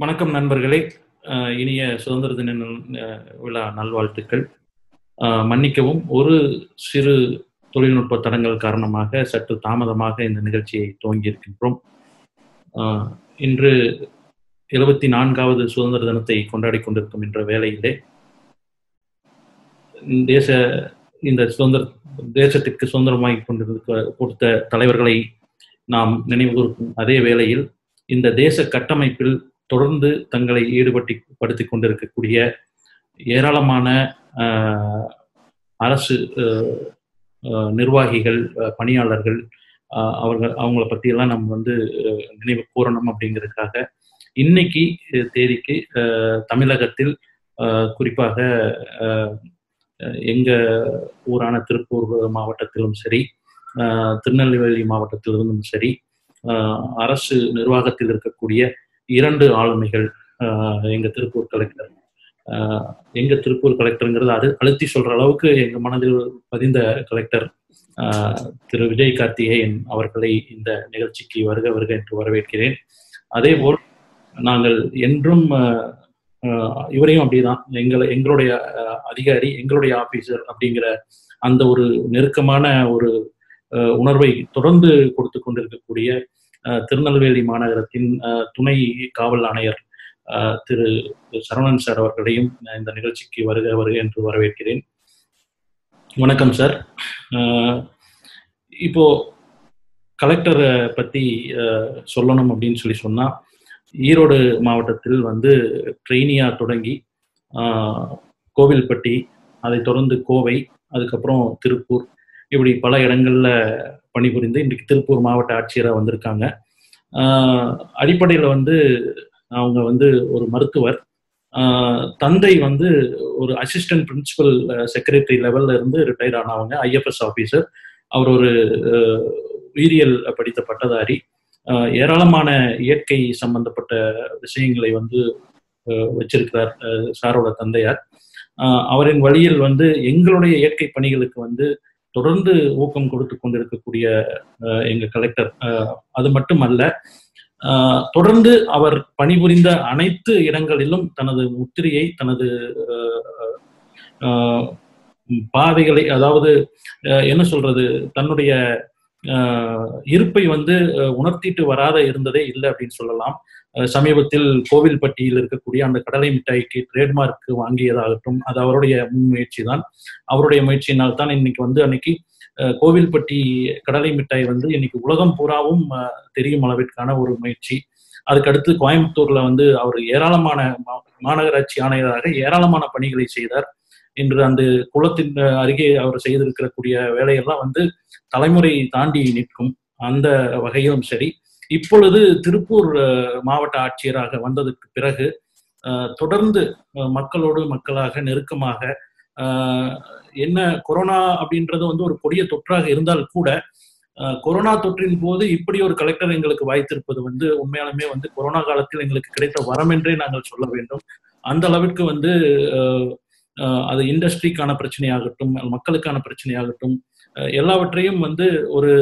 வணக்கம் நண்பர்களே. இனிய சுதந்திர தின அஹ் விழா நல்வாழ்த்துக்கள். மன்னிக்கவும் ஒரு சிறு தொழில்நுட்ப தடங்கள் காரணமாக சற்று தாமதமாக இந்த நிகழ்ச்சியை துவங்கியிருக்கின்றோம். இன்று எழுபத்தி நான்காவது சுதந்திர தினத்தை கொண்டாடி கொண்டிருக்கும் என்ற வேளையிலே தேச இந்த சுதந்திர தேசத்திற்கு சுதந்திரமாகி கொண்டிருக்க கொடுத்த தலைவர்களை நாம் நினைவுகூர்க்கும் அதே வேளையில் இந்த தேச கட்டமைப்பில் தொடர்ந்து தங்களை ஈடுபட்டு படுத்தி கொண்டிருக்கக்கூடிய ஏராளமான அரசு நிர்வாகிகள் பணியாளர்கள் அவர்கள் அவங்கள பற்றியெல்லாம் நம்ம வந்து நினைவு கூறணும் அப்படிங்கிறதுக்காக இன்னைக்கு தேதிக்கு தமிழகத்தில் குறிப்பாக எங்க ஊரான திருப்பூர் மாவட்டத்திலும் சரி திருநெல்வேலி மாவட்டத்திலிருந்தும் சரி அரசு நிர்வாகத்தில் இருக்கக்கூடிய இரண்டு ஆளுமைகள் ஆஹ், எங்க திருப்பூர் கலெக்டர் ஆஹ், எங்க திருப்பூர் கலெக்டருங்கிறது அது அழுத்தி சொல்ற அளவுக்கு எங்க மனதில் பதிந்த கலெக்டர் ஆஹ், திரு விஜய் கார்த்திகேயன் அவர்களை இந்த நிகழ்ச்சிக்கு வருக வருக என்று வரவேற்கிறேன். அதே போல் நாங்கள் என்றும் இவரையும் அப்படிதான். எங்களை எங்களுடைய அதிகாரி எங்களுடைய ஆபீசர் அப்படிங்கிற அந்த ஒரு நெருக்கமான ஒரு உணர்வை தொடர்ந்து கொடுத்து கொண்டிருக்கக்கூடிய திருநெல்வேலி மாநகரத்தின் ஆஹ், துணை காவல் ஆணையர் ஆஹ், திரு சரவணன் சார் அவர்களையும் இந்த நிகழ்ச்சிக்கு வருக வருக என்று வரவேற்கிறேன். வணக்கம் சார். ஆஹ், இப்போ கலெக்டரை பத்தி ஆஹ், சொல்லணும் அப்படின்னு சொல்லி சொன்னா ஈரோடு மாவட்டத்தில் வந்து ட்ரெயினியா தொடங்கி கோவில்பட்டி அதை தொடர்ந்து கோவை அதுக்கப்புறம் திருப்பூர் இப்படி பல இடங்கள்ல பணிபுரிந்து இன்றைக்கு திருப்பூர் மாவட்ட ஆட்சியராக வந்திருக்காங்க. அடிப்படையில் வந்து அவங்க வந்து ஒரு மருத்துவர். தந்தை வந்து ஒரு அசிஸ்டன்ட் பிரின்சிபல் செக்ரட்டரி லெவல்ல இருந்து ரிட்டையர் ஆனவங்க ஐஎஃப்எஸ் ஆஃபீஸர் அவர் ஒரு உயிரியல் படித்த பட்டதாரி. ஏராளமான இயற்கை சம்பந்தப்பட்ட விஷயங்களை வந்து வச்சிருக்கிறார் சாரோட தந்தையார். அவரின் வழியில் வந்து எங்களுடைய இயற்கை பணிகளுக்கு வந்து தொடர்ந்து ஊக்கம் கொடுத்து கொண்டிருக்கக்கூடிய எங்க கலெக்டர் அது மட்டுமல்ல ஆஹ், தொடர்ந்து அவர் பணிபுரிந்த அனைத்து இடங்களிலும் தனது முத்திரையை தனது ஆஹ், ஆஹ், பாதைகளை அதாவது என்ன சொல்றது தன்னுடைய ஆஹ், இருப்பை வந்து உணர்த்திட்டு வராத இருந்ததே இல்லை அப்படின்னு சொல்லலாம். சமீபத்தில் கோவில்பட்டியில் இருக்கக்கூடிய அந்த கடலை மிட்டாய்க்கு ட்ரேட்மார்க் வாங்கியதாகட்டும் அது அவருடைய முன்முயற்சி தான் அவருடைய முயற்சியினால் தான் இன்னைக்கு வந்து அன்னைக்கு கோவில்பட்டி கடலை மிட்டாய் வந்து இன்னைக்கு உலகம் பூராவும் தெரியும் அளவிற்கான ஒரு முயற்சி. அதுக்கடுத்து கோயம்புத்தூர்ல வந்து அவர் ஏராளமான மா- மாநகராட்சி ஆணையராக ஏராளமான பணிகளை செய்தார். இன்று அந்த குளத்தின் அருகே அவர் செய்திருக்கக்கூடிய வேலையெல்லாம் வந்து தலைமுறை தாண்டி நிற்கும். அந்த வகையிலும் சரி. இப்பொழுது திருப்பூர் மாவட்ட ஆட்சியராக வந்ததற்கு பிறகு தொடர்ந்து மக்களோடு மக்களாக நெருக்கமாக என்ன கொரோனா அப்படின்றது வந்து ஒரு கொடிய தொற்றாக இருந்தால் கூட கொரோனா தொற்றின் போது இப்படி ஒரு கலெக்டர் எங்களுக்கு வாய்த்திருப்பது வந்து உண்மையாலுமே வந்து கொரோனா காலத்தில் எங்களுக்கு கிடைத்த வரம் என்றே நாங்கள் சொல்ல வேண்டும். அந்த அளவிற்கு வந்து அது இண்டஸ்ட்ரிக்கான பிரச்சனையாகட்டும் மக்களுக்கான பிரச்சனையாகட்டும் எல்லாவற்றையும் வந்து ஒரு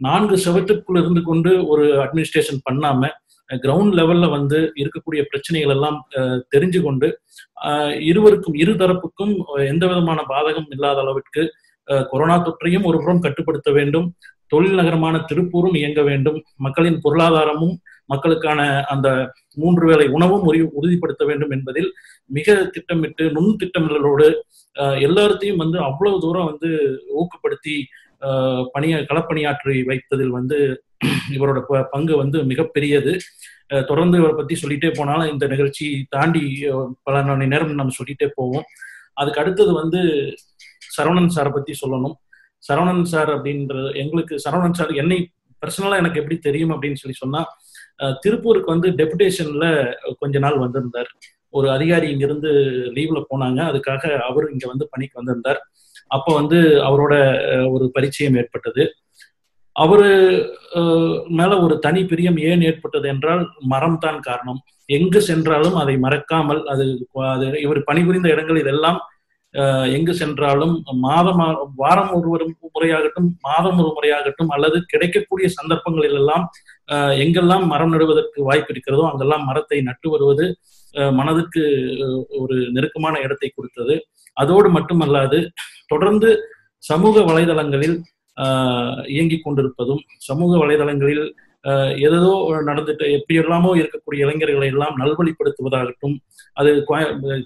நான்கு செவத்துக்குள் இருந்து கொண்டு ஒரு அட்மினிஸ்ட்ரேஷன் பண்ணாம கிரவுண்ட் லெவல்ல வந்து இருக்கக்கூடிய பிரச்சனைகள் எல்லாம் அஹ், தெரிஞ்சு கொண்டு இருவருக்கும் இரு தரப்புக்கும் எந்த விதமான பாதகம் இல்லாத அளவிற்கு கொரோனா தொற்றையும் ஒரு புறம் கட்டுப்படுத்த வேண்டும். தொழில் நகரமான திருப்பூரும் இயங்க வேண்டும். மக்களின் பொருளாதாரமும் மக்களுக்கான அந்த மூன்று வேளை உணவும் உறுதிப்படுத்த வேண்டும் என்பதில் மிக திட்டமிட்டு நுண் திட்டமிடலோடு எல்லாத்தையும் வந்து அவ்வளவு தூரம் வந்து ஊக்கப்படுத்தி பணிய களப்பணியாற்றி வைப்பதில் வந்து இவரோட ப- பங்கு வந்து மிகப்பெரியது. தொடர்ந்து இவரை பத்தி சொல்லிட்டே போனாலும் இந்த நிகழ்ச்சி தாண்டி பல மணி நேரம் நம்ம சொல்லிட்டே போவோம். அதுக்கு அடுத்தது வந்து சரவணன் சாரை பத்தி சொல்லணும். சரவணன் சார் அப்படின்றது எங்களுக்கு சரவணன் சார் என்னை பர்சனலா எனக்கு எப்படி தெரியும் அப்படின்னு சொல்லி சொன்னா திருப்பூருக்கு வந்து டெபுடேஷன்ல கொஞ்ச நாள் வந்திருந்தார். ஒரு அதிகாரி இங்கிருந்து லீவ்ல போனாங்க. அதுக்காக அவர் இங்க வந்து பணிக்கு வந்திருந்தார். அப்போ வந்து அவரோட அஹ், ஒரு பரிச்சயம் ஏற்பட்டது. அவரு மேல ஒரு தனி பிரியம் ஏன் ஏற்பட்டது என்றால் மரம் தான் காரணம். எங்கு சென்றாலும் அதை மறக்காமல் அது அது இவர் பணிபுரிந்த இடங்களில் எல்லாம் எங்கு சென்றாலும் மாதம் வாரம் ஒரு முறையாகட்டும் மாதம் ஒரு முறையாகட்டும் அல்லது கிடைக்கக்கூடிய சந்தர்ப்பங்களில் எல்லாம் எங்கெல்லாம் மரம் நடுவதற்கு வாய்ப்பு இருக்கிறதோ அங்கெல்லாம் மரத்தை நட்டு வருவது மனதுக்கு ஒரு நெருக்கமான இடத்தை கொடுத்தது. அதோடு மட்டுமல்லாது தொடர்ந்து சமூக வலைதளங்களில் இயங்கிக் கொண்டிருப்பதும் சமூக வலைதளங்களில் எதோ நடந்துட்டு எப்படியெல்லாமோ இருக்கக்கூடிய இளைஞர்களை எல்லாம் நல்வழிப்படுத்துவதாகட்டும் அது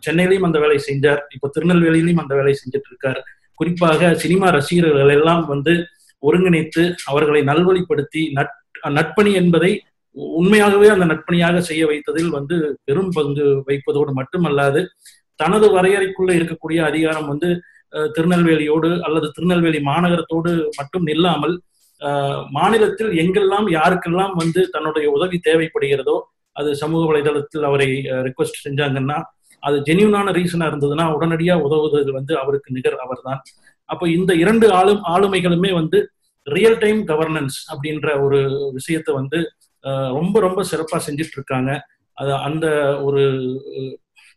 சென்னையிலையும் அந்த வேலை செஞ்சார். இப்போ திருநெல்வேலியிலையும் அந்த வேலை செஞ்சுட்டு இருக்கார் குறிப்பாக சினிமா ரசிகர்கள் எல்லாம் வந்து ஒருங்கிணைத்து அவர்களை நல்வழிப்படுத்தி நட் நட்பணி என்பதை உண்மையாகவே அந்த நட்பணியாக செய்ய வைத்ததில் வந்து பெரும் பங்கு வைப்பதோடு மட்டுமல்லாது தனது வரையறைக்குள்ள இருக்கக்கூடிய அதிகாரம் வந்து திருநெல்வேலியோடு அல்லது திருநெல்வேலி மாநகரத்தோடு மட்டும் நில்லாமல் மாநிலத்தில் எங்கெல்லாம் யாருக்கெல்லாம் வந்து தன்னுடைய உதவி தேவைப்படுகிறதோ அது சமூக வலைதளத்தில் அவரை ரிக்வஸ்ட் செஞ்சாங்கன்னா அது ஜென்யூனான ரீசனா இருந்ததுன்னா உடனடியா உதவுவது வந்து அவருக்கு நிகர் அவர் தான் அப்போ இந்த இரண்டு ஆளும் ஆளுமைகளுமே வந்து ரியல் டைம் கவர்னன்ஸ் அப்படின்ற ஒரு விஷயத்தை வந்து ரொம்ப ரொம்ப சிறப்பாக செஞ்சுட்டு இருக்காங்க அது அந்த ஒரு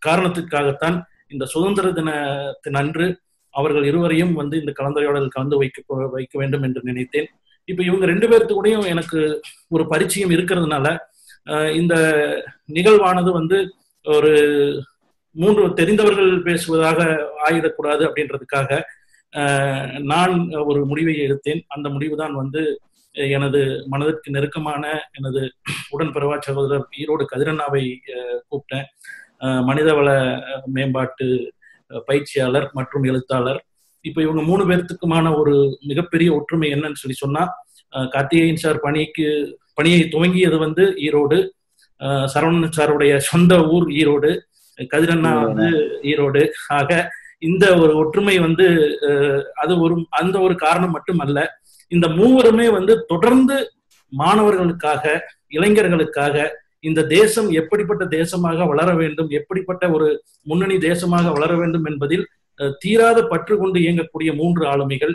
காரணத்துக்காகத்தான் இந்த சுதந்திர தினத்தின் அன்று அவர்கள் இருவரையும் வந்து இந்த கலந்துரையாடல் கலந்து வைக்க வைக்க வேண்டும் என்று நினைத்தேன். இப்போ இவங்க ரெண்டு பேர்த்துக்கூடையும் எனக்கு ஒரு பரிச்சயம் இருக்கிறதுனால இந்த நிகழ்வானது வந்து ஒரு மூன்று தெரிந்தவர்கள் பேசுவதாக ஆயிடக்கூடாது அப்படின்றதுக்காக நான் ஒரு முடிவை எடுத்தேன். அந்த முடிவு தான் வந்து எனது மனதிற்கு நெருக்கமான எனது உடன்பிறவா சகோதரர் ஈரோடு கதிரண்ணாவை கூப்பிட்டேன். மனிதவள மேம்பாட்டு பயிற்சியாளர் மற்றும் எழுத்தாளர். இப்ப இவங்க மூணு பேர்த்துக்குமான ஒரு மிகப்பெரிய ஒற்றுமை என்னன்னு சொல்லி சொன்னா கார்த்திகேயன் சார் பணிக்கு பணியை துவங்கியது வந்து ஈரோடு. சரவணன் சாருடைய சொந்த ஊர் ஈரோடு. கதிரண்ணா வந்து ஈரோடு. ஆக இந்த ஒரு ஒற்றுமை வந்து அது ஒரு அந்த ஒரு காரணம் மட்டுமல்ல. இந்த மூவருமே வந்து தொடர்ந்து மாணவர்களுக்காக இளைஞர்களுக்காக இந்த தேசம் எப்படிப்பட்ட தேசமாக வளர வேண்டும் எப்படிப்பட்ட ஒரு முன்னணி தேசமாக வளர வேண்டும் என்பதில் தீராத பற்று கொண்டு இயங்கக்கூடிய மூன்று ஆளுமைகள்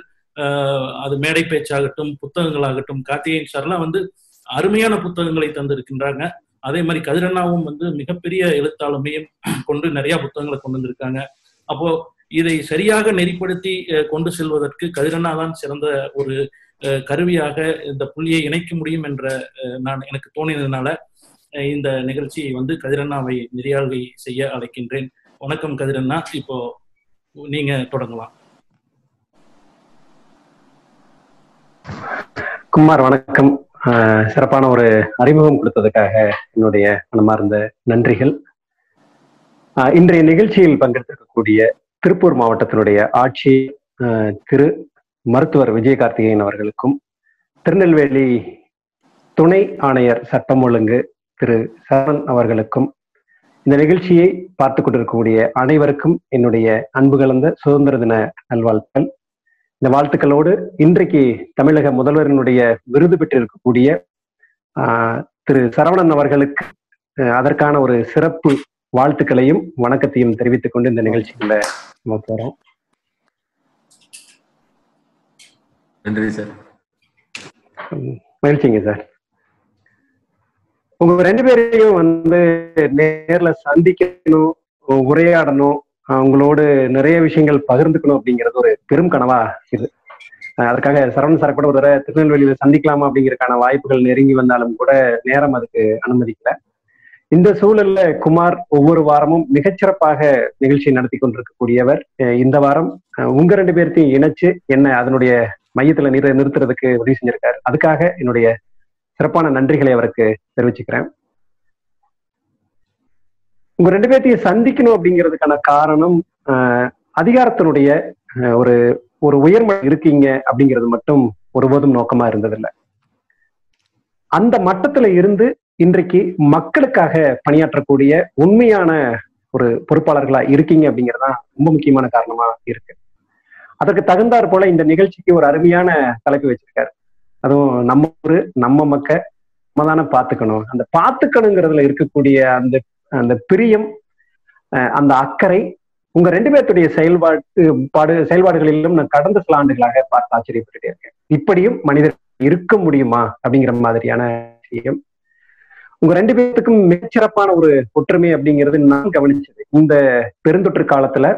அது மேடை பேச்சாகட்டும் புத்தகங்களாகட்டும் கார்த்திகேயன் சார்லாம் வந்து அருமையான புத்தகங்களை தந்திருக்கின்றாங்க. அதே மாதிரி கதிரண்ணாவும் வந்து மிகப்பெரிய எழுத்தாளுமையும் கொண்டு நிறைய புத்தகங்களை கொண்டு வந்திருக்காங்க. அப்போ இதை சரியாக நெறிப்படுத்தி கொண்டு செல்வதற்கு கதிரண்ணா தான் சிறந்த ஒரு கருவியாக இந்த புள்ளியை இணைக்க முடியும் என்ற நான் எனக்கு தோணினதுனால இந்த நிகழ்ச்சியை வந்து கதிரண்ணாவை நெறியாள்கை செய்ய அழைக்கின்றேன். வணக்கம் கதிரண்ணா. இப்போ நீங்க தொடங்கலாம். குமார் வணக்கம். சிறப்பான ஒரு அறிமுகம் கொடுத்ததுக்காக என்னுடைய மனமார்ந்த நன்றிகள். இன்றைய நிகழ்ச்சியில் பங்கெடுத்திருக்கக்கூடிய திருப்பூர் மாவட்டத்தினுடைய ஆட்சி திரு மருத்துவர் விஜய கார்த்திகேயன் அவர்களுக்கும் திருநெல்வேலி துணை ஆணையர் சட்டம் ஒழுங்கு திரு சரண் அவர்களுக்கும் இந்த நிகழ்ச்சியை பார்த்து கொண்டிருக்கக்கூடிய அனைவருக்கும் என்னுடைய அன்பு கலந்த சுதந்திர தின நல்வாழ்த்துக்கள். இந்த வாழ்த்துக்களோடு இன்றைக்கு தமிழக முதல்வரினுடைய விருது பெற்றிருக்கக்கூடிய திரு சரவணன் அவர்களுக்கு அதற்கான ஒரு சிறப்பு வாழ்த்துக்களையும் வணக்கத்தையும் தெரிவித்துக் கொண்டு இந்த நிகழ்ச்சிக்குள்ள நம்ம போறோம். நன்றி சார். மகிழ்ச்சிங்க சார். உங்க ரெண்டு பேரையும் வந்து நேர்ல சந்திக்கணும் உரையாடணும் உங்களோடு நிறைய விஷயங்கள் பகிர்ந்துக்கணும் அப்படிங்கிறது ஒரு பெரும் கனவா இது. அதற்காக சரவணன் சார் கூட ஒரு தடவை திருநெல்வேலியில சந்திக்கலாமா அப்படிங்கறதுக்கான வாய்ப்புகள் நெருங்கி வந்தாலும் கூட நேரம் அதுக்கு அனுமதிக்கல. இந்த சூழல்ல குமார் ஒவ்வொரு வாரமும் மிகச்சிறப்பாக நிகழ்ச்சி நடத்தி கொண்டிருக்கக்கூடியவர். இந்த வாரம் உங்க ரெண்டு பேர்த்தையும் இணைச்சு என்ன அதனுடைய மையத்துல நிற நிறுத்துறதுக்கு உதவி செஞ்சிருக்காரு. அதுக்காக என்னுடைய சிறப்பான நன்றிகளை அவருக்கு தெரிவிச்சுக்கிறேன். உங்க ரெண்டு பேர்த்தையும் சந்திக்கணும் அப்படிங்கிறதுக்கான காரணம் அதிகாரத்தினுடைய ஒரு ஒரு உயர்ம இருக்கீங்க அப்படிங்கிறது மட்டும் ஒருபோதும் நோக்கமா இருந்ததில்லை. அந்த மட்டத்துல இருந்து இன்றைக்கு மக்களுக்காக பணியாற்றக்கூடிய உண்மையான ஒரு பொறுப்பாளர்களா இருக்கீங்க அப்படிங்கறதுதான் ரொம்ப முக்கியமான காரணமா இருக்கு. அதற்கு தகுந்தாற் போல இந்த நிகழ்ச்சிக்கு ஒரு அருமையான தலைப்பு வச்சிருக்காரு. அதுவும் நம்ம ஊரு நம்ம மக்க நம்ம தானே பார்த்துக்கணும் அந்த பார்த்துக்கணுங்கிறதுல இருக்கக்கூடிய அந்த அந்த பிரியம் அந்த அக்கறை உங்க ரெண்டு பேர்த்துடைய செயல்பாடு பாடு செயல்பாடுகளிலும் நான் கடந்த சில ஆண்டுகளாக பார்த்து ஆச்சரியப்பட்டுட்டே இருக்கேன். இப்படியும் மனிதர் இருக்க முடியுமா அப்படிங்கிற மாதிரியான விஷயம். உங்க ரெண்டு பேர்த்துக்கும் மிகச்சிறப்பான ஒரு ஒற்றுமை அப்படிங்கிறது நான் கவனிச்சது. இந்த பெருந்தொற்று காலத்துல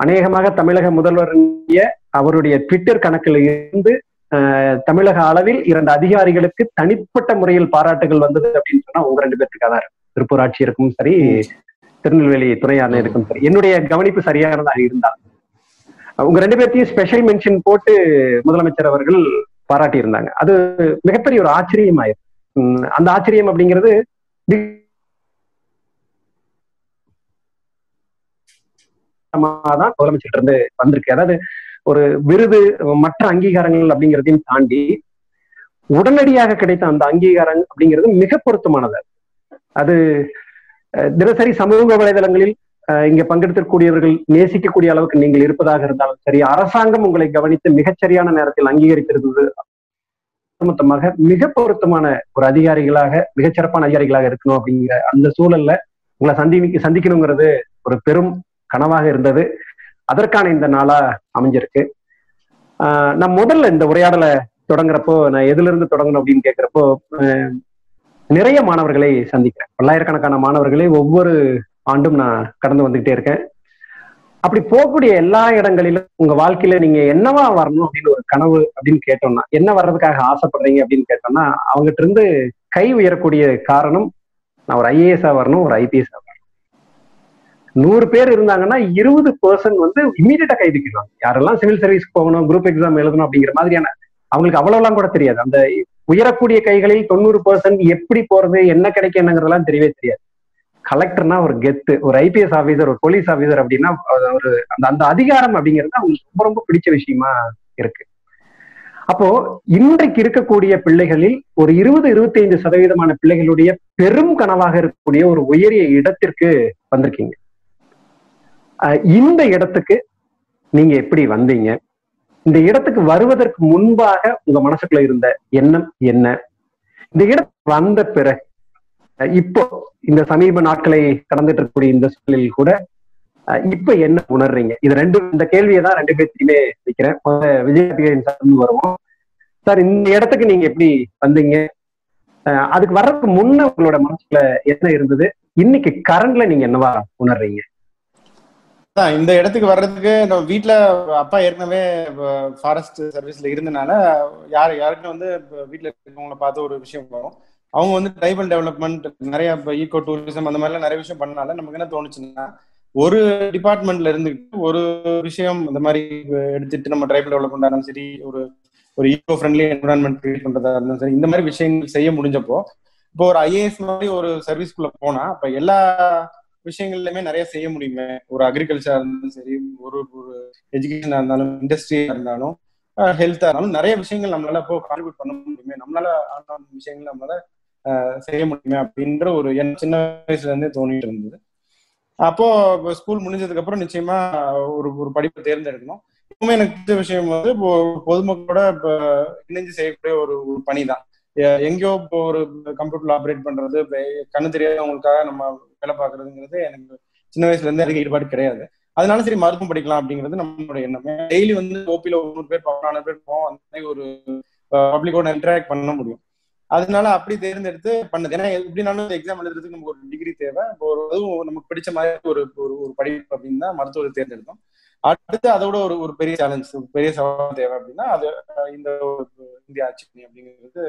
அநேகமாக தமிழக முதல்வருடைய அவருடைய ட்விட்டர் கணக்கில் இருந்து தமிழக அளவில் இரண்டு அதிகாரிகளுக்கு தனிப்பட்ட முறையில் பாராட்டுகள் வந்தது அப்படின்னு சொன்னா உங்க ரெண்டு பேர்த்துக்காக தான் இருக்கும் திருப்பூர் ஆட்சியருக்கும் சரி திருநெல்வேலி துணை ஆணையருக்கும் சரி. என்னுடைய கவனிப்பு சரியானதாக இருந்தால் உங்க ரெண்டு பேர்த்தையும் ஸ்பெஷல் மென்ஷன் போட்டு முதலமைச்சர் அவர்கள் பாராட்டி இருந்தாங்க அது மிகப்பெரிய ஒரு ஆச்சரியமாயிருக்கு உம், அந்த ஆச்சரியம் அப்படிங்கிறது தான் முதலமைச்சர் இருந்து வந்திருக்கு. அதாவது ஒரு விருது மற்ற அங்கீகாரங்கள் அப்படிங்கிறதையும் தாண்டி உடனடியாக கிடைத்த அந்த அங்கீகாரம் அப்படிங்கிறது மிக பொருத்தமானது. அது தினசரி சமூக வலைதளங்களில் இங்க பங்கெடுக்கக்கூடியவர்கள் நேசிக்கக்கூடிய அளவுக்கு நீங்கள் இருப்பதாக இருந்தாலும் சரி அரசாங்கம் உங்களை கவனித்து மிகச்சரியான நேரத்தில் அங்கீகரித்திருந்தது மொத்தமாக மிக பொருத்தமான ஒரு அதிகாரிகளாக மிகச்சிறப்பான அதிகாரிகளாக இருக்கணும் அப்படிங்கிற அந்த சூழல்ல உங்களை சந்தி சந்திக்கணுங்கிறது ஒரு பெரும் கனவாக இருந்தது. அதற்கான இந்த நாளா அமைஞ்சிருக்கு. ஆஹ் நான் முதல்ல இந்த உரையாடலை தொடங்குறப்போ நான் எதுல இருந்து தொடங்கணும் அப்படின்னு கேட்கிறப்போ ஆஹ் நிறைய மாணவர்களை சந்திக்கிறேன். பல்லாயிரக்கணக்கான மாணவர்களை ஒவ்வொரு ஆண்டும் நான் கடந்து வந்துகிட்டே இருக்கேன். அப்படி போகக்கூடிய எல்லா இடங்களிலும் உங்க வாழ்க்கையில நீங்க என்னவா வரணும் அப்படின்னு ஒரு கனவு அப்படின்னு கேட்டோம்னா என்ன வர்றதுக்காக ஆசைப்படுறீங்க அப்படின்னு கேட்டோம்னா அவங்ககிட்ட இருந்து கை உயரக்கூடிய காரணம் நான் ஒரு ஐஏஎஸ்ஆ வரணும் ஒரு ஐபிஎஸ் நூறு பேர் இருந்தாங்கன்னா இருபது பர்சன்ட் வந்து இமீடியட்டா கை தூக்கிடுவாங்க யாரெல்லாம் சிவில் சர்வீஸ் போகணும் குரூப் எக்ஸாம் எழுதணும் அப்படிங்கிற மாதிரியான அவங்களுக்கு அவ்வளவுலாம் கூட தெரியாது. அந்த உயரக்கூடிய கைகளில் தொண்ணூறு பர்சன்ட் எப்படி போறது என்ன கிடைக்க என்னங்கிறதெல்லாம் தெரியவே தெரியாது. கலெக்டர்னா ஒரு கெத்து ஒரு ஐபிஎஸ் ஆபீசர் ஒரு போலீஸ் ஆபீசர் அப்படின்னா ஒரு அந்த அந்த அதிகாரம் அப்படிங்கிறது அவங்களுக்கு ரொம்ப ரொம்ப பிடிச்ச விஷயமா இருக்கு. அப்போ இன்றைக்கு இருக்கக்கூடிய பிள்ளைகளில் ஒரு இருபது இருபத்தி ஐந்து சதவீதமான பிள்ளைகளுடைய பெரும் கனவாக இருக்கக்கூடிய ஒரு உயரிய இடத்திற்கு வந்திருக்கீங்க. இந்த இடத்துக்கு நீங்க எப்படி வந்தீங்க? இந்த இடத்துக்கு வருவதற்கு முன்பாக உங்க மனசுக்குள்ள இருந்த எண்ணம் என்ன? இந்த இடத்துக்கு வந்த பிறகு அஹ் இப்போ இந்த சமீப நாட்களை கடந்துட்டு இருக்கக்கூடிய இந்த சூழலில் கூட இப்ப என்ன உணர்றீங்க? இது ரெண்டு இந்த கேள்வியை தான் ரெண்டு பேர்த்தையுமே வைக்கிறேன். முதல்ல சார்ந்து வருவோம். சார் இந்த இடத்துக்கு நீங்க எப்படி வந்தீங்க? அஹ் அதுக்கு வர்றதுக்கு முன்ன உங்களோட மனசுல என்ன இருந்தது? இன்னைக்கு கரண்ட்ல நீங்க என்னவா உணர்றீங்க? இந்த இடத்துக்கு வர்றதுக்கு நம்ம வீட்ல அப்பா ஏற்கனவே ஃபாரஸ்ட் சர்வீஸ்ல இருந்தனால யார் யாருக்குமே வந்து இப்ப இருக்கவங்கள பார்த்து ஒரு விஷயம் வரும். அவங்க வந்து ட்ரைபல் டெவலப்மெண்ட் நிறைய இப்போ ஈகோ டூரிசம் அந்த மாதிரிலாம் நிறைய விஷயம் பண்ணனால நமக்கு என்ன தோணுச்சுன்னா ஒரு டிபார்ட்மெண்ட்ல இருந்துக்கிட்டு ஒரு விஷயம் இந்த மாதிரி எடுத்துட்டு நம்ம ட்ரைபல் டெவலப்மெண்ட் ஆனாலும் சரி ஒரு ஒரு ஈகோ ஃப்ரெண்ட்லி என்வரான்மெண்ட் கிரியேட் பண்றதா இருந்தாலும் சரி இந்த மாதிரி விஷயங்கள் செய்ய முடிஞ்சப்போ இப்போ ஒரு ஐஏஎஸ் மாதிரி ஒரு சர்வீஸ்க்குள்ள போனா இப்ப எல்லா விஷயங்கள்லயுமே நிறைய செய்ய முடியுமே. ஒரு அக்ரிகல்ச்சரா இருந்தாலும் சரி ஒரு ஒரு எஜுகேஷனா இருந்தாலும் இண்டஸ்ட்ரியா இருந்தாலும் ஹெல்த்தா இருந்தாலும் நிறைய விஷயங்கள் நம்மளால இப்போ கான்ட்ரிபியூட் பண்ண முடியுமே. நம்மளால ஆன விஷயங்கள் நம்மளால செய்ய முடியுமே அப்படின்ற ஒரு என் சின்ன வயசுல இருந்தே தோணிட்டு இருந்தது. அப்போ ஸ்கூல் முடிஞ்சதுக்கு அப்புறம் நிச்சயமா ஒரு ஒரு படிப்பை தேர்ந்தெடுக்கணும். இப்பவுமே எனக்கு பிடிச்ச விஷயம் வந்து இப்போ பொதுமக்களோட இப்போ இணைஞ்சு செய்யக்கூடிய ஒரு ஒரு பணி தான் எங்கேயோ இப்போ ஒரு கம்ப்யூட்டர்ல ஆப்ரேட் பண்றது கண்ணு தெரியாதவங்களுக்காக நம்ம வேலை பார்க்கறதுங்கிறது எனக்கு சின்ன வயசுல இருந்து எனக்கு ஈடுபாடு கிடையாது. அதனால சரி மருத்துவம் படிக்கலாம் அப்படிங்கிறது நம்மளோட எண்ணம். டெய்லி வந்து ஓபில ஒரு நூறு பேர் பதினாலு பேர் போவோம். அந்த மாதிரி ஒரு பப்ளிக்கோட இன்டராக்ட் பண்ண முடியும். அதனால அப்படி தேர்ந்தெடுத்து பண்ணது. ஏன்னா எப்படினாலும் எக்ஸாம் எழுதுறதுக்கு நமக்கு ஒரு டிகிரி தேவை. ஒரு அதுவும் நமக்கு பிடிச்ச மாதிரி ஒரு ஒரு ஒரு படிப்பு அப்படின்னு தான் மருத்துவத்தை தேர்ந்தெடுத்தோம். அடுத்து அதோட ஒரு ஒரு பெரிய சேலஞ்ச் பெரிய சவால் தேவை அப்படின்னா அது இந்த இந்திய ஆட்சி அப்படிங்கிறது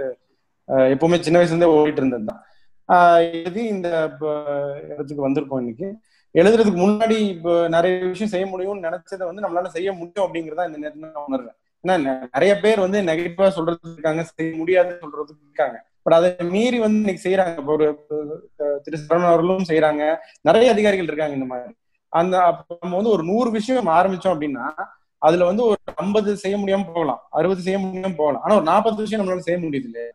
எப்பவுமே சின்ன வயசுல இருந்தே ஓடிட்டு இருந்தது தான் எழுதி இந்த இடத்துக்கு வந்திருக்கோம் இன்னைக்கு. எழுதுறதுக்கு முன்னாடி இப்போ நிறைய விஷயம் செய்ய முடியும்னு நினைச்சதை வந்து நம்மளால செய்ய முடியும் அப்படிங்கிறதா இந்த நேரத்தில் நான் உணர்றேன். ஏன்னா நிறைய பேர் வந்து நெகட்டிவா சொல்றதுக்கு இருக்காங்க செய்ய முடியாதுன்னு சொல்றதுக்கு இருக்காங்க. பட் அதை மீறி வந்து இன்னைக்கு செய்யறாங்க ஒரு திரு சரவணன் அவர்களும் செய்யறாங்க நிறைய அதிகாரிகள் இருக்காங்க இந்த மாதிரி. அந்த நம்ம வந்து ஒரு நூறு விஷயம் ஆரம்பிச்சோம் அப்படின்னா அதுல வந்து ஒரு ஐம்பது செய்ய முடியாம போகலாம். அறுபது செய்ய முடியாம போகலாம். ஆனா ஒரு நாற்பது விஷயம் நம்மளால செய்ய முடியுது இல்லையா?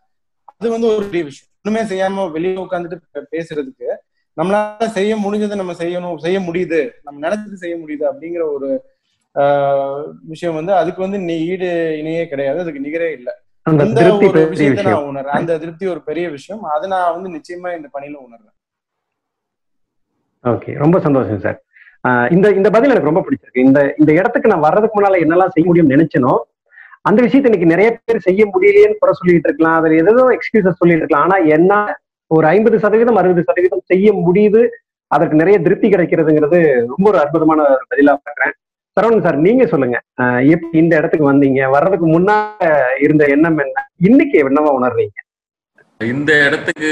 அது வந்து ஒரு பெரிய விஷயம். ஒண்ணுமே செய்யாம வெளியே உட்காந்துட்டு பேசுறதுக்கு நம்மளால செய்ய முடிஞ்சதை நம்ம செய்யணும் செய்ய முடியுது. நம்ம நினைச்சது செய்ய முடியுது அப்படிங்கிற ஒரு விஷயம் வந்து அதுக்கு வந்து நீ ஈடு இணையே கிடையாது. அதுக்கு நிகரே இல்லை. அந்த ஒரு விஷயத்த நான் உணர்றேன். அந்த திருப்தி ஒரு பெரிய விஷயம். அதை நான் வந்து நிச்சயமா இந்த பணியில உணர்றேன். ஓகே. ரொம்ப சந்தோஷம் சார். இந்த இந்த பதில் எனக்கு ரொம்ப பிடிச்சிருக்கு. இந்த இந்த இடத்துக்கு நான் வர்றதுக்கு முன்னால என்னெல்லாம் செய்ய முடியும்னு நினைச்சனோ அந்த விஷயத்த இன்னைக்கு நிறைய பேர் செய்ய முடியலையேன்னு குறை சொல்லிட்டு இருக்கலாம். அதில் ஏதோ எக்ஸ்கியூசஸ் சொல்லிட்டு இருக்கலாம். ஆனா என்ன ஒரு ஐம்பது சதவீதம் அறுபது சதவீதம் செய்ய முடியுது. அதற்கு நிறைய திருப்தி கிடைக்கிறதுங்கிறது ரொம்ப ஒரு அற்புதமான ஒரு பதிலா பார்க்குறேன். சரவணன் சார் நீங்க சொல்லுங்க. எப்படி இந்த இடத்துக்கு வந்தீங்க. வர்றதுக்கு முன்னால இருந்த எண்ணம் என்ன? இன்னைக்கு என்னவா உணர்றீங்க? இந்த இடத்துக்கு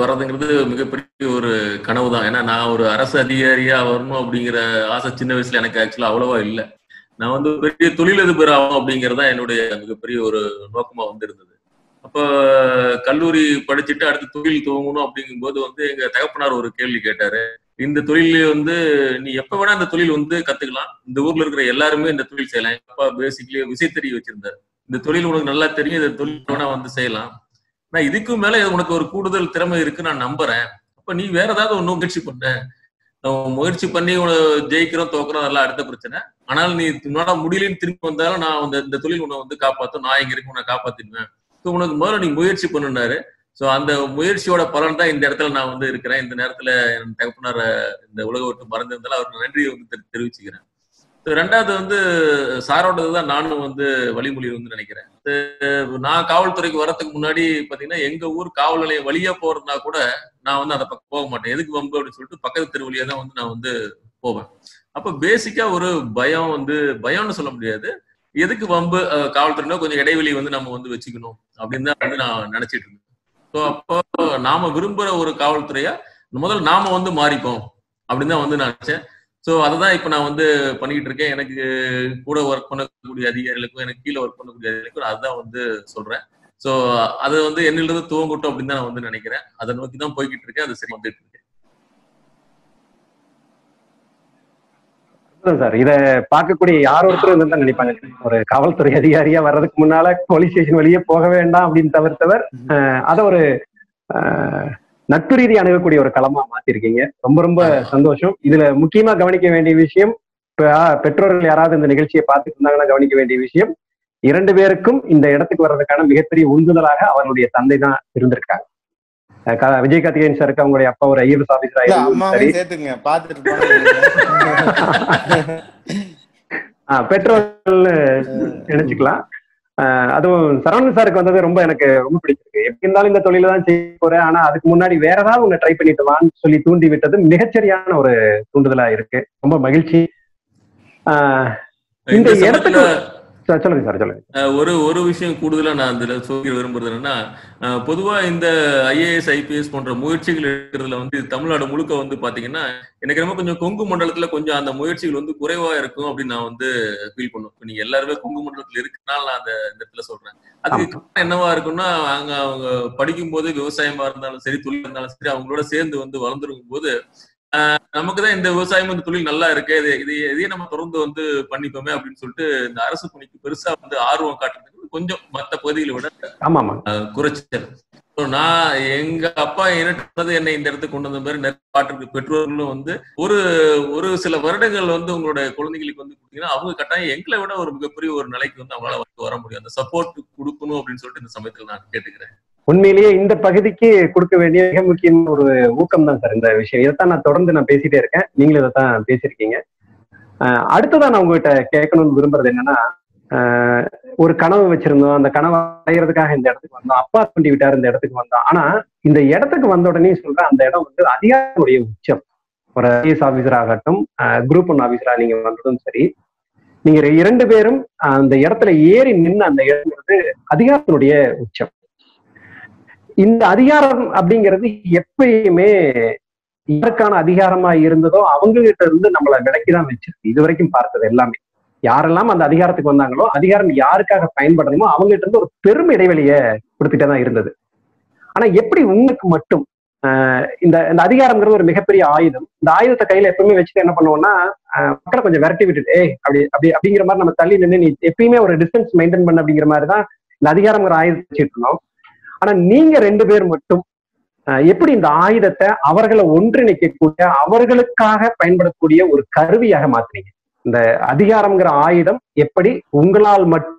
வர்றதுங்கிறது மிகப்பெரிய ஒரு கனவு தான் ஏன்னா நான் ஒரு அரசு அதிகாரியா வரணும் அப்படிங்கிற ஆசை சின்ன வயசுல எனக்கு ஆக்சுவலா அவ்வளவா இல்லை. நான் வந்து பெரிய தொழிலதிபர் ஆகும் அப்படிங்கறதா என்னுடைய மிகப்பெரிய ஒரு நோக்கமா வந்திருந்தது. அப்போ கல்லூரி படிச்சுட்டு அடுத்து தொழில் துவங்கணும் அப்படிங்கும்போது வந்து எங்க தகப்பனார் ஒரு கேள்வி கேட்டாரு. இந்த தொழில் வந்து நீ எப்ப வேணா இந்த தொழில் வந்து கத்துக்கலாம். இந்த ஊர்ல இருக்கிற எல்லாருமே இந்த தொழில் செய்யலாம். எங்க அப்பா பேசிக்கலி விசைத்தறி வச்சிருந்தாரு. இந்த தொழில் உனக்கு நல்லா தெரியும் இந்த தொழில் வேணா வந்து செய்யலாம். நான் இதுக்கும் மேல உனக்கு ஒரு கூடுதல் திறமை இருக்கு நான் நம்புறேன். அப்ப நீ வேற ஏதாவது ஒன்னும் முயற்சி பண்ண. நம்ம முயற்சி பண்ணி உன ஜெயிக்கிறோம் தோக்குறோம் அதெல்லாம் அடுத்த பிரச்சனை. ஆனால் நீ உன்னால முடியலன்னு திரும்பி வந்தாலும் நான் வந்து இந்த தொழில் உன்னை வந்து காப்பாற்றும் நான் இங்க இருக்கு உன்னை காப்பாத்திடுவேன். ஸோ உனக்கு முதல்ல நீ முயற்சி பண்ணுனாரு. ஸோ அந்த முயற்சியோட பலன் தான் இந்த இடத்துல நான் வந்து இருக்கிறேன். இந்த நேரத்துல என் தகப்பனார இந்த உலக விட்டு மறந்திருந்தாலும் அவருக்கு நன்றியை வந்து தெரி- தெரிவிச்சுக்கிறேன். ரெண்டாவது வந்து சாரோடது தான் நானும் வந்து வழிமொழி வந்து நினைக்கிறேன். நான் காவல்துறைக்கு வரத்துக்கு முன்னாடி பாத்தீங்கன்னா எங்க ஊர் காவல் நிலையம் வழியா போறதுனா கூட நான் வந்து அந்த பக்கம் போக மாட்டேன். எதுக்கு வம்பு அப்படின்னு சொல்லிட்டு பக்கத்து தெரு வழியா தான் வந்து நான் வந்து போவேன். அப்ப பேசிக்கா ஒரு பயம் வந்து பயம்னு சொல்ல முடியாது. எதுக்கு வம்பு அஹ், காவல்துறைனா கொஞ்சம் இடைவெளி வந்து நம்ம வந்து வச்சுக்கணும் அப்படின்னு தான் வந்து நான் நினைச்சிட்டு இருந்தேன். ஸோ அப்போ நாம விரும்புற ஒரு காவல்துறையா முதல்ல நாம வந்து மாறிப்போம் அப்படின்னு தான் வந்து நான் நினைச்சேன். ஸோ அதை தான் இப்போ நான் வந்து பண்ணிக்கிட்டு இருக்கேன். எனக்கு கூட ஒர்க் பண்ணக்கூடிய அதிகாரிகளுக்கும் எனக்கு கீழே ஒர்க் பண்ணக்கூடிய அதிகாரிகளுக்கும் அதுதான் வந்து சொல்றேன். ஸோ அது வந்து என்னிலிருந்து துவங்கட்டும் அப்படின்னு தான் நான் வந்து நினைக்கிறேன். அதை நோக்கி தான் போய்கிட்டு இருக்கேன். அது சரி வந்துட்டு இருக்கேன். சார். இத பார்க்கக்கூடிய யார் ஒருத்தரும் தான் நினைப்பாங்க. ஒரு காவல்துறை அதிகாரியா வர்றதுக்கு முன்னால போலீஸ் ஸ்டேஷன் வெளியே போக வேண்டாம் அப்படின்னு தவிர்த்தவர். அத ஒரு நட்பு ரீதி அணுகக்கூடிய ஒரு களமா மாத்திருக்கீங்க. ரொம்ப ரொம்ப சந்தோஷம். இதுல முக்கியமா கவனிக்க வேண்டிய விஷயம் பெற்றோர்கள் யாராவது இந்த நிகழ்ச்சியை பார்த்துட்டு இருந்தாங்கன்னா கவனிக்க வேண்டிய விஷயம் இரண்டு பேருக்கும் இந்த இடத்துக்கு வர்றதுக்கான மிகப்பெரிய உந்துதலாக அவருடைய தந்தை தான் இருந்திருக்காங்க விஜய் கார்த்திகேயன் சாருக்கு அவங்களுடைய அப்பா ஒரு ஐஎஸ் ஆபீசரா சேர்த்துங்க. பாத்துட்டு பெற்றோர்கள்னு நினைச்சுக்கலாம். அதுவும் சரவணன் சாருக்கு வந்தது ரொம்ப எனக்கு ரொம்ப பிடிச்சிருக்கு. எப்படி இருந்தாலும் இந்த தொழில தான் செய்ய போறேன். ஆனா அதுக்கு முன்னாடி வேற ஏதாவது ஒண்ணு ட்ரை பண்ணிட்டு வான்னு சொல்லி தூண்டி விட்டது மிகச்சரியான ஒரு தூண்டுதலா இருக்கு. ரொம்ப மகிழ்ச்சி. ஆஹ் இந்த இடத்துக்கு சொல்லுங்க சார் சொல்லுங்க. ஒரு ஒரு விஷயம் கூடுதலா நான் அதுல சொல்ல விரும்புறது என்னன்னா பொதுவா இந்த ஐஏஎஸ் ஐபிஎஸ் போன்ற முயற்சிகள் எடுக்கிறதுல வந்து தமிழ்நாடு முழுக்க வந்து பாத்தீங்கன்னா எனக்கு ரொம்ப கொஞ்சம் கொங்கு மண்டலத்துல கொஞ்சம் அந்த முயற்சிகள் வந்து குறைவா இருக்கும் அப்படின்னு நான் வந்து ஃபீல் பண்ணுவேன். இப்ப நீங்க எல்லாருமே கொங்கு மண்டலத்துல இருக்கனால நான் அந்த இடத்துல சொல்றேன். அதுக்கு என்னவா இருக்கும்னா அங்க அவங்க படிக்கும் போது விவசாயமா இருந்தாலும் சரி தொழில் இருந்தாலும் சரி அவங்களோட சேர்ந்து வந்து வளர்ந்துருக்கும் போது நமக்கு தான் இந்த விவசாயம் வந்து தொழில் நல்லா இருக்கு இது இது இதையே நம்ம தொடர்ந்து வந்து பண்ணிப்போமே அப்படின்னு சொல்லிட்டு இந்த அரசு பணிக்கு பெருசா வந்து ஆர்வம் காட்டுறதுக்கு கொஞ்சம் மத்த பகுதிகளை விட குறைச்சல் நான் எங்க அப்பா என்ன என்னை இந்த இடத்துக்கு கொண்டு வந்த மாதிரி நிறைய பாட்டு பெற்றோர்களும் வந்து ஒரு ஒரு சில வருடங்கள் வந்து உங்களோட குழந்தைகளுக்கு வந்து கொடுத்தீங்கன்னா அவங்க கட்டாயம் எங்களை விட ஒரு மிகப்பெரிய ஒரு நிலைக்கு வந்து அவங்களால வந்து வர முடியும். அந்த சப்போர்ட் கொடுக்கணும் அப்படின்னு சொல்லிட்டு இந்த சமயத்துல நான் கேட்டுக்கிறேன். உண்மையிலேயே இந்த பகுதிக்கு கொடுக்க வேண்டிய மிக முக்கியமான ஒரு ஊக்கம் தான் சார் இந்த விஷயம். இதைத்தான் நான் தொடர்ந்து நான் பேசிட்டே இருக்கேன். நீங்களும் இதைத்தான் பேசியிருக்கீங்க. ஆஹ் அடுத்ததா நான் உங்ககிட்ட கேட்கணும்னு விரும்புறது என்னன்னா ஆஹ் ஒரு கனவு வச்சிருந்தோம். அந்த கனவை அடைகிறதுக்காக இந்த இடத்துக்கு வந்தோம். அப்பா தூண்டி விட்டார் இந்த இடத்துக்கு வந்தோம். ஆனா இந்த இடத்துக்கு வந்த உடனே சொல்றேன் அந்த இடம் வந்து அதிகாரத்துடைய உச்சம். ஒரு ஐஎஸ் ஆபீசர் ஆகட்டும் குரூப் ஒன் ஆபீசரா நீங்க வந்ததும் சரி. நீங்க இரண்டு பேரும் அந்த இடத்துல ஏறி நின்று அந்த இடம்ங்கிறது அதிகாரத்தினுடைய உச்சம். இந்த அதிகாரம் அப்படிங்கிறது எப்பயுமே யாருக்கான அதிகாரமா இருந்ததோ அவங்க கிட்ட இருந்து நம்மளை விலக்கிதான் வச்சிருக்கு. இது வரைக்கும் பார்த்தது எல்லாமே. யாரெல்லாம் அந்த அதிகாரத்துக்கு வந்தாங்களோ அதிகாரம் யாருக்காக பயன்படணுமோ அவங்க கிட்ட இருந்து ஒரு பெரும் இடைவெளியை கொடுத்துட்டே தான் இருந்தது. ஆனா எப்படி உங்களுக்கு மட்டும் ஆஹ் இந்த இந்த அதிகாரம்ங்கிறது ஒரு மிகப்பெரிய ஆயுதம். இந்த ஆயுதத்தை கையில எப்பவுமே வச்சுட்டு என்ன பண்ணுவோம்னா மக்களை கொஞ்சம் விரட்டி விட்டுட்டு ஏய் அப்படி அப்படி அப்படிங்கிற மாதிரி நம்ம தள்ளி நின்று நீ எப்பயுமே ஒரு டிஸ்டன்ஸ் மெயின்டைன் பண்ண அப்படிங்கிற மாதிரி தான் இந்த அதிகாரங்கிற ஆயுதத்தை வச்சுட்டு இருந்தோம். ஆனா நீங்க ரெண்டு பேர் மட்டும் ஆஹ் எப்படி இந்த ஆயுதத்தை அவர்களை ஒன்றிணைக்கக்கூடிய அவர்களுக்காக பயன்படக்கூடிய ஒரு கருவியாக மாத்துறீங்க இந்த அதிகாரம்ங்கிற ஆயுதம் எப்படி உங்களால் மட்டும்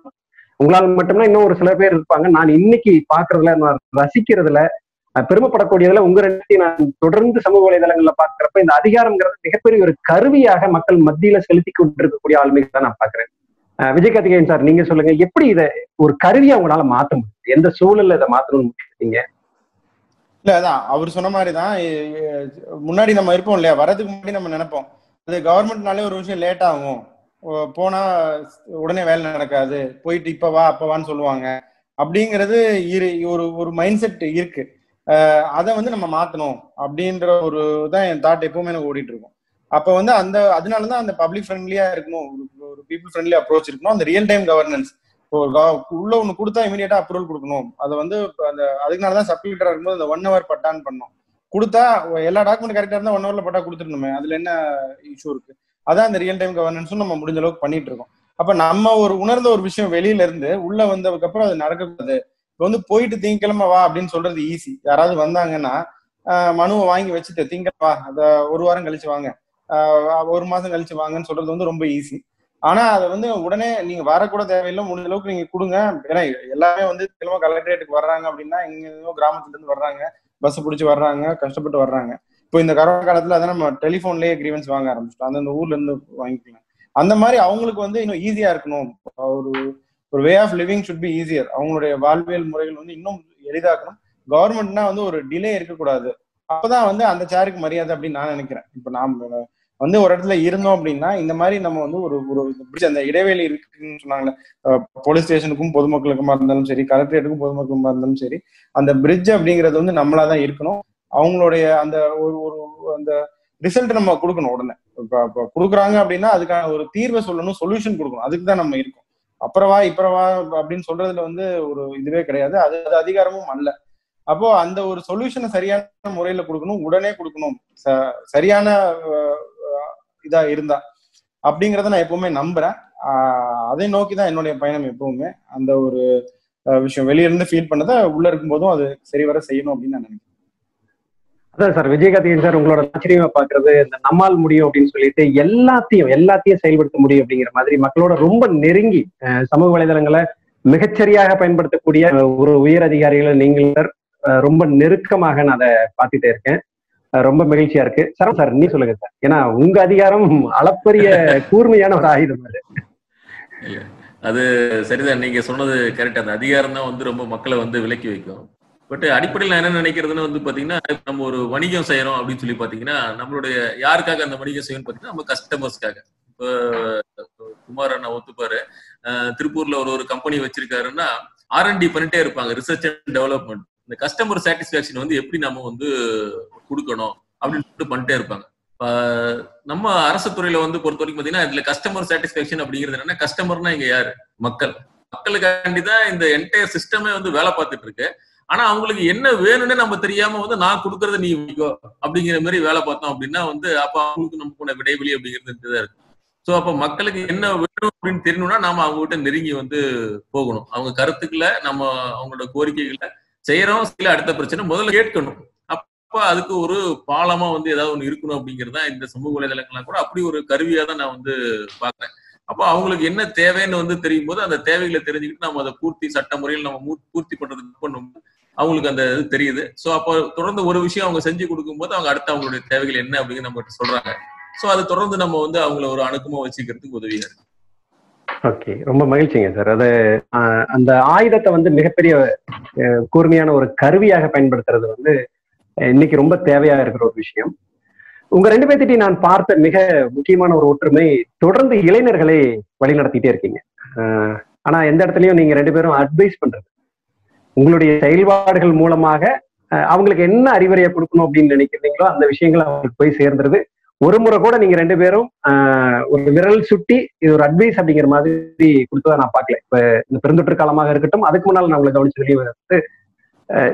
உங்களால் மட்டும்னா இன்னும் ஒரு சில பேர் இருப்பாங்க. நான் இன்னைக்கு பாக்குறதுல நான் ரசிக்கிறதுல பெருமைப்படக்கூடியதுல உங்க ரெண்டையும் நான் தொடர்ந்து சமூக வலைதளங்கள்ல பாக்குறப்ப இந்த அதிகாரம்ங்கிறது மிகப்பெரிய ஒரு கருவியாக மக்கள் மத்தியில செலுத்தி கொண்டிருக்கக்கூடிய ஆளுமையை தான் நான் பாக்குறேன் விஜய் கார்த்திகேயன் சார் நீங்க சொல்லுங்க எப்படி இதை ஒரு கருவியா உங்களால மாத்த முடியும் எந்த சூழல்ல இதை மாத்தணும்னு முடிக்கிறீங்க இல்ல அதான் அவர் சொன்ன மாதிரி தான் முன்னாடி நம்ம இருப்போம் இல்லையா? வரதுக்கு முன்னாடி நம்ம நினைப்போம். அது கவர்மெண்ட்னாலே ஒரு விஷயம் லேட் ஆகும். போனா உடனே வேலை நடக்காது. போயிட்டு இப்ப வா அப்ப வான்னு சொல்லுவாங்க. அப்படிங்கிறது இரு ஒரு ஒரு மைண்ட் செட் இருக்கு அதை வந்து நம்ம மாத்தணும் அப்படின்ற ஒரு தான் என் தாட் எப்பவுமே எனக்கு ஓடிட்டு இருக்கும். அப்ப வந்து அந்த அதனாலதான் அந்த பப்ளிக் ஃப்ரெண்ட்லியா இருக்கணும் ஒரு- பீப்புள் ஃப்ரெண்ட்லி அப்ரோச் இருக்கணும் அந்த ரியல் டைம் கவர்னன்ஸ் இப்போ ஒரு உள்ள ஒண்ணு கொடுத்தா இமீடியட்டா அப்ரூவல் கொடுக்கணும். அதை வந்து அந்த அதுக்குனாலதான் சப்ளிட்டரா இருக்கும்போது அந்த ஒன் ஹவர் பட்டான்னு பண்ணோம். கொடுத்தா எல்லா டாக்குமெண்ட் கரெக்டா இருந்தா ஒன் ஹவர்ல பட்டா கொடுத்துருணுமே அதுல என்ன இஷ்யூ இருக்கு? அதான் அந்த ரியல் டைம் கவர்னன்ஸும் நம்ம முடிஞ்ச அளவுக்கு பண்ணிட்டு இருக்கோம். அப்ப நம்ம ஒரு உணர்ந்த ஒரு விஷயம் வெளியில இருந்து உள்ள வந்ததுக்கு அப்புறம் அது நடக்கக்கூடாது. இப்போ வந்து போயிட்டு திங்கக்கிழமை வா அப்படின்னு சொல்றது ஈஸி யாராவது வந்தாங்கன்னா மனுவை வாங்கி வச்சுட்டு திங்கக்கிழமை அதை அத ஒரு வாரம் கழிச்சு வாங்க. ஒரு மாசம் கழிச்சு வாங்கன்னு சொல்றது வந்து ரொம்ப ஈஸி ஆனா அதை வந்து உடனே நீங்க வரக்கூட தேவையில்லை. முடிஞ்ச அளவுக்கு நீங்க கொடுங்க. ஏன்னா எல்லாமே வந்து கிழமை கலெக்டரேட்டுக்கு வர்றாங்க அப்படின்னா இங்க கிராமத்துல இருந்து வர்றாங்க. பஸ் பிடிச்சி வர்றாங்க கஷ்டப்பட்டு வர்றாங்க. இப்போ இந்த கரோனா காலத்துல அதான் நம்ம டெலிஃபோன்லயே கிரீவன்ஸ் வாங்க ஆரம்பிச்சிட்டோம். அந்தந்த ஊர்ல இருந்து வாங்கிக்கலாம். அந்த மாதிரி அவங்களுக்கு வந்து இன்னும் ஈஸியா இருக்கணும். ஒரு ஒரு way of living should be easier அவங்களுடைய வாழ்வியல் முறைகள் வந்து இன்னும் எளிதாக்கணும். கவர்மெண்ட்னா வந்து ஒரு டிலே இருக்கக்கூடாது. அப்பதான் வந்து அந்த சேருக்கு மரியாதை அப்படின்னு நான் நினைக்கிறேன். இப்ப நாம வந்து ஒரு இடத்துல இருந்தோம் அப்படின்னா இந்த மாதிரி நம்ம வந்து ஒரு ஒரு பிரிட்ஜ் அந்த இடைவெளி இருக்குன்னு சொன்னாங்களே போலீஸ் ஸ்டேஷனுக்கும் பொதுமக்களுக்குமா இருந்தாலும் சரி கலெக்டரேட்டுக்கும் பொதுமக்களுக்குமா இருந்தாலும் சரி அந்த பிரிட்ஜ் அப்படிங்கிறது வந்து நம்மளா தான் இருக்கணும். அவங்களுடைய அந்த ஒரு ஒரு அந்த ரிசல்ட் நம்ம கொடுக்கணும் உடனே. இப்போ இப்ப கொடுக்குறாங்க அப்படின்னா அதுக்கான ஒரு தீர்வை சொல்லணும் சொல்யூஷன் கொடுக்கணும். அதுக்கு தான் நம்ம இருக்கோம். அப்புறவா இப்புறவா அப்படின்னு சொல்றதுல வந்து ஒரு இதுவே கிடையாது. அது அது அதிகாரமும் அல்ல. அப்போ அந்த ஒரு சொல்யூஷனை சரியான முறையில கொடுக்கணும் உடனே கொடுக்கணும். ச- சரியான இதா இருந்தா. அப்படிங்கறத நான் எப்பவுமே நம்புறேன். ஆஹ் அதை நோக்கி தான் என்னுடைய பயணம் எப்பவுமே. அந்த ஒரு விஷயம். வெளியிருந்து ஃபீல் பண்ணதை உள்ள இருக்கும்போதும் அது சரிவர செய்யணும் அப்படின்னு நான் நினைக்கிறேன். அதான் சார் விஜயகார்த்திகன் சார் உங்களோட ஆச்சரியமா பாக்குறது இந்த நம்மால் முடியும் அப்படின்னு சொல்லிட்டு எல்லாத்தையும் எல்லாத்தையும் செயல்படுத்த முடியும் அப்படிங்கிற மாதிரி மக்களோட ரொம்ப நெருங்கி சமூக வலைதளங்களை மிகச்சரியாக பயன்படுத்தக்கூடிய ஒரு உயர் அதிகாரிகளை நீங்கள் ரொம்ப நெருக்கமாக நான் அதை பார்த்துட்டே இருக்கேன். ரொம்ப மகிழ்ச்சியா இருக்கு. சார் சார் நீ சொல்லுங்க சார். ஏன்னா உங்க அதிகாரம் அளப்பரிய கூர்மையான ஒரு ஆயுதம் அது. அது சரிதான். நீங்க சொன்னது கரெக்ட் அந்த அதிகாரம் தான் வந்து ரொம்ப மக்களை வந்து விலக்கி வைக்கும். பட் அடிப்படையில் நான் என்ன நினைக்கிறதுன்னு வந்து பாத்தீங்கன்னா நம்ம ஒரு வணிகம் செய்யறோம் அப்படின்னு சொல்லி பாத்தீங்கன்னா நம்மளுடைய யாருக்காக அந்த வணிகம் செய்யணும் பாத்தீங்கன்னா நம்ம கஸ்டமர்ஸ்க்காக இப்போ குமார் அண்ணா ஒத்துப்பாரு. திருப்பூர்ல ஒரு ஒரு கம்பெனி வச்சிருக்காருன்னா ஆர்என்டி பண்ணிட்டே இருப்பாங்க. ரிசர்ச் அண்ட் டெவலப்மெண்ட் இந்த கஸ்டமர் சாட்டிஸ்பாக்சன் வந்து எப்படி நம்ம வந்து கொடுக்கணும் அப்படின்னு சொல்லிட்டு பண்ணிட்டே இருப்பாங்க. நம்ம அரசு துறையில வந்து பொறுத்த வரைக்கும் பாத்தீங்கன்னா இதுல கஸ்டமர் சாட்டிஸ்பாக்சன் அப்படிங்கிறது என்னன்னா கஸ்டமர்னா இங்க யாரு? மக்கள். மக்களுக்காண்டி தான் இந்த என்டையர் சிஸ்டமே வந்து வேலை பார்த்துட்டு இருக்கு. ஆனா அவங்களுக்கு என்ன வேணும்னு நம்ம தெரியாம வந்து நான் கொடுக்கறத நீ வைக்கோ அப்படிங்கிற மாதிரி வேலை பார்த்தோம் அப்படின்னா வந்து அப்ப அவங்களுக்கு நம்ம போன விடைவெளி அப்படிங்கிறது தான் இருக்கு. சோ அப்ப மக்களுக்கு என்ன வேணும் அப்படின்னு தெரியணும்னா நாம அவங்க கிட்ட நெருங்கி வந்து போகணும். அவங்க கருத்துக்களை நம்ம அவங்களோட கோரிக்கைகளை செய்யறோம் சில அடுத்த பிரச்சனை முதல்ல கேட்கணும். அப்ப அதுக்கு ஒரு பாலமா வந்து ஏதாவது ஒண்ணு இருக்கணும் அப்படிங்கிறது தான் இந்த சமூக வலைதளங்கள்லாம் கூட அப்படி ஒரு கருவியா தான் நான் வந்து பாக்குறேன் அப்போ அவங்களுக்கு என்ன தேவைன்னு வந்து தெரியும் போது அந்த தேவைகளை தெரிஞ்சுக்கிட்டு நம்ம அதை பூர்த்தி சட்ட முறையில் நம்ம மூ- பூர்த்தி பண்றதுக்கு பண்ணும். அவங்களுக்கு அந்த இது தெரியுது. ஸோ அப்போ தொடர்ந்து ஒரு விஷயம் அவங்க செஞ்சு கொடுக்கும்போது அவங்க அடுத்து அவங்களுடைய தேவைகள் என்ன அப்படின்னு நம்ம சொல்றாங்க. ஸோ அது தொடர்ந்து நம்ம வந்து அவங்கள ஒரு அணுக்கமா வச்சுக்கிறதுக்கு உதவியா இருக்கு. ஓகே ரொம்ப மகிழ்ச்சிங்க சார். அது ஆஹ், அந்த ஆயுதத்தை வந்து மிகப்பெரிய கூர்மையான ஒரு கருவியாக பயன்படுத்துறது வந்து இன்னைக்கு ரொம்ப தேவையா இருக்கிற ஒரு விஷயம். உங்க ரெண்டு பேர்த்திட்டையும் நான் பார்த்த மிக முக்கியமான ஒரு ஒற்றுமை தொடர்ந்து இளைஞர்களை வழிநடத்திட்டே இருக்கீங்க. ஆஹ், ஆனா எந்த இடத்துலயும் நீங்க ரெண்டு பேரும் அட்வைஸ் பண்றது. உங்களுடைய செயல்பாடுகள் மூலமாக அவங்களுக்கு என்ன அறிவுரையை கொடுக்கணும் அப்படின்னு நினைக்கிறீங்களோ அந்த விஷயங்கள் அவங்களுக்கு போய் சேர்ந்துருது. ஒரு முறை கூட நீங்க ரெண்டு பேரும் ஒரு விரல் சுட்டி இது ஒரு அட்வைஸ் அப்படிங்கிற மாதிரி கொடுத்ததை நான் பார்க்கல. இப்ப இந்த பெருந்தொற்று காலமாக இருக்கட்டும் அதுக்கு முன்னால் நான் உங்களை கவனிச்சதுலயும் வந்து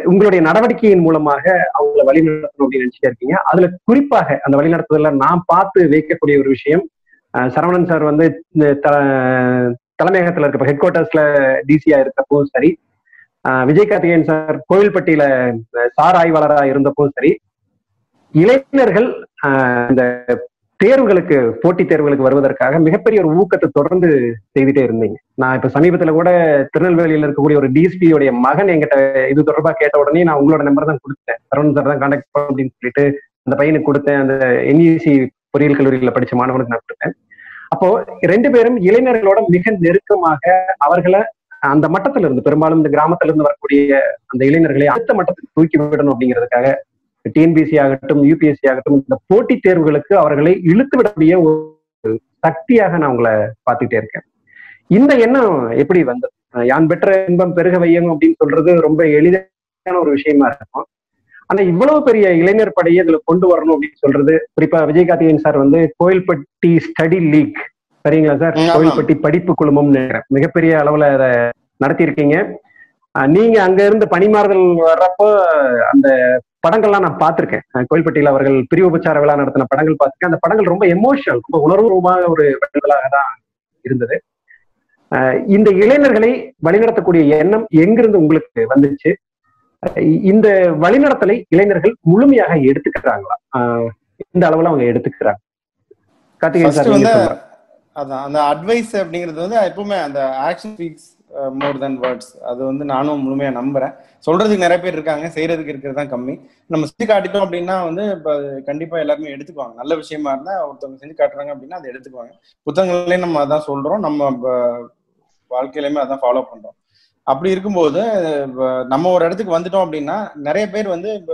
உங்களுடைய நடவடிக்கையின் மூலமாக அவங்களை வழிநடத்தணும் அப்படின்னு நினைச்சிட்டே இருக்கீங்க. அதுல குறிப்பாக அந்த வழிநடத்துதல நான் பார்த்து வைக்கக்கூடிய ஒரு விஷயம் சரவணன் சார் வந்து இந்த த- தலைமையகத்துல இருக்க ஹெட் குவார்டர்ஸ்ல டிசியா இருக்கப்போ சரி விஜய் கார்த்திகேயன் சார் கோவில்பட்டியில சார் ஆய்வாளராக இருந்தப்போ சரி இளைஞர்கள் இந்த தேர்வுகளுக்கு போட்டித் தேர்வுகளுக்கு வருவதற்காக மிகப்பெரிய ஒரு ஊக்கத்தை தொடர்ந்து செய்துட்டே இருந்தீங்க. நான் இப்ப சமீபத்துல கூட திருநெல்வேலியில இருக்கக்கூடிய ஒரு டிஎஸ்பியோடைய மகன் என்கிட்ட இது தொடர்பா கேட்ட உடனே நான் உங்களோட நம்பர் தான் கொடுத்தேன். சரவணன் சார் தான் கான்டாக்ட் பண்ண அப்படின்னு சொல்லிட்டு அந்த பையனுக்கு கொடுத்தேன். அந்த என்இசி பொறியியல் கல்லூரியில படிச்ச மாணவனுக்கு நான் கொடுத்தேன். அப்போ ரெண்டு பேரும் இளைஞர்களோட மிக நெருக்கமாக அவர்களை அந்த மட்டத்துல இருந்து பெரும்பாலும் இந்த கிராமத்துல இருந்து வரக்கூடிய அந்த இளைஞர்களை அடுத்த மட்டத்துக்கு தூக்கி விடணும் அப்படிங்கிறதுக்காக டிஎன்பிசி ஆகட்டும் யூபிஎஸ்சி ஆகட்டும் இந்த போட்டித் தேர்வுகளுக்கு அவர்களை இழுத்து விடக்கூடிய ஒரு சக்தியாக நான் உங்களை பார்த்துக்கிட்டே இருக்கேன். இந்த எண்ணம் எப்படி வந்தது? யான் பெற்ற இன்பம் பெருக வையணும் அப்படின்னு சொல்றது ரொம்ப எளிதான ஒரு விஷயமா இருக்கும். ஆனா இவ்வளவு பெரிய இளைஞர் படையை இதுல கொண்டு வரணும் அப்படின்னு சொல்றது குறிப்பா விஜயகார்த்திகேயன் சார் வந்து கோயில்பட்டி ஸ்டடி லீக். சரிங்களா சார். கோயில்பட்டி படிப்பு நினைக்கிறேன். மிகப்பெரிய அளவுல அதை நடத்தியிருக்கீங்க. நீங்க அங்க இருந்து பணிமாறுதல் வர்றப்போ அந்த படங்கள்லாம் நான் பார்த்திருக்கேன். கோயில்பட்டியில அவர்கள் பிரிவுபச்சார விழா நடத்தின படங்கள் பார்த்திருக்கேன். அந்த படங்கள் ரொம்ப எமோஷனல் ரொம்ப உணர்வுபூர்வமான ஒரு படங்களாக தான் இருந்தது இந்த இளைஞர்களை வழிநடத்தக்கூடிய எண்ணம் எங்கிருந்து உங்களுக்கு வந்துச்சு? இந்த வழிநடத்தலை இளைஞர்கள் முழுமையாக எடுத்துக்கிறாங்களா? இந்த அளவுல அவங்க எடுத்துக்கிறாங்க. கார்த்திகேயன் சார். அதான் அந்த அட்வைஸ் அப்படிங்கிறது வந்து எப்பவுமே அந்த action speaks more than words அது வந்து நானும் முழுமையா நம்புறேன். சொல்றதுக்கு நிறைய பேர் இருக்காங்க. செய்யறதுக்கு இருக்கிறது தான் கம்மி. நம்ம செஞ்சு காட்டிட்டோம் அப்படின்னா வந்து இப்ப கண்டிப்பா எல்லாருமே எடுத்துக்குவாங்க. நல்ல விஷயமா இருந்தா ஒருத்தவங்க செஞ்சு காட்டுறாங்க அப்படின்னா அதை எடுத்துக்குவாங்க. புத்தகங்கள்லயும் நம்ம அதான் சொல்றோம். நம்ம ப- வாழ்க்கையிலுமே அதான் ஃபாலோ பண்றோம். அப்படி இருக்கும்போது நம்ம ஒரு இடத்துக்கு வந்துட்டோம் அப்படின்னா நிறைய பேர் வந்து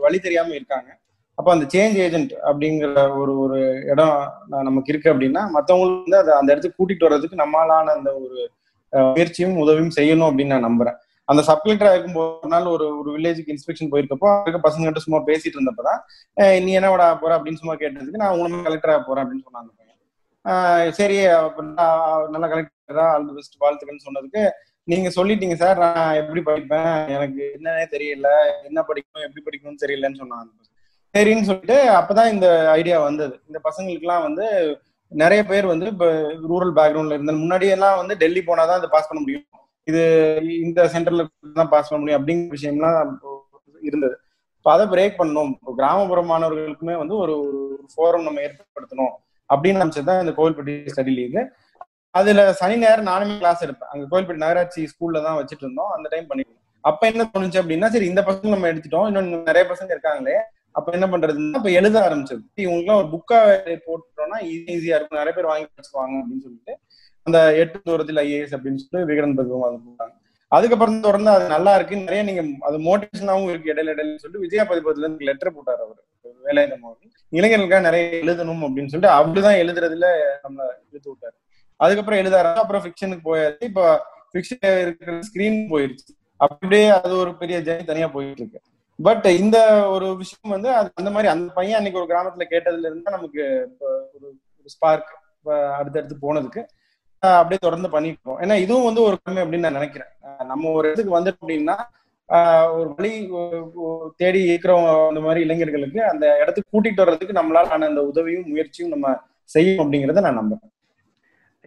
வழி தெரியாம இருக்காங்க. அப்ப அந்த சேஞ்ச் ஏஜென்ட் அப்படிங்கிற ஒரு ஒரு இடம் நமக்கு இருக்கு அப்படின்னா மத்தவங்களுக்கு வந்து அதை அந்த இடத்துக்கு கூட்டிட்டு வர்றதுக்கு நம்மளான அந்த ஒரு முயற்சியும் உதவியும் செய்யணும் அப்படின்னு நான் நம்புறேன். அந்த சப்கலெக்டரா ஆகும் ஒரு நாள் ஒரு ஒரு வில்லேஜுக்கு இன்ஸ்பெக்ஷன் போயிருக்கப்போ இருக்க பசங்கள்கிட்ட சும்மா பேசிட்டு இருந்தப்பதான் நீ என்ன விட போற? அப்படின்னு சும்மா கேட்டதுக்கு நான் உங்களை கலெக்டரா போறேன் அப்படின்னு சொன்னாங்க ஆஹ் சரி நான் நல்ல கலெக்டரா ஆல் தி பெஸ்ட் வாழ்த்துக்கள்னு சொன்னதுக்கு நீங்க சொல்லிட்டீங்க சார் நான் எப்படி படிப்பேன்? எனக்கு என்னன்னே தெரியல என்ன படிக்கணும் எப்படி படிக்கணும்னு தெரியலன்னு சொன்னாங்க. சரின்னு சொல்லிட்டு அப்பதான் இந்த ஐடியா வந்தது. இந்த பசங்களுக்குலாம் வந்து நிறைய பேர் வந்து இப்போ ரூரல் பேக்ரவுண்ட்ல இருந்த முன்னாடி எல்லாம் வந்து டெல்லி போனாதான் அதை பாஸ் பண்ண முடியும். இது இந்த சென்டர்ல தான் பாஸ் பண்ண முடியும் அப்படிங்கிற விஷயம்லாம் இருந்தது. இப்போ அதை பிரேக் பண்ணணும். கிராமப்புற மாணவர்களுக்குமே வந்து ஒரு ஒரு ஃபோரம் நம்ம ஏற்படுத்தணும் அப்படின்னு நினைச்சது தான் இந்த கோவில்பட்டி ஸ்டடி லீக் அதுல சனி நேரம் நானுமே கிளாஸ் எடுப்பேன். அங்க கோயில்பட்டி நகராட்சி ஸ்கூல்ல தான் வச்சுட்டு இருந்தோம். அந்த டைம் பண்ணிருந்தோம் அப்ப என்ன தோணுச்சு அப்படின்னா சரி இந்த பசங்க நம்ம எடுத்துட்டோம். இன்னும் நிறைய பசங்க இருக்காங்களே. அப்ப என்ன பண்றதுன்னா இப்ப எழுத ஆரம்பிச்சது. இவங்களுக்குலாம் ஒரு புக்கா போட்டுட்டோம்னா ஈஸியா இருக்கும். நிறைய பேர் வாங்கி வச்சுக்குவாங்க அப்படின்னு சொல்லிட்டு அந்த எட்டு தூரத்தில் ஐஏஎஸ் அப்படின்னு சொல்லிட்டு விகடன் பகவான் அது போட்டாங்க அதுக்கப்புறம் தொடர்ந்து அது நல்லா இருக்கு நிறைய நீங்க அது மோட்டிவேஷனாகவும் இருக்கு இடையில இடையில சொல்லிட்டு விஜயா பதிப்பத்துல இருந்து லெட்டர் போட்டார் அவர். வேலாயுதம் அவர்கள் இளைஞர்களுக்காக நிறைய எழுதணும் அப்படின்னு சொல்லிட்டு அப்படிதான் எழுதுறதுல நம்ம எழுத்து விட்டாரு. அதுக்கப்புறம் எழுத ஆரம்பிச்சு அப்புறம் ஃபிக்ஷனுக்கு போயாச்சு. இப்போ ஃபிக்ஷன் இருக்கிற ஸ்கிரீன் போயிருச்சு. அப்படியே அது ஒரு பெரிய ஜெர்னி தனியா போயிட்டு இருக்கு. பட் இந்த ஒரு விஷயம் வந்து அது அந்த மாதிரி அந்த பையன் அன்னைக்கு ஒரு கிராமத்துல கேட்டதுல இருந்தா நமக்கு ஒரு ஸ்பார்க் அடுத்தடுத்து போனதுக்கு அப்படியே தொடர்ந்து பண்ணிட்டு ஏன்னா இதுவும் வந்து ஒரு கடமை அப்படின்னு நான் நினைக்கிறேன். நம்ம ஒரு இடத்துக்கு வந்துட்டோம் அப்படின்னா ஒரு வழி தேடி இருக்கிறவங்க அந்த மாதிரி இளைஞர்களுக்கு அந்த இடத்துக்கு கூட்டிட்டு வர்றதுக்கு நம்மளால ஆன அந்த உதவியும் முயற்சியும் நம்ம செய்யும் அப்படிங்கறத நான் நம்புறேன்.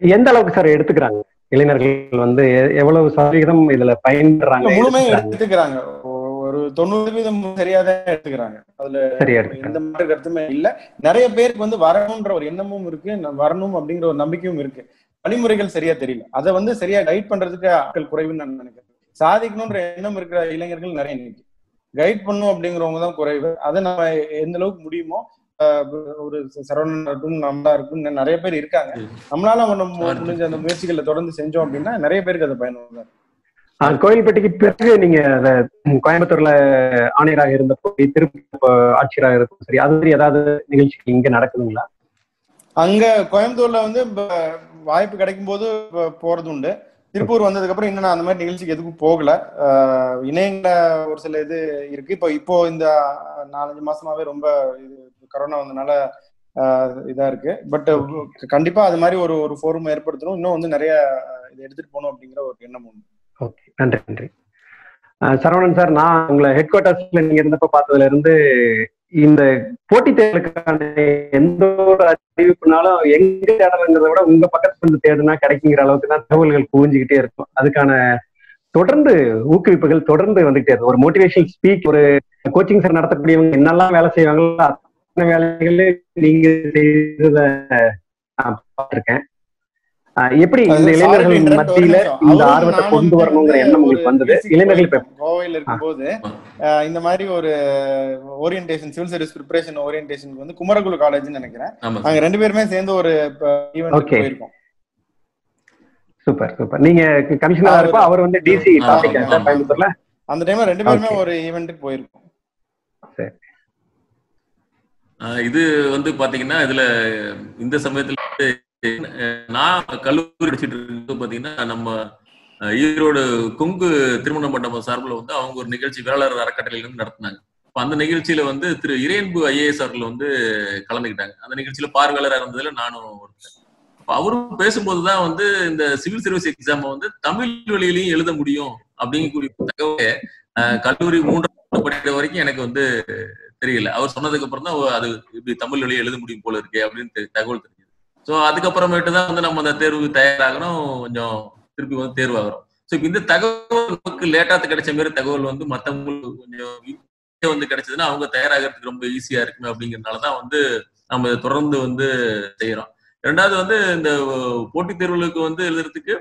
எந்த அளவுக்கு சார் எடுத்துக்கிறாங்க? இளைஞர்கள் வந்து எவ்வளவு சதவீதம் இதுல பயன்படுறாங்க முழுமையா எடுத்துக்கிறாங்க? ஒரு தொண்ணூறு வீதம் சரியாதான் எடுத்துக்கிறாங்க. அதுல சரியா எந்த மாதிரி கருத்துமே இல்ல. நிறைய பேருக்கு வந்து வரணும்ன்ற ஒரு எண்ணமும் இருக்கு வரணும் அப்படிங்கிற ஒரு நம்பிக்கையும் இருக்கு. வழிமுறைகள் சரியா தெரியல. அதை வந்து சரியா கைட் பண்றதுக்கு ஆட்கள் குறைவுன்னு நான் நினைக்கிறேன். சாதிக்கணும்ன்ற எண்ணம் இருக்கிற இளைஞர்கள் நிறைய இன்னைக்கு. கைட் பண்ணும் அப்படிங்கிறவங்க தான் குறைவு. அதை நம்ம எந்த அளவுக்கு முடியுமோ ஒரு சரவணன் இருக்கட்டும் நம்மளா இருக்கும் நிறைய பேர் இருக்காங்க. நம்மளால நம்ம முடிஞ்ச அந்த முயற்சிகளை தொடர்ந்து செஞ்சோம் அப்படின்னா நிறைய பேருக்கு அது பயனுள்ளதா இருக்கும். கோயில்பட்டிக்கு பிறகு நீங்க கோயம்புத்தூர்ல ஆணையராக இருந்தப்போ திருப்பி ஆட்சியராக இருக்கும் சரி அது மாதிரி ஏதாவது நிகழ்ச்சி இங்க நடக்குதுங்களா? அங்க கோயம்புத்தூர்ல வந்து வாய்ப்பு கிடைக்கும் போது போறது உண்டு திருப்பூர் வந்ததுக்கு அப்புறம் இன்னும் நான் அந்த மாதிரி நிகழ்ச்சிக்கு எதுக்கும் போகல. இணையங்கள ஒரு சில இது இருக்கு. இப்போ இப்போ இந்த நாலஞ்சு மாசமாவே ரொம்ப இது கரோனா வந்தனால இதா இருக்கு. பட் கண்டிப்பா அது மாதிரி ஒரு ஒரு ஃபோரம் ஏற்படுத்தணும். இன்னும் வந்து நிறைய இதை எடுத்துட்டு போகணும் அப்படிங்கிற ஒரு எண்ணம் உண்டு. ஓகே. நன்றி நன்றி. ஆஹ் சரவணன் சார் நான் உங்களை ஹெட் குவார்ட்டர்ஸ்ல நீங்க இருந்தப்ப பார்த்ததுல இருந்து இந்த போட்டித் தேர்தலுக்கான எந்த ஒரு அறிவிப்புனாலும் எங்க தேடலைங்கிறத விட உங்க பக்கத்துல இருந்து தேடுனா கிடைக்குங்கிற அளவுக்கு தான் தகவல்கள் குவிஞ்சுக்கிட்டே இருக்கும். அதுக்கான தொடர்ந்து ஊக்குவிப்புகள் தொடர்ந்து வந்துகிட்டே இருக்கும். ஒரு மோட்டிவேஷன் ஸ்பீக் ஒரு கோச்சிங் சார் நடத்தக்கூடியவங்க என்னெல்லாம் வேலை செய்வாங்களோ அத்தனை வேலைகளே நீங்க செய்தத நான் பார்த்துருக்கேன். எப்படி இந்த இளைஞர்கள் மத்தியில. இந்த ஆர்வத்தை கொண்டு வரணுங்கிற வந்து எண்ணம் உங்களுக்கு வந்தது இளைஞர்கள். கோவையில இருக்கும்போது இந்த மாதிரி ஒரு orientation civil service preparation orientation வந்து குமரகுரு காலேஜ்னு நினைக்கிறேன் நாங்க ரெண்டு பேருமே சேர்ந்து ஒரு ஈவெண்ட். போயிருக்கோம் சூப்பர் சூப்பர் நீங்க கமிஷனரா இருப்போ அவர் வந்து டிசி டாபிக் சார். கோயம்புத்தூர்ல அந்த டைம்ல ரெண்டு பேருமே. ஒரு ஈவெண்ட்டுக்கு போயிருக்கோம் ஆஹ் இது வந்து பாத்தீங்கன்னா இதுல இந்த சமயத்துல நான் கல்லூரி படிச்சுட்டு இருக்கும்போது பாத்தீங்கன்னா நம்ம ஈரோடு கொங்கு திருமண மண்டபம் சார்பில் வந்து அவங்க ஒரு நிகழ்ச்சி வேளாளர் அறக்கட்டளையில இருந்து நடத்தினாங்க. இப்போ அந்த நிகழ்ச்சியில வந்து திரு இறையன்பு ஐஏஎஸ் அவர்கள் வந்து கலந்துக்கிட்டாங்க. அந்த நிகழ்ச்சியில பார்வையாளராக இருந்ததுல நானும் ஒருத்தன். அப்ப அவரும் பேசும்போதுதான் வந்து இந்த சிவில் சர்வீஸ் எக்ஸாம் வந்து தமிழ் வழியிலையும் எழுத முடியும் அப்படிங்கக்கூடிய தகவலை கல்லூரி மூன்றாவது படிக்கிற வரைக்கும் எனக்கு வந்து தெரியல. அவர் சொன்னதுக்கு அப்புறம் தான் அது இப்படி தமிழ் வழியை எழுத முடியும் போல இருக்கே அப்படின்னு தகவல் தெரியும் ஸோ அதுக்கப்புறமேட்டு தான் வந்து நம்ம அந்த தேர்வுக்கு தயாராகிறோம் கொஞ்சம் திருப்பி வந்து தேர்வாகிறோம் ஸோ இப்போ இந்த தகவல் நமக்கு லேட்டா கிடைச்ச மாதிரி தகவல் வந்து மற்றவங்களுக்கு கொஞ்சம் வந்து கிடைச்சதுன்னா அவங்க தயாராகிறதுக்கு ரொம்ப ஈஸியா இருக்குமே அப்படிங்கறதுனால தான் வந்து நம்ம இதை தொடர்ந்து வந்து செய்யறோம். ரெண்டாவது வந்து இந்த போட்டித் தேர்வுகளுக்கு வந்து எழுதுறதுக்கு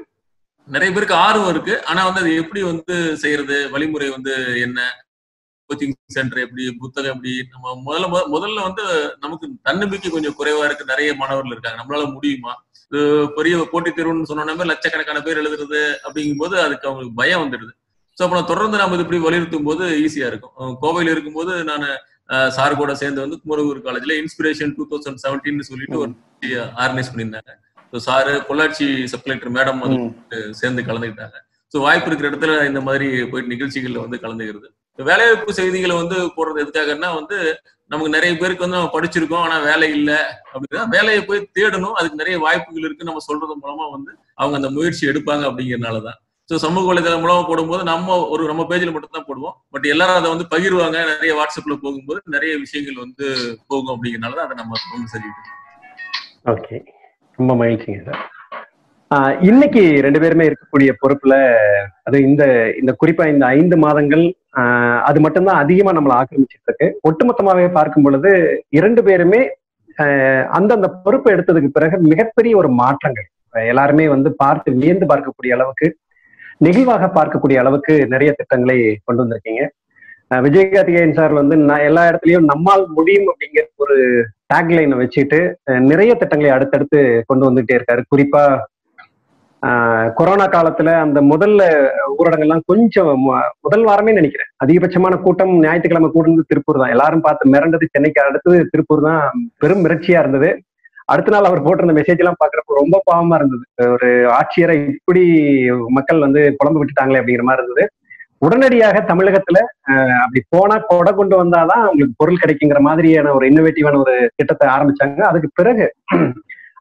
நிறைய பேருக்கு ஆர்வம் இருக்கு. ஆனா வந்து அது எப்படி வந்து செய்யறது? வழிமுறை வந்து என்ன? கோச்சிங் சென்டர் எப்படி புத்தகம் எப்படி நம்ம முதல்ல முதல்ல வந்து நமக்கு தன்னம்பிக்கை கொஞ்சம் குறைவா இருக்கு. நிறைய மாணவர்கள் இருக்காங்க. நம்மளால முடியுமா? இது பெரிய போட்டித் தேர்வுன்னு சொன்னோம்னா லட்சக்கணக்கான பேர் எழுதுறது அப்படிங்கும்போது அதுக்கு அவங்களுக்கு பயம் வந்துடுது. ஸோ அப்போ நான் தொடர்ந்து நம்ம இது இப்படி வலியுறுத்தும் போது ஈஸியா இருக்கும் கோவையில் இருக்கும்போது நான் சார் கூட சேர்ந்து வந்து குமரகுரு காலேஜ்ல இன்ஸ்பிரேஷன் டூ தௌசண்ட் செவன்டீன் சொல்லிட்டு ஒரு ஆர்கனைஸ் பண்ணியிருந்தாங்க. So sir Pollachi sub madam வந்து. சேர்ந்து கலந்துக்கிட்டாங்க. ஸோ வாய்ப்பு இருக்கிற இடத்துல இந்த மாதிரி போயிட்டு நிகழ்ச்சிகள்ல வந்து கலந்துக்கிறது. வேலைவாய்ப்பு செய்திகளை வந்து போடுறது எதுக்காகன்னா வந்து நமக்கு நிறைய பேருக்கு வந்து நம்ம படிச்சிருக்கோம் ஆனா வேலை இல்லை அப்படின்னா வேலையை போய் தேடணும். அதுக்கு நிறைய வாய்ப்புகள் இருக்கு. நம்ம சொல்றது மூலமா வந்து அவங்க அந்த முயற்சி எடுப்பாங்க அப்படிங்கறதுனாலதான். ஸோ சமூக வலைதளம் மூலமா போடும்போது நம்ம ஒரு நம்ம பேஜில் மட்டும் தான் போடுவோம். பட் எல்லாரும் அதை வந்து பகிர்வாங்க. நிறைய வாட்ஸ்அப்ல போகும்போது நிறைய விஷயங்கள் வந்து போகும் அப்படிங்கறதுனாலதான் அதை நம்ம தொடர்ந்து ஓகே ரொம்ப மகிழ்ச்சிங்க சார். இன்னைக்கு ரெண்டு பேருமே இருக்கக்கூடிய பொறுப்புல அது இந்த இந்த குறிப்பா இந்த ஐந்து மாதங்கள் அது மட்டும்தான் அதிகமா நம்மளை ஆக்கிரமிச்சிட்டு இருக்கு ஒட்டுமொத்தமாவே பார்க்கும் பொழுது இரண்டு பேருமே அந்தந்த பொறுப்பு எடுத்ததுக்கு பிறகு மிகப்பெரிய ஒரு மாற்றங்கள். எல்லாருமே வந்து பார்த்து வியந்து பார்க்கக்கூடிய அளவுக்கு நெகிழ்வாக பார்க்கக்கூடிய அளவுக்கு நிறைய திட்டங்களை கொண்டு வந்திருக்கீங்க. விஜயகார்த்திகேயன் சார் வந்து நான் எல்லா இடத்துலயும் நம்மால் முடியும் அப்படிங்கிற ஒரு டேக்லைனை வச்சுட்டு நிறைய திட்டங்களை அடுத்தடுத்து கொண்டு வந்துட்டே இருக்காரு. குறிப்பா கொரோனா காலத்துல அந்த முதல்ல ஊரடங்கெல்லாம் கொஞ்சம் முதல் வாரமே நினைக்கிறேன். அதிகபட்சமான கூட்டம் ஞாயிற்றுக்கிழமை கூடுனது திருப்பூர் தான். எல்லாரும் பார்த்து மிரண்டது சென்னைக்கு அடுத்தது திருப்பூர் தான். பெரும் மிரட்சியா இருந்தது. அடுத்த நாள் அவர் போட்டிருந்த மெசேஜ் எல்லாம் பாக்குறப்ப ரொம்ப பாவமா இருந்தது. ஒரு ஆட்சியரை இப்படி மக்கள் வந்து புலம்பு விட்டுட்டாங்களே அப்படிங்கிற மாதிரி இருந்தது. உடனடியாக தமிழகத்துல அஹ், அப்படி போனா கொடை கொண்டு வந்தாதான் அவங்களுக்கு பொருள் கிடைக்குங்கிற மாதிரியான ஒரு இன்னோவேட்டிவான ஒரு திட்டத்தை ஆரம்பிச்சாங்க. அதுக்கு பிறகு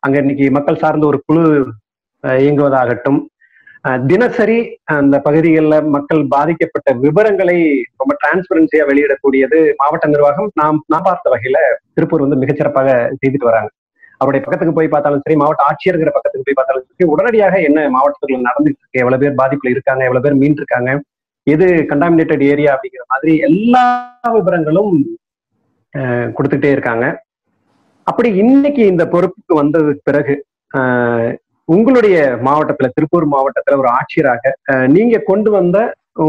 அங்க இன்னைக்கு மக்கள் சார்ந்த ஒரு குழு இயங்குவதாகட்டும். அஹ், தினசரி அந்த பகுதிகளில் மக்கள் பாதிக்கப்பட்ட விவரங்களை ரொம்ப டிரான்ஸ்பரன்சியா வெளியிடக்கூடியது மாவட்ட நிர்வாகம். நாம் நான் பார்த்த வகையில திருப்பூர் வந்து மிகச்சிறப்பாக செய்துட்டு வராங்க. அவருடைய பக்கத்துக்கு போய் பார்த்தாலும் சரி மாவட்ட ஆட்சியர்கிற பக்கத்துக்கு போய் பார்த்தாலும் சரி உடனடியாக என்ன மாவட்டத்துக்குள்ள நடந்துட்டு இருக்கு எவ்வளவு பேர் பாதிப்புல இருக்காங்க எவ்வளவு பேர் மீன் இருக்காங்க எது கண்டாமினேட்டட் ஏரியா அப்படிங்கிற மாதிரி எல்லா விவரங்களும் கொடுத்துட்டே இருக்காங்க. அப்படி இன்னைக்கு இந்த பொறுப்புக்கு வந்ததுக்கு பிறகு அஹ், உங்களுடைய மாவட்டத்துல திருப்பூர் மாவட்டத்துல ஒரு ஆட்சியராக நீங்க கொண்டு வந்த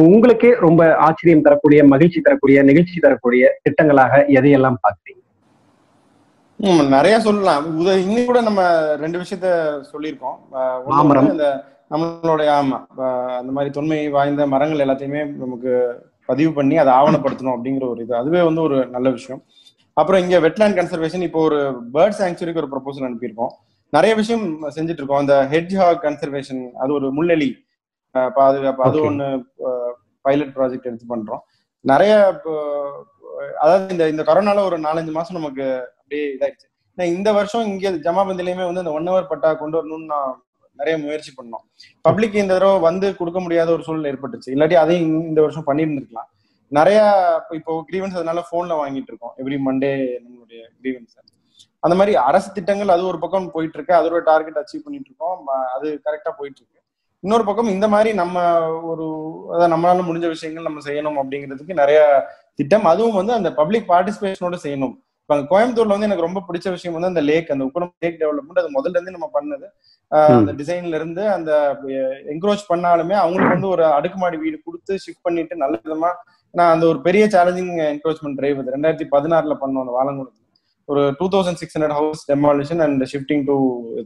உங்களுக்கே ரொம்ப ஆச்சரியம் தரக்கூடிய மகிழ்ச்சி தரக்கூடிய நிகழ்ச்சி தரக்கூடிய திட்டங்களாக எதையெல்லாம் பார்க்குறீங்க? ம், நிறைய சொல்லலாம். இன்னும் கூட நம்ம ரெண்டு விஷயத்த சொல்லியிருக்கோம். இந்த நம்மளுடைய ஆமா அந்த மாதிரி தொன்மை வாய்ந்த மரங்கள் எல்லாத்தையுமே நமக்கு பதிவு பண்ணி அதை ஆவணப்படுத்தணும் அப்படிங்கிற ஒரு இது. அதுவே வந்து ஒரு நல்ல விஷயம். அப்புறம் இங்க வெட்லேண்ட் கன்சர்வேஷன் இப்போ ஒரு பேர்ட் சாங்சுரிக்கு ஒரு ப்ரொபோசல் அனுப்பியிருக்கோம். நிறைய விஷயம் செஞ்சுட்டு இருக்கோம் அந்த ஹெட்ஜ் ஹாக் கன்சர்வேஷன் அது ஒரு முள்ளெலி பாதுகாப்பு அது. ஒன்று பைலட் ப்ராஜெக்ட் எடுத்து பண்றோம். நிறைய அதாவது இந்த இந்த கொரோனால ஒரு நாலஞ்சு மாசம் நமக்கு அப்படியே இதாயிடுச்சு. இந்த வருஷம் இங்க ஜமாபந்திலையுமே வந்து இந்த ஒன் ஹவர் பட்டா கொண்டு வரணும்னு நான் நிறைய முயற்சி பண்ணோம். பப்ளிக் இந்த தடவை வந்து கொடுக்க முடியாத ஒரு சூழ்நிலை ஏற்பட்டுச்சு. இல்லாட்டி அதையும் இந்த- வருஷம் பண்ணியிருந்திருக்கலாம். நிறைய இப்ப- இப்போ கிரீவன்ஸ் அதனால போன்ல வாங்கிட்டு இருக்கோம். எவ்ரி மண்டே நம்மளுடைய கிரீவன்ஸ் அந்த மாதிரி அரசு திட்டங்கள் அது ஒரு பக்கம் போயிட்டு இருக்கு அதோட டார்கெட் அச்சீவ் பண்ணிட்டு இருக்கோம் அது கரெக்டா போயிட்டு இருக்கு இன்னொரு பக்கம் இந்த மாதிரி நம்ம ஒரு அதாவது நம்மளால முடிஞ்ச விஷயங்கள் நம்ம செய்யணும் அப்படிங்கிறதுக்கு நிறைய திட்டம். அதுவும் வந்து அந்த பப்ளிக் பார்ட்டிசிபேஷனோட செய்யணும். இப்ப கோயம்புத்தூர்ல வந்து எனக்கு ரொம்ப பிடிச்ச விஷயம் வந்து அந்த லேக் அந்த உக்குரம் லேக் டெவலப்மெண்ட் அது முதல்ல இருந்து நம்ம பண்ணது. அந்த டிசைன்ல இருந்து அந்த என்க்ரோச் பண்ணாலுமே அவங்களுக்கு வந்து ஒரு அடுக்குமாடி வீடு கொடுத்து ஷிஃப்ட் பண்ணிட்டு நல்ல விதமா நான் அந்த ஒரு பெரிய சேலஞ்சிங் என்க்ரோச்மெண்ட் டிரைவ் ரெண்டாயிரத்தி பதினாறுல பண்ணோம் அந்த வாழங்குளத்துல. ஒரு two thousand six hundred house demolition and shifting to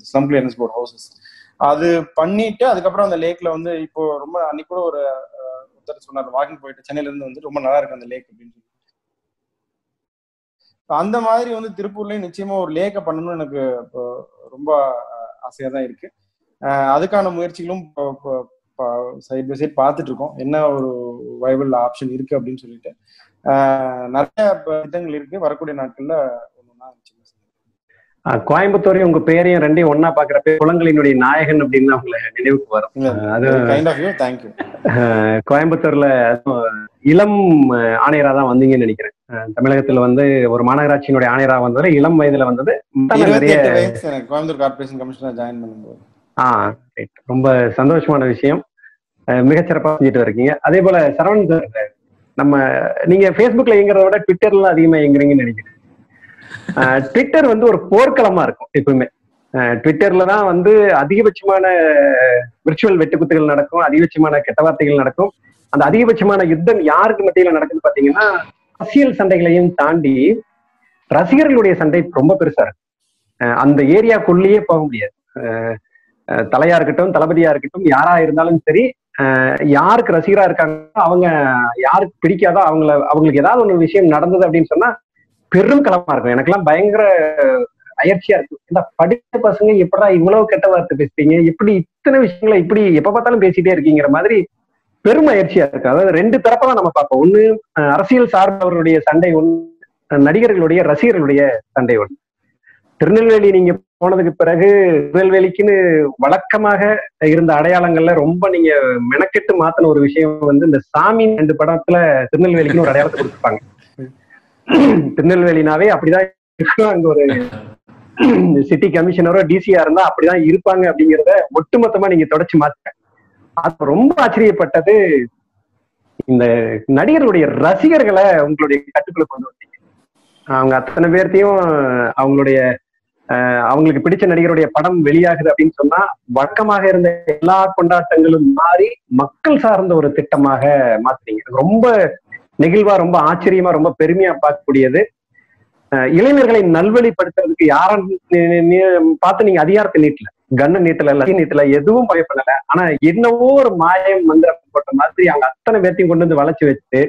slum clearance board houses அது பண்ணிட்டு அதுக்கப்புறம் அந்த லேக்ல வந்து இப்போ ரொம்ப அன்னைக்கு கூட ஒரு அஹ், ஒருத்தர் சொன்னார் வாக்கிங் போயிட்டு சென்னையில இருந்து வந்து ரொம்ப நல்லா இருக்கு அந்த லேக் அப்படின்னு சொல்லி அந்த மாதிரி வந்து திருப்பூர்லயும் நிச்சயமா ஒரு லேக்க பண்ணணும்னு எனக்கு இப்போ ரொம்ப ஆசையா தான் இருக்கு. அதுக்கான முயற்சிகளும் சைட் பை சைட் பார்த்துட்டு இருக்கோம். என்ன ஒரு வைபிள் ஆப்ஷன் இருக்கு அப்படின்னு சொல்லிட்டு. நிறைய திட்டங்கள் இருக்கு. வரக்கூடிய நாட்கள்ல ஒண்ணுன்னா நிச்சயமா செய்யலாம். ஆஹ் கோயம்புத்தூரையும் உங்க பேரையும் ரெண்டையும் ஒன்னா பாக்குறப்ப குளங்களினுடைய நாயகன் அப்படின்னு உங்களை நினைவுக்கு வரும். அது ஆஹ் கோயம்புத்தூர்ல இளம் ஆணையரா தான் வந்தீங்கன்னு நினைக்கிறேன். ஆஹ் தமிழகத்துல வந்து ஒரு மாநகராட்சியினுடைய ஆணையரா வந்ததுல இளம் வயதுல வந்தது. நிறைய கோயம்புத்தூர் கார்பரேஷன் கமிஷனர் ஜாயின் பண்ணும்போது. ஆ ரைட் ரொம்ப சந்தோஷமான விஷயம். மிகச்சிறப்பா செஞ்சுட்டு இருக்கீங்க அதே போல சரவணன் சார் நம்ம நீங்க Facebookல இயங்குறத விட ட்விட்டர்ல அதிகமா இயங்குறீங்கன்னு நினைக்கிறேன். ட்விட்டர் வந்து ஒரு போர்க்களமா இருக்கும் எப்பவுமே. ட்விட்டர்ல தான் வந்து அதிகபட்சமான விர்ச்சுவல் வெட்டுக்குத்துகள் நடக்கும் அதிகபட்சமான கெட்ட வார்த்தைகள் நடக்கும். அந்த அதிகபட்சமான யுத்தம் யாருக்கு மத்தியில நடக்குது பாத்தீங்கன்னா அரசியல் சண்டைகளையும் தாண்டி ரசிகர்களுடைய சண்டை ரொம்ப பெருசா இருக்கு அந்த ஏரியாக்குள்ளேயே போக முடியாது. தலையா இருக்கட்டும் தளபதியா இருக்கட்டும் யாரா இருந்தாலும் சரி யாருக்கு ரசிகரா இருக்காங்களோ அவங்க யாருக்கு பிடிக்காதோ அவங்கள அவங்களுக்கு ஏதாவது ஒரு விஷயம் நடந்தது அப்படின்னு சொன்னா பெரும் களமா இருக்கும். எனக்கெல்லாம் பயங்கர அயற்சியா இருக்கும். இந்த படித்த பசங்க எப்படா இவ்வளவு கெட்ட வார்த்தை பேசுறீங்க இப்படி இத்தனை விஷயங்களை இப்படி எப்ப பார்த்தாலும் பேசிட்டே இருக்கீங்கிற மாதிரி பெரும் அயற்சியா இருக்கு அதாவது ரெண்டு தரப்பா தான் நம்ம பார்ப்போம். ஒண்ணு அரசியல் சார்ந்தவர்களுடைய சண்டை ஒன்று நடிகர்களுடைய ரசிகர்களுடைய சண்டை ஒண்ணு. திருநெல்வேலி நீங்க போனதுக்கு பிறகு திருநெல்வேலிக்குன்னு வழக்கமாக இருந்த அடையாளங்கள்ல ரொம்ப நீங்க மெனக்கெட்டு மாத்தின ஒரு விஷயம் வந்து இந்த சாமி ரெண்டு படத்துல திருநெல்வேலிக்குன்னு ஒரு அடையாளத்தை கொடுத்துருப்பாங்க. திருநெல்வேலினாவே அப்படிதான் இருக்கும் அங்க ஒரு சிட்டி கமிஷனரோ டிசியா இருந்தா அப்படிதான் இருப்பாங்க அப்படிங்கிறத ஒட்டுமொத்தமா நீங்க தொடச்சு மாத்த அது ரொம்ப ஆச்சரியப்பட்டது இந்த நடிகர்களுடைய ரசிகர்களை உங்களுடைய கட்டுக்குள்ள கொண்டு வந்தீங்க. அவங்க அத்தனை பேர்த்தையும் அவங்களுடைய அவங்களுக்கு பிடிச்ச நடிகருடைய படம் வெளியாகுது அப்படின்னு சொன்னா வழக்கமாக இருந்த எல்லா கொண்டாட்டங்களும் மாறி மக்கள் சார்ந்த ஒரு திட்டமாக மாத்துறீங்க ரொம்ப நெகிழ்வா ரொம்ப ஆச்சரியமா ரொம்ப பெருமையா பார்க்கக்கூடியது. இளைஞர்களை நல்வழிப்படுத்துறதுக்கு யாரும் பார்த்து நீங்க அதிகாரத்தை நீட்டல. கண்ண நீட்டல லட்சிய நீட்டல எதுவும் பயப்படல. ஆனா என்னவோ ஒரு மாயம் மந்திரம் போட்ட மாதிரி அவங்க அத்தனை பேர்த்தையும் கொண்டு வந்து வளைச்சு வச்சு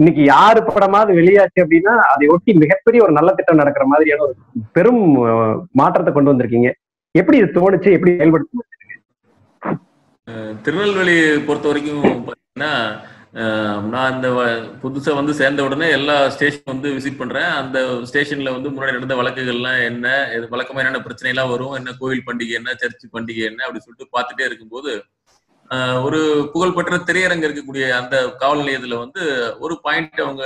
இன்னைக்கு யாரு படமாவது வெளியாச்சு அப்படின்னா அதை ஒட்டி மிகப்பெரிய ஒரு நல்ல திட்டம் நடக்கிற மாதிரியான ஒரு பெரும் மாற்றத்தை கொண்டு வந்திருக்கீங்க. எப்படி இது தோணுச்சு? எப்படி செயல்படுத்த திருநெல்வேலி பொறுத்த வரைக்கும் பாத்தீங்கன்னா நான் இந்த வ- புதுசா வந்து சேர்ந்த உடனே எல்லா ஸ்டேஷன் வந்து விசிட் பண்றேன். அந்த ஸ்டேஷன்ல வந்து முன்னாடி நடந்த வழக்குகள்லாம் என்ன இது வழக்கமா என்னென்ன பிரச்சனை எல்லாம் வரும் என்ன கோவில் பண்டிகை என்ன சர்ச் பண்டிகை என்ன அப்படின்னு சொல்லிட்டு பார்த்துட்டே இருக்கும்போது ஒரு புகழ்பெற்ற திரையரங்கு இருக்கக்கூடிய அந்த காவல் நிலையத்துல வந்து ஒரு பாயிண்ட் அவங்க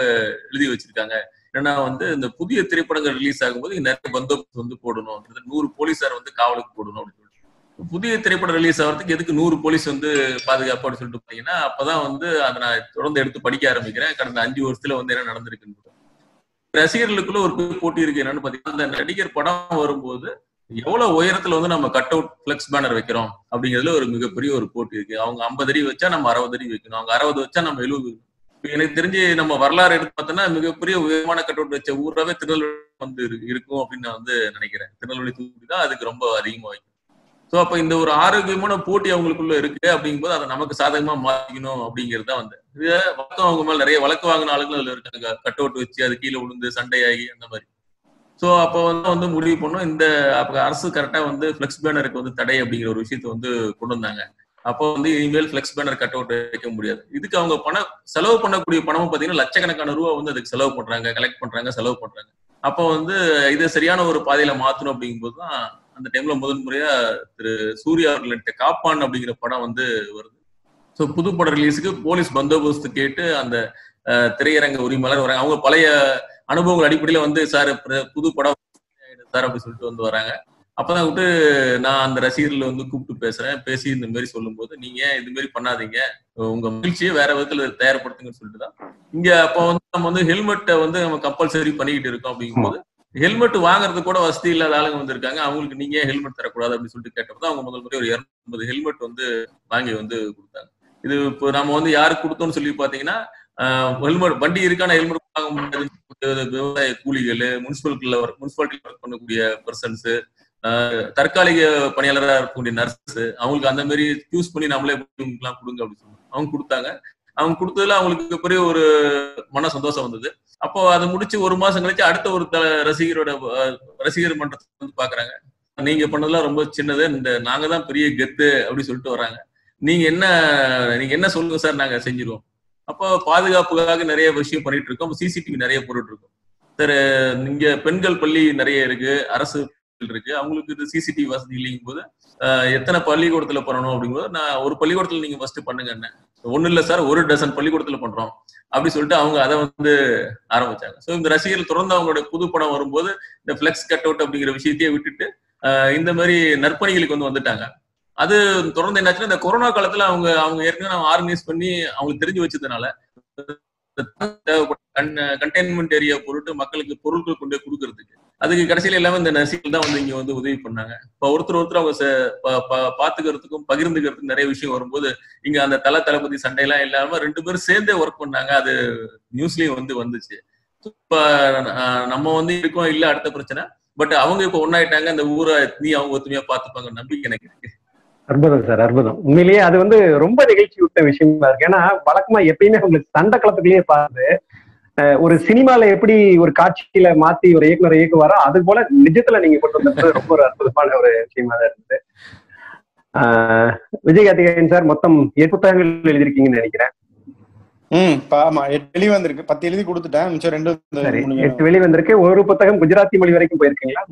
எழுதி வச்சிருக்காங்க. என்னன்னா வந்து இந்த புதிய திரைப்படங்கள் ரிலீஸ் ஆகும்போது நிறைய பந்தோபஸ்து வந்து போடணும். நூறு போலீஸார் வந்து காவலுக்கு போடணும் அப்படின்னு புதிய திரைப்படம் ரிலீஸ் ஆகிறதுக்கு எதுக்கு நூறு போலீஸ் வந்து பாதுகாப்பு அப்படின்னு சொல்லிட்டு பாத்தீங்கன்னா அப்பதான் வந்து அதை நான் தொடர்ந்து எடுத்து படிக்க ஆரம்பிக்கிறேன். கடந்த அஞ்சு வருஷத்துல வந்து என்ன நடந்திருக்குன்னு ரசிகர்களுக்குள்ள ஒரு போட்டி இருக்கு என்னன்னு பாத்தீங்கன்னா அந்த நடிகர் படம் வரும்போது எவ்வளவு உயரத்துல வந்து நம்ம கட் அவுட் பிளெக்ஸ் பேனர் வைக்கிறோம் அப்படிங்கிறதுல ஒரு மிகப்பெரிய ஒரு போட்டி இருக்கு. அவங்க ஐம்பது அடி வச்சா நம்ம அறுபது அடி வைக்கணும். அவங்க அறுபது வச்சா நம்ம எழுபது எனக்கு தெரிஞ்சு நம்ம வரலாறு எடுத்து பார்த்தோம்னா மிகப்பெரிய உயரமான கட் அவுட் வச்ச ஊராவே திருநெல்வேலி வந்து இருக்கும் அப்படின்னு நான் வந்து நினைக்கிறேன். திருநெல்வேலி தூக்கி தான் அதுக்கு ரொம்ப அதிகமா வைக்கும் ஸோ அப்ப இந்த ஒரு ஆரோக்கியமான போட்டி அவங்களுக்குள்ள இருக்கு அப்படிங்கும்போது அதை நமக்கு சாதகமா மாத்திக்கணும் அப்படிங்கிறது தான் வந்து. இது வழக்கம் அவங்க மேல நிறைய வழக்கு வாங்கின ஆளுங்களும் அதுல இருக்காங்க. கட் அவுட் வச்சு அது கீழே விழுந்து சண்டையாகி அந்த மாதிரி. ஸோ அப்போ வந்து வந்து முடிவு பண்ணோம். இந்த அப்ப அரசு கரெக்டா வந்து ஃபிளெக்ஸ் பேனருக்கு வந்து தடை அப்படிங்கிற ஒரு விஷயத்தை வந்து கொண்டு வந்தாங்க. அப்போ வந்து இனிமேல் ஃப்ளெக்ஸ் பேனர் கட் அவுட் வைக்க முடியாது. இதுக்கு அவங்க பணம் செலவு பண்ணக்கூடிய பணமும் பாத்தீங்கன்னா லட்சக்கணக்கான ரூபா வந்து அதுக்கு செலவு பண்றாங்க கலெக்ட் பண்றாங்க செலவு பண்றாங்க. அப்போ வந்து இதை சரியான ஒரு பாதையில மாத்தணும் அப்படிங்கும்போது தான் அந்த டைம்ல முதன் முறையா திரு சூர்யா அவர்கள் நடித்த காப்பான் அப்படிங்கிற படம் வந்து வருது. ஸோ புது ரிலீஸுக்கு போலீஸ் பந்தோபஸ்து கேட்டு அந்த திரையரங்க உரிமையாளர் வராங்க. அவங்க பழைய அனுபவங்கள் அடிப்படையில வந்து சார் புது படம் சார் அப்படி சொல்லிட்டு வந்து வராங்க. அப்பதான் விட்டு நான் அந்த ரசிகர்கள் வந்து கூப்பிட்டு பேசுறேன். பேசி இந்த மாதிரி சொல்லும்போது நீங்க இது மாதிரி பண்ணாதீங்க? உங்க மகிழ்ச்சியை வேற விதத்துல தயார்படுத்துங்கன்னு சொல்லிட்டு தான் இங்க அப்போ வந்து நம்ம வந்து ஹெல்மெட்டை வந்து நம்ம கம்பல்சரி பண்ணிக்கிட்டு இருக்கோம் அப்படிங்கும்போது ஹெல்மெட் வாங்குறது கூட வசதி இல்லாத ஆளுங்க வந்திருக்காங்க. அவங்களுக்கு நீங்க ஹெல்மெட் தரக்கூடாது அப்படின்னு சொல்லிட்டு கேட்டப்போ அவங்க முதல் முறை ஒரு இருநூத்தி ஹெல்மெட் வந்து வாங்கி வந்து கொடுத்தாங்க. இது இப்போ நம்ம வந்து யாருக்கு கொடுத்தோம்னு சொல்லி பாத்தீங்கன்னா ஹெல்மெட் வண்டி இருக்கான ஹெல்மெட் வாங்க முடியாது. விவசாய கூலிகள் முனிசிபல் முனிசிபாலிட்டியில் ஒர்க் பண்ணக்கூடிய பர்சன்ஸ் தற்காலிக பணியாளராக இருக்கக்கூடிய நர்ஸ் அவங்களுக்கு அந்த மாதிரி சூஸ் பண்ணி நம்மளே கொடுங்க அப்படின்னு சொல்லுவாங்க அவங்க கொடுத்தாங்க. அவங்க கொடுத்ததுல அவங்களுக்கு பெரிய ஒரு மன சந்தோஷம் வந்தது. அப்போ அதை முடிச்சு ஒரு மாசம் கழிச்சு அடுத்த ஒரு த ரசிகரோட ரசிகர் மன்றத்தை வந்து பாக்குறாங்க. நீங்க பண்ணதெல்லாம் ரொம்ப சின்னது இந்த நாங்க தான் பெரிய கெத்து அப்படி சொல்லிட்டு வராங்க நீங்க என்ன நீங்க என்ன சொல்லுங்க சார் நாங்க செஞ்சிருவோம். அப்போ பாதுகாப்புக்காக நிறைய விஷயம் பண்ணிட்டு இருக்கோம். சிசிடிவி நிறைய போட்டுட்டு இருக்கோம். சார் இங்க பெண்கள் பள்ளி நிறைய இருக்கு அரசு இருக்கு. அவங்களுக்கு இது சிசிடிவி வசதி இல்லைங்கும் போது எத்தனை பள்ளிக்கூடத்துல பண்ணணும் அப்படிங்கும்போது நான் ஒரு பள்ளிக்கூடத்துல நீங்க ஃபர்ஸ்ட் பண்ணுங்க என்ன. ஒண்ணு இல்ல சார் ஒரு டசன் பள்ளிக்கூடத்துல பண்றோம். அப்படி சொல்லிட்டு அவங்க அதை வந்து ஆரம்பிச்சாங்க. ஸோ இந்த ரசிகர்கள் தொடர்ந்து அவங்களுடைய புது படம் வரும்போது இந்த ஃபிளெக்ஸ் கட் அவுட் அப்படிங்கிற விஷயத்தையே விட்டுட்டு இந்த மாதிரி நற்பணிகளுக்கு வந்து வந்துட்டாங்க. அது தொடர்ந்து என்னாச்சுன்னா இந்த கொரோனா காலத்துல அவங்க அவங்க ஏற்கனவே அவங்க ஆர்கனைஸ் பண்ணி அவங்களுக்கு தெரிஞ்சு வச்சதுனால கண்டெய்ன்மெண்ட் ஏரியா பொருட்டு மக்களுக்கு பொருட்கள் கொண்டு போய் கொடுக்கறதுக்கு. அதுக்கு கடைசியில எல்லாமே இந்த நர்சிகள் தான் வந்து இங்க வந்து உதவி பண்ணாங்க. இப்ப ஒருத்தர் ஒருத்தர் அவங்க பாத்துக்கிறதுக்கும் பகிர்ந்துக்கிறதுக்கும் நிறைய விஷயம் வரும்போது இங்க அந்த தல தளபதி சண்டையெல்லாம் இல்லாம ரெண்டு பேரும் சேர்ந்தே ஒர்க் பண்ணாங்க. அது நியூஸ்லயும் வந்து வந்துச்சு. இப்ப நம்ம வந்து இருக்கோம் இல்ல அடுத்த பிரச்சனை. பட் அவங்க இப்ப ஒன்னாயிட்டாங்க அந்த ஊரை நீ அவங்க ஒத்துமையா பாத்துப்பாங்க நம்பிக்கை எனக்கு இருக்கு. அற்புதம் சார் அற்புதம். உண்மையிலேயே அது வந்து ரொம்ப நிகழ்ச்சி விட்ட விஷயமா இருக்கு. ஏன்னா வழக்கமா எப்பயுமே உங்களுக்கு சண்டை களத்துக்குள்ளேயே பார்த்து ஒரு சினிமால எப்படி ஒரு காட்சியில மாத்தி ஒரு இயக்குனர் இயக்குவாரோ அது போல நிஜத்துல நீங்க கொண்டு வந்தது ரொம்ப ஒரு அற்புதமான ஒரு விஷயமா தான் இருந்தது. ஆஹ், விஜய் கார்த்திகேயன் சார் மொத்தம் எட்டு புத்தகங்கள் எழுதியிருக்கீங்கன்னு நினைக்கிறேன். ம் பா- ஆமா எட்டு எழுதி வந்திருக்கு. பத்து எழுதி கொடுத்துட்டேன். மிச்சம் ரெண்டு எட்டு வெளி வந்திருக்கு. ஒரு புத்தகம் குஜராத்தி மொழி வரைக்கும் போயிருக்கீங்களா?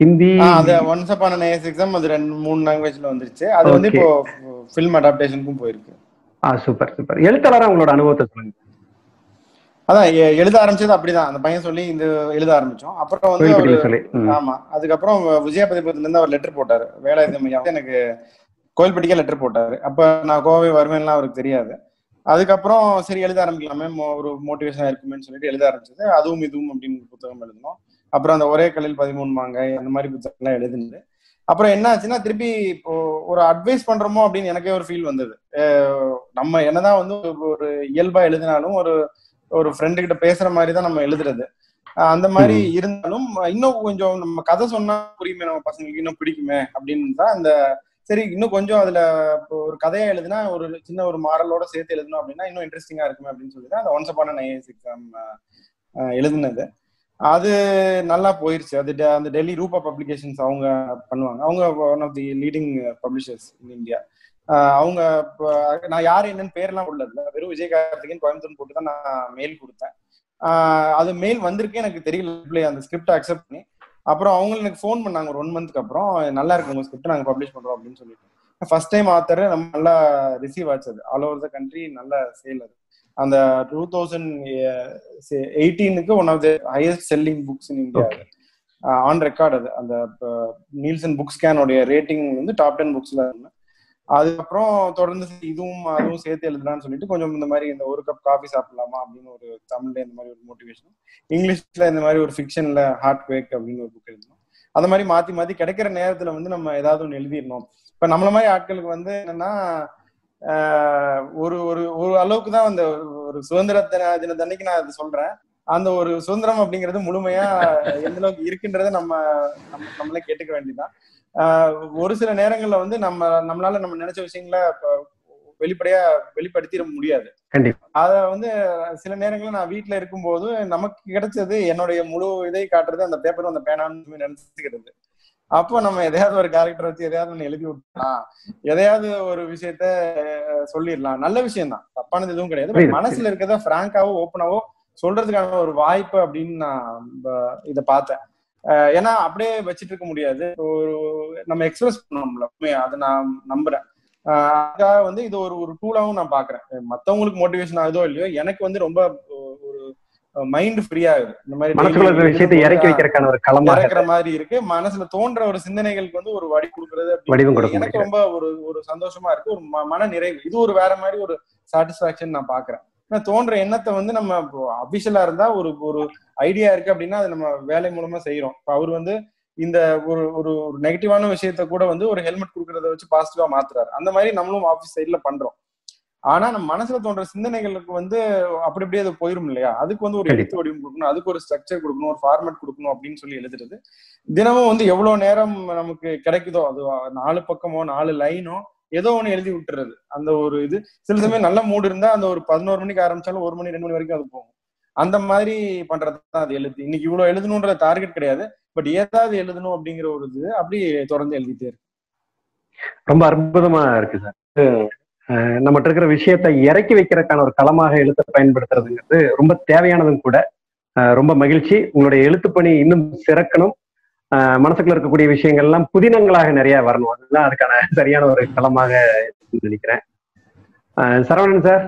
ஹிந்தி அது ஒன்ஸ் அப்பான நேஸ் எக்ஸாம் அது ரெண்டு மூணு லாங்குவேஜ்ல வந்துருச்சு. அது வந்து. இப்போ ஃபில்ம் அடாப்டேஷனுக்கும் போயிருக்கு. ஆ சூப்பர் சூப்பர் எழுத்தாளரா உங்களோட அனுபவத்தை சொல்லுங்க. அதான் எழுத ஆரம்பிச்சது அப்படிதான். அந்த பையன் சொல்லி இந்த எழுத ஆரம்பிச்சோம். அப்புறம் வந்து. ஆமா. அதுக்கப்புறம் விஜயா பதிப்பகத்துல இருந்து அவர் லெட்டர் போட்டாரு. வேலாயுதம் ஐயா எனக்கு கோயில்பட்டிக்கே லெட்டர் போட்டாரு. அப்ப நான் கோவை வருவேன்லாம் அவருக்கு தெரியாது. அதுக்கப்புறம் சரி எழுத ஆரம்பிக்கலாமே. ஒரு மோட்டிவேஷனா இருக்குமேன்னு சொல்லிட்டு எழுத ஆரம்பிச்சது. அதுவும் இதுவும் அப்படின்னு புத்தகம் எழுதணும் அப்புறம் அந்த ஒரே கல்லில் பதிமூணு மாங்காய் அந்த மாதிரி புத்தகம்லாம் எழுதுனது அப்புறம் என்ன ஆச்சுன்னா திருப்பி இப்போ ஒரு அட்வைஸ் பண்றோமோ அப்படின்னு எனக்கே ஒரு ஃபீல் வந்தது. நம்ம என்னதான் வந்து ஒரு இயல்பா எழுதினாலும் ஒரு ஒரு ஃப்ரெண்டு கிட்ட பேசுற மாதிரி தான் நம்ம எழுதுறது. அந்த மாதிரி இருந்தாலும் இன்னும் கொஞ்சம் நம்ம கதை சொன்னா புரியுமே நம்ம பசங்களுக்கு இன்னும் பிடிக்குமே அப்படின்னு தான் அந்த சரி இன்னும் கொஞ்சம் அதுல ஒரு கதையா எழுதுனா ஒரு சின்ன ஒரு மாடலோட சேர்த்து எழுதணும் அப்படின்னா இன்னும் இன்ட்ரெஸ்டிங்கா இருக்குமே அப்படின்னு சொல்லி தான் அந்த ஒன்ஸ் அப்பான ஐஏஎஸ் எக்ஸாம் எழுதுனது. அது நல்லா போயிருச்சு. அது டெ- அந்த டெல்லி ரூபா பப்ளிகேஷன்ஸ் அவங்க பண்ணுவாங்க. அவங்க one of the leading publishers in India அவங்க நான் யார் என்னன்னு பேர்லாம் உள்ளதுல வெறும் விஜய் கார்த்திகேயன் கோயம்புத்தூர் போட்டு தான் நான் மெயில் கொடுத்தேன். அது மெயில் வந்திருக்கே எனக்கு தெரியல. அந்த ஸ்கிரிப்ட் அக்செப்ட் பண்ணி. அப்புறம் அவங்க எனக்கு ஃபோன் பண்ணாங்க ஒரு ஒன் மந்த்க்கு அப்புறம். நல்லா இருக்கு உங்க ஸ்கிரிப்ட் நாங்கள் பப்ளிஷ் பண்றோம் அப்படின்னு சொல்லிட்டு. ஃபர்ஸ்ட் டைம் ஆத்தர் நம்ம நல்லா ரிசீவ் ஆச்சு அது. ஆல் ஓவர் த கண்ட்ரி நல்ல சேல் அது. அந்த two thousand எயிட்டீனுக்கு one of the highest selling books in India on record அது. அந்த நீல்சன் புக் ஸ்கேனோடைய ரேட்டிங் வந்து டாப் டென் புக்ஸ்ல அதுக்கப்புறம் தொடர்ந்து இதுவும் அதுவும் சேர்த்து எழுதலாம்னு சொல்லிட்டு கொஞ்சம் இந்த மாதிரி இந்த ஒரு கப் காஃபி சாப்பிடலாமா அப்படின்னு ஒரு தமிழ்ல இந்த மாதிரி ஒரு மோட்டிவேஷன் இங்கிலீஷ்ல இந்த மாதிரி ஒரு ஃபிக்ஷன்ல ஹார்ட் குவேக் அப்படின்னு ஒரு புக் எழுதணும். அந்த மாதிரி மாத்தி மாத்தி கிடைக்கிற நேரத்துல வந்து நம்ம ஏதாவது ஒன்று எழுதிடணும். இப்ப நம்மள மாதிரி ஆட்களுக்கு வந்து என்னன்னா ஒரு ஒரு ஒரு அளவுக்கு தான் அந்த ஒரு சுதந்திர தின தினத்தன்னைக்கு நான் அது சொல்றேன். அந்த ஒரு சுதந்திரம் அப்படிங்கிறது முழுமையா எந்த அளவுக்கு இருக்குன்றத நம்ம நம்ம நம்மளே கேட்டுக்க வேண்டியதுதான். ஒரு சில நேரங்கள்ல வந்து நம்ம நம்மளால நம்ம நினைச்ச விஷயங்களை வெளிப்படையா வெளிப்படுத்திட முடியாது. கண்டிப்பா. அத வந்து சில நேரங்கள்ல நான் வீட்ல இருக்கும்போது நமக்கு கிடைச்சது என்னுடைய முழு இதை காட்டுறது அந்த பேப்பரும் அந்த பேனான்னு நினைச்சுக்கிறது. அப்போ நம்ம எதையாவது ஒரு கேரக்டர் வச்சு எதையாவது ஒண்ணு எழுதி விட்டுலாம் எதையாவது ஒரு விஷயத்த சொல்லிடலாம். நல்ல விஷயம் தான். தப்பானது எதுவும் கிடையாது. மனசுல இருக்கிறத பிராங்காவோ ஓப்பனாவோ சொல்றதுக்கான ஒரு வாய்ப்பு அப்படின்னு நான் இத பார்த்தேன். ஏன்னா அப்படியே வச்சிட்டு இருக்க முடியாது. ஒரு நம்ம எக்ஸ்பிரஸ் பண்ணோம்ல அதை நான் நம்புறேன். அதுக்காக வந்து இது ஒரு ஒரு டூலாவும் நான் பாக்குறேன் மத்தவங்களுக்கு மோட்டிவேஷன் ஆகுதோ இல்லையோ எனக்கு வந்து ரொம்ப மைண்ட் ஃப்ரீ ஆகுது இந்த மாதிரி விஷயத்தை இறக்கி வைக்கிறதுக்கான ஒரு களமாக இறக்குற மாதிரி இருக்கு. மனசுல தோன்ற ஒரு சிந்தனைகளுக்கு வந்து ஒரு வடி கொடுக்கறது வடிவம் எனக்கு ரொம்ப ஒரு ஒரு சந்தோஷமா இருக்கு. ஒரு மன நிறைவு இது ஒரு வேற மாதிரி ஒரு சாட்டிஸ்பாக்சன் நான் பாக்குறேன். ஏன்னா தோன்ற எண்ணத்தை வந்து நம்ம அபிஷியலா இருந்தா ஒரு ஒரு ஐடியா இருக்கு அப்படின்னா அது நம்ம வேலை மூலமா செய்யறோம் இப்ப அவர் வந்து இந்த ஒரு ஒரு ஒரு நெகட்டிவான விஷயத்த கூட வந்து ஒரு ஹெல்மெட் கொடுக்கறத வச்சு பாசிட்டிவா மாத்துறாரு. அந்த மாதிரி நம்மளும் ஆபீஸ் சைட்ல பண்றோம். ஆனா நம்ம மனசுல தோன்ற சிந்தனைகளுக்கு வந்து அப்படி அப்படியே அது போயிரும் இல்லையா? அதுக்கு வந்து ஒரு. எழுத்து வடிவம் கொடுக்கணும். அதுக்கு ஒரு ஸ்ட்ரக்சர் கொடுக்கணும். ஒரு ஃபார்மேட் கொடுக்கணும் அப்படின்னு சொல்லி எழுதுறது தினமும் வந்து எவ்வளவு நேரம் நமக்கு கிடைக்குதோ அது நாலு பக்கமோ நாலு லைனோ ஏதோ ஒண்ணு எழுதி விட்டுறது. அந்த ஒரு இது சில சமயம் நல்ல மூடு இருந்தா அந்த ஒரு பதினோரு மணிக்கு ஆரம்பிச்சாலும் ஒரு மணி ரெண்டு மணி வரைக்கும் அது போகும். அந்த மாதிரி பண்றது தான் அது எழுத்து. இன்னைக்கு இவ்வளவு எழுதணுன்ற டார்கெட் கிடையாது. பட் ஏதாவது எழுதணும் அப்படிங்கிற ஒரு இது அப்படி தொடர்ந்து எழுதிட்டே இருக்கு. ரொம்ப அற்புதமா இருக்கு சார். நம்மகிட்ட இருக்கிற விஷயத்தை இறக்கி வைக்கிறதுக்கான ஒரு களமாக எழுத்தை பயன்படுத்துறதுங்கிறது ரொம்ப தேவையானதும் கூட. ரொம்ப மகிழ்ச்சி. உங்களுடைய எழுத்துப்பணி இன்னும் சிறக்கணும். மனசுக்குள்ள இருக்கக்கூடிய விஷயங்கள் எல்லாம் புதினங்களாக நிறைய வரணும். அதுதான் அதுக்கான சரியான ஒரு களமாக நினைக்கிறேன். சரவணன் சார்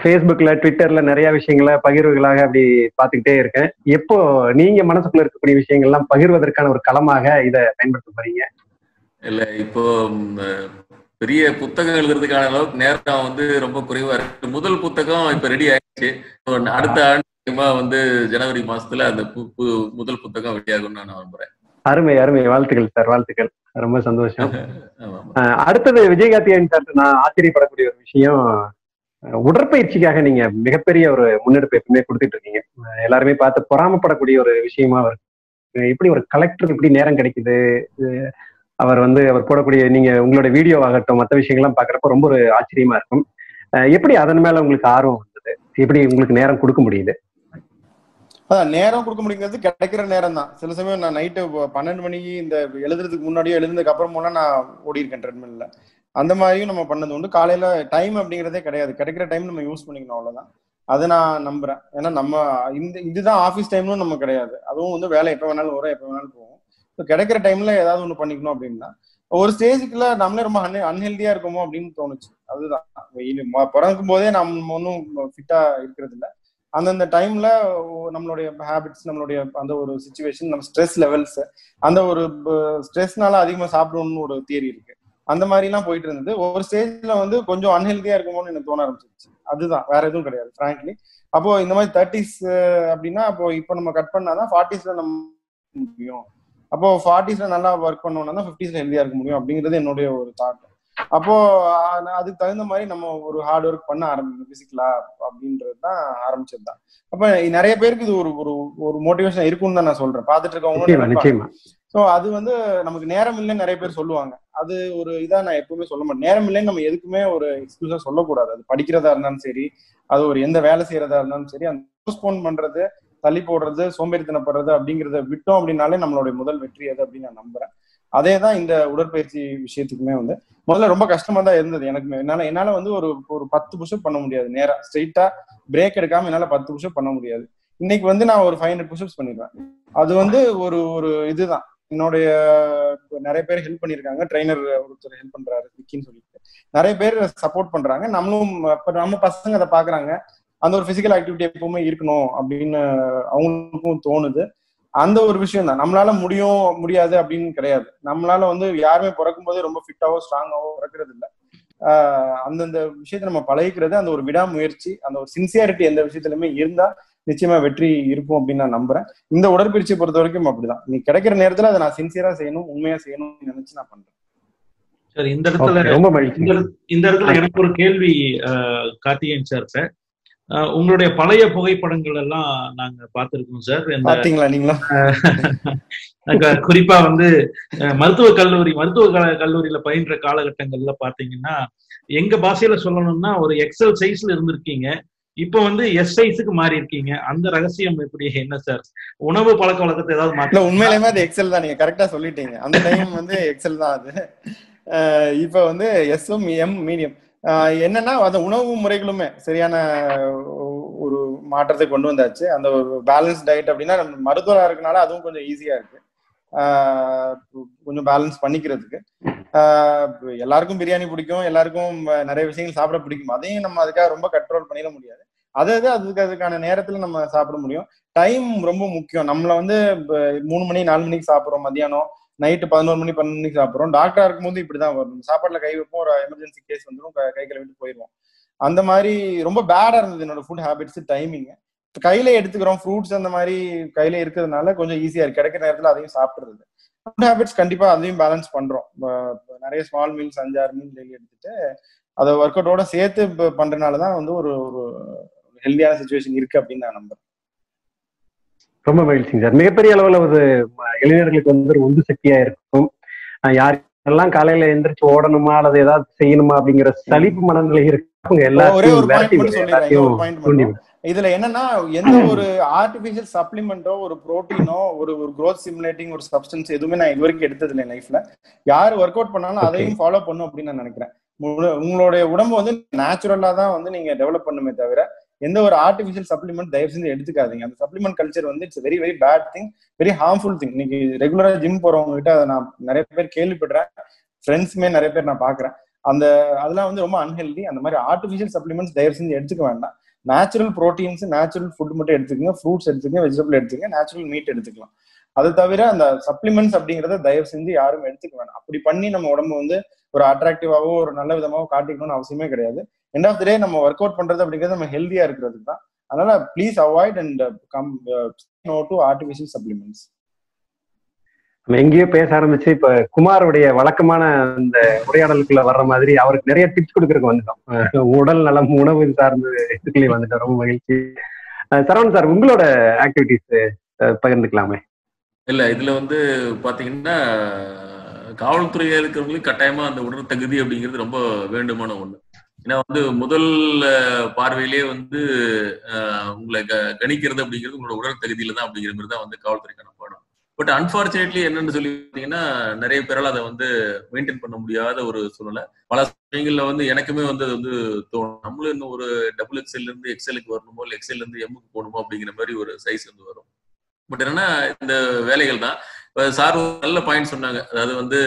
ஃபேஸ்புக்ல ட்விட்டர்ல நிறைய விஷயங்களை பகிர்வுகளாக அப்படி பார்த்துக்கிட்டே இருக்கேன். எப்போ நீங்க மனசுக்குள்ள இருக்கக்கூடிய விஷயங்கள்லாம் பகிர்வதற்கான ஒரு களமாக இதை பயன்படுத்த போறீங்க? இல்ல இப்போ பெரிய புத்தகம் எழுதுறதுக்கான அளவுக்கு நேரம் வந்து ரொம்ப குறைவா இருக்கு. முதல் புத்தகம் இப்ப ரெடி ஆயிடுச்சு. அடுத்த ஆண்டு வந்து ஜனவரி மாசத்துல அந்த முதல் புத்தகம் வெளியாகும்னு நான் நம்புறேன். அருமை அருமை. வாழ்த்துக்கள் சார் வாழ்த்துக்கள். ரொம்ப சந்தோஷம். அடுத்தது விஜயகார்த்தியன் சார் நான் ஆச்சரியப்படக்கூடிய ஒரு விஷயம். உடற்பயிற்சிக்காக நீங்க மிகப்பெரிய ஒரு முன்னெடுப்பு எப்பவுமே கொடுத்துட்டு இருக்கீங்க. எல்லாருமே பார்த்து பொறாமப்படக்கூடிய ஒரு விஷயமா இருக்கு. எப்படி ஒரு கலெக்டர் இப்படி நேரம் கிடைக்குது? அவர் வந்து அவர் போடக்கூடிய நீங்க உங்களோட வீடியோ ஆகட்டும் மற்ற விஷயங்கள்லாம் பாக்குறப்ப ரொம்ப ஒரு ஆச்சரியமா இருக்கும். எப்படி அதன் மேல உங்களுக்கு ஆர்வம் வந்தது? எப்படி உங்களுக்கு நேரம் கொடுக்க முடியுது? அதான் நேரம் கொடுக்க முடியுங்கிறது கிடைக்கிற நேரம் தான் சில சமயம் நான் நைட்டு பன்னெண்டு மணிக்கு இந்த எழுதுறதுக்கு முன்னாடியோ எழுதுனதுக்கு அப்புறமெல்லாம் நான் ஓடி இருக்கேன் ட்ரெட்மில்ல அந்த மாதிரியும் நம்ம பண்ணது உண்டு. காலையில டைம் அப்படிங்கிறதே கிடையாது. கிடைக்கிற டைம் நம்ம யூஸ் பண்ணிக்கணும் அவ்வளவுதான். அதை நான் நம்புறேன். ஏன்னா நம்ம இந்த இதுதான் ஆஃபீஸ் டைம்னு நம்ம கிடையாது. அதுவும் வந்து வேலை எப்போ வேணாலும் வரும் எப்போ வேணாலும் போகும். ஸோ கிடைக்கிற டைம்ல ஏதாவது ஒன்று பண்ணிக்கணும் அப்படின்னா ஒரு ஸ்டேஜுக்குள்ள நம்மளே ரொம்ப அன் அன்ஹெல்தியா இருக்குமோ அப்படின்னு தோணுச்சு. அதுதான். இனி பிறக்கும் போதே நம்ம ஒன்றும் ஃபிட்டா இருக்கிறது இல்லை. அந்தந்த டைம்ல நம்மளுடைய ஹேபிட்ஸ் நம்மளுடைய அந்த ஒரு சுச்சுவேஷன் நம்ம ஸ்ட்ரெஸ் லெவல்ஸ் அந்த ஒரு ஸ்ட்ரெஸ்னால அதிகமாக சாப்பிடணும்னு ஒரு தியரி இருக்கு. அந்த மாதிரி எல்லாம் போயிட்டு இருந்தது. ஒரு ஸ்டேஜ்ல வந்து கொஞ்சம் அன்ஹெல்தியா இருக்குமோன்னு எனக்கு தோண ஆரம்பிச்சிருச்சு. அதுதான். வேற எதுவும் கிடையாது ஃப்ராங்க்லி அப்போ இந்த மாதிரி தேர்ட்டிஸ் அப்படின்னா அப்போ இப்போ நம்ம கட் பண்ணாதான் ஃபார்ட்டிஸ்ல நம்ம முடியும். அப்போ ஃபார்ட்டிஸ்ல நல்லா ஒர்க் பண்ணோம்னா தான் ஃபிஃப்டிஸ்ல ஹெல்தியா இருக்க முடியும் அப்படிங்கிறது என்னுடைய ஒரு தாட் அப்போ அதுக்கு தகுந்த மாதிரி நம்ம ஒரு ஹார்ட் ஒர்க் பண்ண ஆரம்பிக்கணும் பிசிக்கலா அப்படின்றது தான் ஆரம்பிச்சது தான். அப்ப நிறைய பேருக்கு இது ஒரு ஒரு ஒரு மோட்டிவேஷன் இருக்கும்னு தான் நான் சொல்றேன். பாத்துட்டு இருக்கவங்க சோ அது வந்து நமக்கு நேரம் இல்லைன்னு நிறைய பேர் சொல்லுவாங்க. அது ஒரு இதா நான் எப்பவுமே சொல்ல மாட்டேன். நேரம் இல்லைன்னு நம்ம எதுக்குமே ஒரு எக்ஸ்கியூஸா சொல்லக்கூடாது. அது படிக்கிறதா இருந்தாலும் சரி அது ஒரு எந்த வேலை செய்யறதா இருந்தாலும் சரி அந்த போஸ்ட்போன் பண்றது தள்ளி போடுறது சோம்பேறித்தனப்படுறது அப்படிங்கறத விட்டோம் அப்படின்னாலே நம்மளுடைய முதல் வெற்றி அது அப்படின்னு நான் நம்புறேன். அதே தான் இந்த உடற்பயிற்சி விஷயத்துக்குமே வந்து. முதல்ல ரொம்ப கஷ்டமா தான் இருந்தது எனக்கு என்னால என்னால வந்து ஒரு ஒரு பத்து புஷப் பண்ண முடியாது. நேரா ஸ்ட்ரெயிட்டா பிரேக் எடுக்காம என்னால பத்து புஷப் பண்ண முடியாது. இன்னைக்கு வந்து நான் ஒரு ஃபைவ் ஹண்ட்ரட் புஷப்ஸ் பண்ணிடுவேன் அது வந்து ஒரு ஒரு இதுதான். என்னுடைய நிறைய பேர் ஹெல்ப் பண்ணிருக்காங்க ட்ரைனர் ஒருத்தர் ஹெல்ப் பண்றாரு விக்கின்னு சொல்லிட்டு. நிறைய பேர் சப்போர்ட் பண்றாங்க. நம்மளும் நம்ம பசங்க அதை பாக்குறாங்க அந்த ஒரு பிசிக்கல் ஆக்டிவிட்டி எப்பவுமே இருக்கணும் அப்படின்னு அவங்களுக்கும் தோணுது. அந்த ஒரு விஷயம் தான் நம்மளால முடியும் முடியாது அப்படின்னு கிடையாது. நம்மளால வந்து யாருமே பிறக்கும் போதே ரொம்ப ஃபிட்டாவோ ஸ்ட்ராங்காவோ பிறக்கிறது இல்லை. ஆஹ் அந்தந்த விஷயத்தை நம்ம பழகிக்கிறது அந்த ஒரு விடாமுயற்சி அந்த ஒரு சின்சியாரிட்டி எந்த விஷயத்துலயுமே இருந்தா நிச்சயமா வெற்றி இருக்கும் அப்படின்னு நான் நம்புறேன். இந்த உடற்பயிற்சியை பொறுத்த வரைக்கும் அப்படிதான். நீ கிடைக்கிற நேரத்துல அதை நான் சின்சியரா செய்யணும் உண்மையா செய்யணும்னு நினைச்சு நான் பண்றேன். சரி இந்த இடத்துல இந்த இடத்து- இந்த இடத்துல எனக்கு ஒரு கேள்வி கார்த்திகேயன் சார் உங்களுடைய பழைய புகைப்படங்கள் எல்லாம் நாங்க பார்த்திருக்கோம் சார். பாத்தீங்களா நீங்களா? நாங்க குறிப்பா வந்து அஹ், மருத்துவக் கல்லூரி மருத்துவ கல்லூரியில பயின்ற காலகட்டங்கள்ல பாத்தீங்கன்னா எங்க பாஷையில சொல்லணும்னா ஒரு எக்ஸல் சைஸ்ல இருந்திருக்கீங்க. இப்போ வந்து எஸ் சைஸுக்கு மாறி இருக்கீங்க அந்த ரகசியம் எப்படி என்ன சார்? உணவு பழக்க வழக்கத்தை ஏதாவது மாற்ற உண்மையிலுமே அது எக்ஸல் தான். நீங்க கரெக்டா சொல்லிட்டீங்க. அந்த டைம் வந்து எக்ஸல் தான் அது. இப்ப வந்து எஸ்எம் எம் மீடியம். என்னன்னா அந்த உணவு முறைகளுமே சரியான ஒரு மாற்றத்தை கொண்டு வந்தாச்சு. அந்த ஒரு பேலன்ஸ் டயட் அப்படின்னா நம்ம மருத்துவரா இருக்கனால அதுவும் கொஞ்சம் ஈஸியா இருக்கு. கொஞ்சம் பேலன்ஸ் பண்ணிக்கிறதுக்கு. எல்லாருக்கும் பிரியாணி பிடிக்கும் எல்லாருக்கும் நிறைய விஷயங்கள் சாப்பிட பிடிக்கும். அதையும் நம்ம அதுக்காக ரொம்ப கண்ட்ரோல் பண்ணிட முடியாது. அது அது அதுக்கு அதுக்கான நேரத்துல நம்ம சாப்பிட முடியும். டைம் ரொம்ப முக்கியம். நம்மள வந்து மூணு மணி நாலு மணிக்கு சாப்பிடுறோம் மதியானம் நைட்டு பதினோரு மணி பன்னெண்டு மணிக்கு சாப்பிட்றோம். டாக்டரா இருக்கும்போது இப்படிதான் வரும். சாப்பாட்டுல கை வைப்போம் ஒரு எமர்ஜென்சி கேஸ் வந்துடும் கை கழுவிட்டு போயிடுவோம். அந்த மாதிரி ரொம்ப பேடா இருந்தது என்னோட ஃபுட் ஹேபிட்ஸ் டைமிங் கையில எடுத்துக்கிறோம் ஃப்ரூட்ஸ் அந்த மாதிரி கையில இருக்கிறதுனால கொஞ்சம் ஈஸியா இருக்கு. கிடைக்கிற நேரத்துல அதையும் சாப்பிடுறது. ஃபுட் ஹேபிட்ஸ் கண்டிப்பா அதையும் பேலன்ஸ் பண்றோம். நிறைய ஸ்மால் மீல்ஸ் அஞ்சாறு மீல் டெய்லி எடுத்துட்டு அதை ஒர்க் அவுட்டோட சேர்த்து பண்றதுனாலதான் வந்து ஒரு ஒரு ஹெல்தியான சுச்சுவேஷன் இருக்கு அப்படின்னு நான் நம்புறேன். ரொம்ப மகிழ்ச்சிங்க சார். மிகப்பெரிய அளவுல ஒரு இளைஞர்களுக்கு வந்து ஒரு உந்து சக்தியா இருக்கும். யார் எல்லாம் காலையில எந்திரிச்சு ஓடணுமா அல்லது ஏதாவது செய்யணுமா அப்படிங்கிற சலிப்பு மனநிலை ஒரு எல்லாத்தையும் இதுல என்னன்னா எந்த ஒரு ஆர்டிபிஷியல் சப்ளிமெண்டோ ஒரு புரோட்டீனோ ஒரு ஒரு growth சிமுலேட்டிங் ஒரு சப்ஸ்டன்ஸ் எதுவுமே நான் இது வரைக்கும் எடுத்தது இல்லை லைஃப்ல யார் ஒர்க் அவுட் பண்ணாலும். அதையும் ஃபாலோ பண்ணும் அப்படின்னு நான் நினைக்கிறேன். உங்களோட- உங்களுடைய உடம்பு வந்து நேச்சுரலா தான் வந்து நீங்க டெவலப் பண்ணுமே தவிர எந்த ஒரு ஆர்டிஃபிஷியல் சப்ளிமெண்ட் தயவு செஞ்சு எடுத்துக்காதீங்க. அந்த சப்ளிமெண்ட் கல்ச்சர் வந்து it's very very bad thing very harmful thing இன்னைக்கு ரெகுலரா ஜிம் போறவங்க கிட்ட அதை நான் நிறைய பேர் கேள்விப்படுறேன். ஃப்ரெண்ட்ஸுமே நிறைய பேர் நான் பாக்குறேன் அந்த அதெல்லாம் வந்து ரொம்ப அன்ஹெல்தி அந்த மாதிரி ஆர்டிஃபிஷியல் சப்ளிமெண்ட்ஸ் தயவு செஞ்சு எடுத்துக்க வேண்டாம். நேச்சுரல் ப்ரோட்டீன்ஸ் நேச்சுரல் ஃபுட் மட்டும் எடுத்துக்கங்க. ஃப்ரூட்ஸ் எடுத்துக்கங்க வெஜிடபிள் எடுத்துக்கங்க நேச்சுரல் மீட் எடுத்துக்கலாம். அது தவிர அந்த சப்ளிமெண்ட்ஸ் அப்படிங்கறத தயவு செஞ்சு யாரும் எடுத்துக்க வேண்டாம். அப்படி பண்ணி நம்ம உடம்பு வந்து ஒரு அட்ராக்டிவாவோ ஒரு நல்ல விதமாவோ காட்டிக்கணும்னு அவசியமே கிடையாது. எண்ட் ஆஃப் த டே நம்ம ஒர்க் அவுட் பண்றது அப்படிங்கிறது நம்ம ஹெல்தியா இருக்கிறதுக்கு தான். அதனால please avoid and come no to artificial supplements நம்ம எங்கேயோ பேச ஆரம்பிச்சு இப்ப குமாருடைய வழக்கமான அந்த உரையாடலுக்குள்ள வர்ற மாதிரி அவருக்கு நிறைய டிப்ஸ் கொடுக்கறதுக்கு வந்துட்டோம். உடல் நலம் உணவு சார்ந்த இதுக்குள்ளே வந்துட்டோம். ரொம்ப மகிழ்ச்சி. சரவணன் சார் உங்களோட ஆக்டிவிட்டிஸ் பகிர்ந்துக்கலாமே. இல்ல இதுல வந்து பாத்தீங்கன்னா காவல்துறையா இருக்கிறவங்களுக்கு கட்டாயமா அந்த உடல் தகுதி அப்படிங்கிறது ரொம்ப வேண்டுமான ஒண்ணு. ஏன்னா வந்து முதல் பார்வையிலே வந்து உங்களை க- கணிக்கிறது அப்படிங்கிறது உங்களோட உடல் தகுதியில தான் அப்படிங்கிற மாதிரி தான் வந்து காவல்துறைக்கான பாடம். பட் அன்பார்ச்சுனேட்லி என்னன்னு சொல்லி பார்த்தீங்கன்னா நிறைய பேரால் அதை வந்து மெயின்டைன் பண்ண முடியாத ஒரு சூழ்நிலை. பல சமயங்கள்ல வந்து எனக்குமே வந்து அது வந்து தோணும். நம்மளும் இன்னும் ஒரு டபுள் எக்ஸ்எல் இருந்து எக்ஸ்எலுக்கு வரணுமோ இல்லை எக்ஸ்எல் இருந்து எம்முக்கு போகணுமோ அப்படிங்கிற மாதிரி ஒரு சைஸ் வந்து வரும். பட் என்னன்னா இந்த வேலைகள் தான். சார் நல்ல பாயிண்ட் சொன்னாங்க. அதாவது வந்து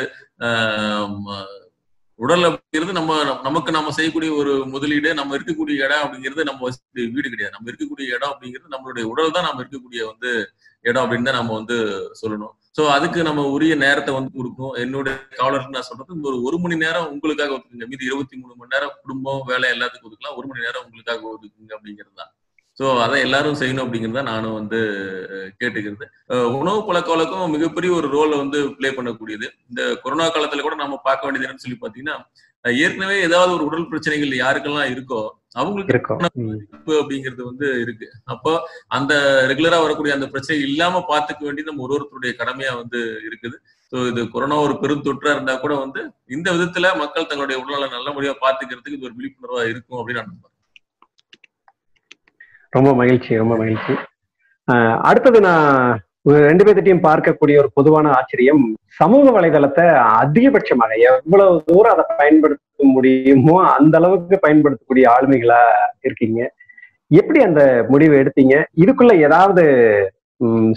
உடல் அப்படிங்கிறது நம்ம நமக்கு நம்ம செய்யக்கூடிய ஒரு முதலீடு நம்ம இருக்கக்கூடிய இடம் அப்படிங்கிறது நம்ம வீடு கிடையாது. நம்ம இருக்கக்கூடிய இடம் அப்படிங்கிறது நம்மளுடைய உடல் தான் நம்ம இருக்கக்கூடிய வந்து இடம் அப்படின்னு தான் நம்ம வந்து சொல்லணும். சோ அதுக்கு நம்ம உரிய நேரத்தை வந்து கொடுக்கணும். என்னுடைய காவலருக்கு நான் சொல்றது இந்த ஒரு ஒரு மணி நேரம் உங்களுக்காக ஒதுக்குங்க. மீதி இருபத்தி மூணு மணி நேரம் குடும்பம் வேலை எல்லாத்துக்கும் ஒதுக்கலாம். ஒரு மணி நேரம் உங்களுக்காக ஒதுக்குங்க அப்படிங்கிறது தான். ஸோ அதை எல்லாரும் செய்யணும் அப்படிங்கிறத நானும் வந்து கேட்டுக்கிறது. உணவு பழக்க வழக்கம் மிகப்பெரிய ஒரு ரோலை வந்து ப்ளே பண்ணக்கூடியது. இந்த கொரோனா காலத்துல கூட நம்ம பார்க்க வேண்டியது என்னன்னு சொல்லி பார்த்தீங்கன்னா அஹ், ஏற்கனவே ஏதாவது ஒரு உடல் பிரச்சனைகள் யாருக்கெல்லாம் இருக்கோ அவங்களுக்கு அப்படிங்கிறது வந்து இருக்கு. அப்போ அந்த ரெகுலரா வரக்கூடிய அந்த பிரச்சனை இல்லாம பாத்துக்க வேண்டியது நம்ம ஒரு ஒருத்தருடைய கடமையா வந்து இருக்குது. ஸோ இது கொரோனா ஒரு பெருந்தொற்றா இருந்தா கூட வந்து இந்த விதத்துல மக்கள் தங்களுடைய உடல்நல நல்லபடியா பாத்துக்கிறதுக்கு இது ஒரு விழிப்புணர்வா இருக்கும் அப்படின்னு நான் ரொம்ப மகிழ்ச்சி ரொம்ப மகிழ்ச்சி. அடுத்தது நான் ரெண்டு பேர்த்திட்டையும் பார்க்கக்கூடிய ஒரு பொதுவான ஆச்சரியம் சமூக வலைதளத்தை அதிகபட்சமாக எவ்வளவு தூரம் அதை பயன்படுத்த முடியுமோ அந்த அளவுக்கு பயன்படுத்தக்கூடிய ஆளுமைகளா இருக்கீங்க. எப்படி அந்த முடிவை எடுத்தீங்க? இதுக்குள்ள ஏதாவது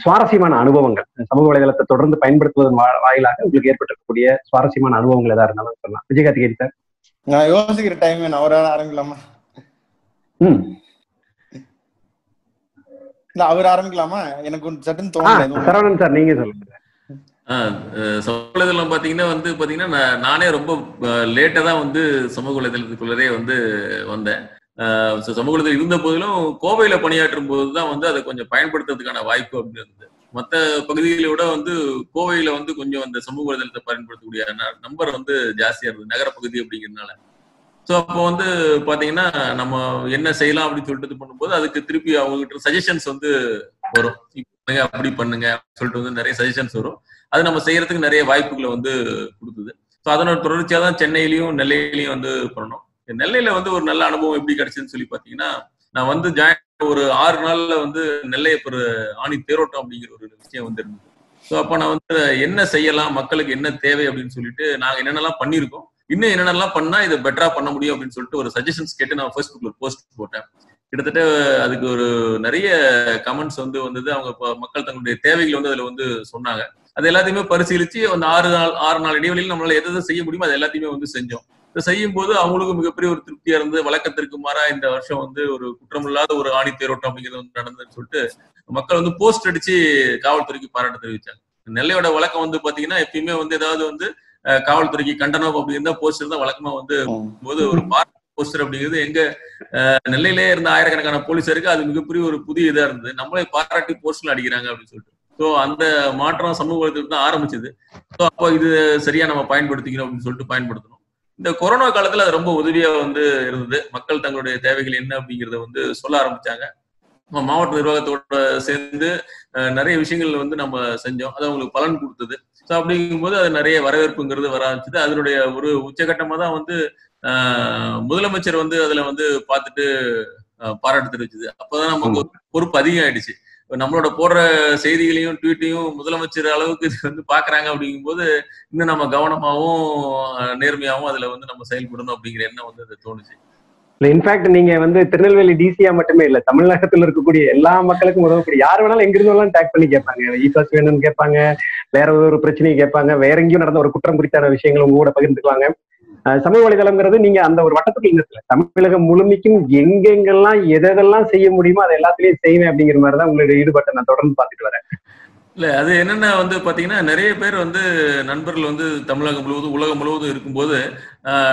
சுவாரஸ்யமான அனுபவங்கள் சமூக வலைதளத்தை தொடர்ந்து பயன்படுத்துவதன் வாயிலாக உங்களுக்கு ஏற்பட்டிருக்கக்கூடிய சுவாரஸ்யமான அனுபவங்கள் ஏதாவது இருந்தாலும் சொல்லலாம். விஜயகார்த்திகேயன் சார். நான் யோசிக்கிற டைம் நான் ஒரு ஆரம்பிக்கலாமா? ம். இல்ல அவர் ஆரம்பிக்கலாமா? எனக்கு தோணல. எதுவும். சரவணன் சார் நீங்க சொல்லுங்க. சமூக வலைதளம் பாத்தீங்கன்னா வந்து பாத்தீங்கன்னா நான் நானே ரொம்ப லேட்டா தான் வந்து சமூக வலைதளத்துக்குள்ளரே வந்து வந்தேன். சமூக வலைதளம் இருந்த போதிலும் கோவையில பணியாற்றும் போது தான் வந்து அதை கொஞ்சம் பயன்படுத்துறதுக்கான வாய்ப்பு அப்படின்னு இருந்தது. மற்ற பகுதிகளை விட வந்து கோவையில வந்து கொஞ்சம் அந்த சமூக வலைதளத்தை பயன்படுத்தக்கூடிய நம்பர் வந்து ஜாஸ்தியா இருந்தது. நகர பகுதி அப்படிங்கிறதுனால. ஸோ அப்போ வந்து பாத்தீங்கன்னா நம்ம என்ன செய்யலாம் அப்படின்னு சொல்லிட்டு பண்ணும்போது அதுக்கு திருப்பி அவங்ககிட்ட சஜஷன்ஸ் வந்து வரும். பண்ணுங்க அப்படி பண்ணுங்க அப்படின்னு சொல்லிட்டு வந்து நிறைய சஜஷன்ஸ் வரும். அது நம்ம செய்யறதுக்கு நிறைய வாய்ப்புகளை வந்து கொடுத்தது ஸோ அதனோட தொடர்ச்சியா தான் சென்னையிலயும் நெல்லையிலயும் வந்து பண்ணோம் நெல்லையில வந்து ஒரு நல்ல அனுபவம் எப்படி கிடைச்சதுன்னு சொல்லி பாத்தீங்கன்னா நான் வந்து ஜாயின் ஒரு ஆறு நாள்ல வந்து நெல்லையப்பர் ஆணி தேரோட்டம் அப்படிங்கிற ஒரு விஷயம் வந்து இருந்தது. ஸோ அப்போ நான் வந்து என்ன செய்யலாம் மக்களுக்கு என்ன தேவை அப்படின்னு சொல்லிட்டு நாங்கள் என்னென்னலாம் பண்ணியிருக்கோம் இன்னும் என்னென்னலாம் பண்ணா இதை பெட்டரா பண்ண முடியும் அப்படின்னு சொல்லிட்டு ஒரு சஜஷன்ஸ் கேட்டு நான் ஃபேஸ்புக்ல ஒரு போஸ்ட் போட்டேன். கிட்டத்தட்ட அதுக்கு ஒரு நிறைய கமெண்ட்ஸ் வந்து வந்தது. அவங்க ப- மக்கள் தங்களுடைய தேவைகளை வந்து அதுல வந்து சொன்னாங்க. அது எல்லாத்தையுமே பரிசீலிச்சு அந்த ஆறு நாள் ஆறு நாள் இடைவெளியில் நம்மளால எதை செய்ய முடியுமோ அது எல்லாத்தையுமே வந்து செஞ்சோம். இதை செய்யும் போது அவங்களுக்கும் மிகப்பெரிய ஒரு திருப்தியா இருந்து வழக்கத்திற்கு மாறா இந்த வருஷம் வந்து ஒரு குற்றமில்லாத ஒரு ஆணி தேரோட்டம் அப்படிங்கிறது வந்து நடந்ததுன்னு சொல்லிட்டு மக்கள் வந்து போஸ்ட் அடிச்சு காவல்துறைக்கு பாராட்டு தெரிவிச்சாங்க. நெல்லையோட வழக்கம் வந்து பாத்தீங்கன்னா எப்பயுமே வந்து ஏதாவது வந்து காவல்துறைக்கு கண்டனம் அப்படின்னு தான் போஸ்டர் தான் வழக்கமா வந்து. போது ஒரு போஸ்டர் அப்படிங்கிறது எங்க நெல்லையிலே இருந்த ஆயிரக்கணக்கான போலீஸருக்கு அது மிகப்பெரிய ஒரு புதிய இதா இருந்தது. நம்மளே பாராட்டி போஸ்டர்ல அடிக்கிறாங்க அப்படின்னு சொல்லிட்டு. ஸோ அந்த மாற்றம் சமூக தான் ஆரம்பிச்சது. ஸோ அப்போ இது சரியா நம்ம பயன்படுத்திக்கணும் அப்படின்னு சொல்லிட்டு பயன்படுத்தணும் இந்த கொரோனா காலத்துல அது ரொம்ப உதவியா வந்து இருந்தது. மக்கள் தங்களுடைய தேவைகள் என்ன அப்படிங்கறத வந்து சொல்ல ஆரம்பிச்சாங்க. நம்ம மாவட்ட நிர்வாகத்தோட சேர்ந்து நிறைய விஷயங்கள் வந்து நம்ம செஞ்சோம். அது அவங்களுக்கு பலன் கொடுத்தது. ஸோ அப்படிங்கும்போது அது நிறைய வரவேற்புங்கிறது வர ஆரம்பிச்சது. அதனுடைய ஒரு உச்சகட்டமா தான் வந்து முதலமைச்சர் வந்து அதுல வந்து பார்த்துட்டு பாராட்டு தெரிவிச்சது. அப்பதான் நமக்கு பொறுப்பு அதிகம் ஆயிடுச்சு. நம்மளோட போடுற செய்திகளையும் ட்வீட்டையும் முதலமைச்சர் அளவுக்கு இது வந்து பாக்குறாங்க அப்படிங்கும்போது இன்னும் நம்ம கவனமாவும் ஆஹ், நேர்மையாவும் அதுல வந்து நம்ம செயல்படணும் அப்படிங்கிற எண்ணம் வந்து அது தோணுச்சு. இன்ஃபேக்ட் நீங்க வந்து திருநெல்வேலி டிசியா மட்டுமே இல்ல தமிழகத்துல இருக்கக்கூடிய எல்லா மக்களுக்கும் உதவக்கூடிய யார் வேணாலும் எங்க இருந்தாலும் டேக் பண்ணி கேட்பாங்க. E இ வேணும்னு கேட்பாங்க வேற ஒரு பிரச்சனையை கேட்பாங்க வேற எங்கேயும் நடந்த ஒரு குற்றம் குறித்தான விஷயங்கள் உங்க கூட பகிர்ந்துக்குவாங்க சமூக வலைதளம்ங்கிறது நீங்க அந்த ஒரு வட்டத்துக்குள்ள தமிழகம் முழுமைக்கும் எங்கெங்கெல்லாம் எதெல்லாம் செய்ய முடியுமோ அதை எல்லாத்துலயும் செய்வேன் அப்படிங்கிற மாதிரிதான் உங்களுடைய ஈடுபாட்டை நான் தொடர்ந்து பாத்துட்டு வரேன். இல்ல அது என்னன்னா வந்து பாத்தீங்கன்னா நிறைய பேர் வந்து நண்பர்கள் வந்து தமிழகம் முழுவதும் உலகம் முழுவதும் இருக்கும்போது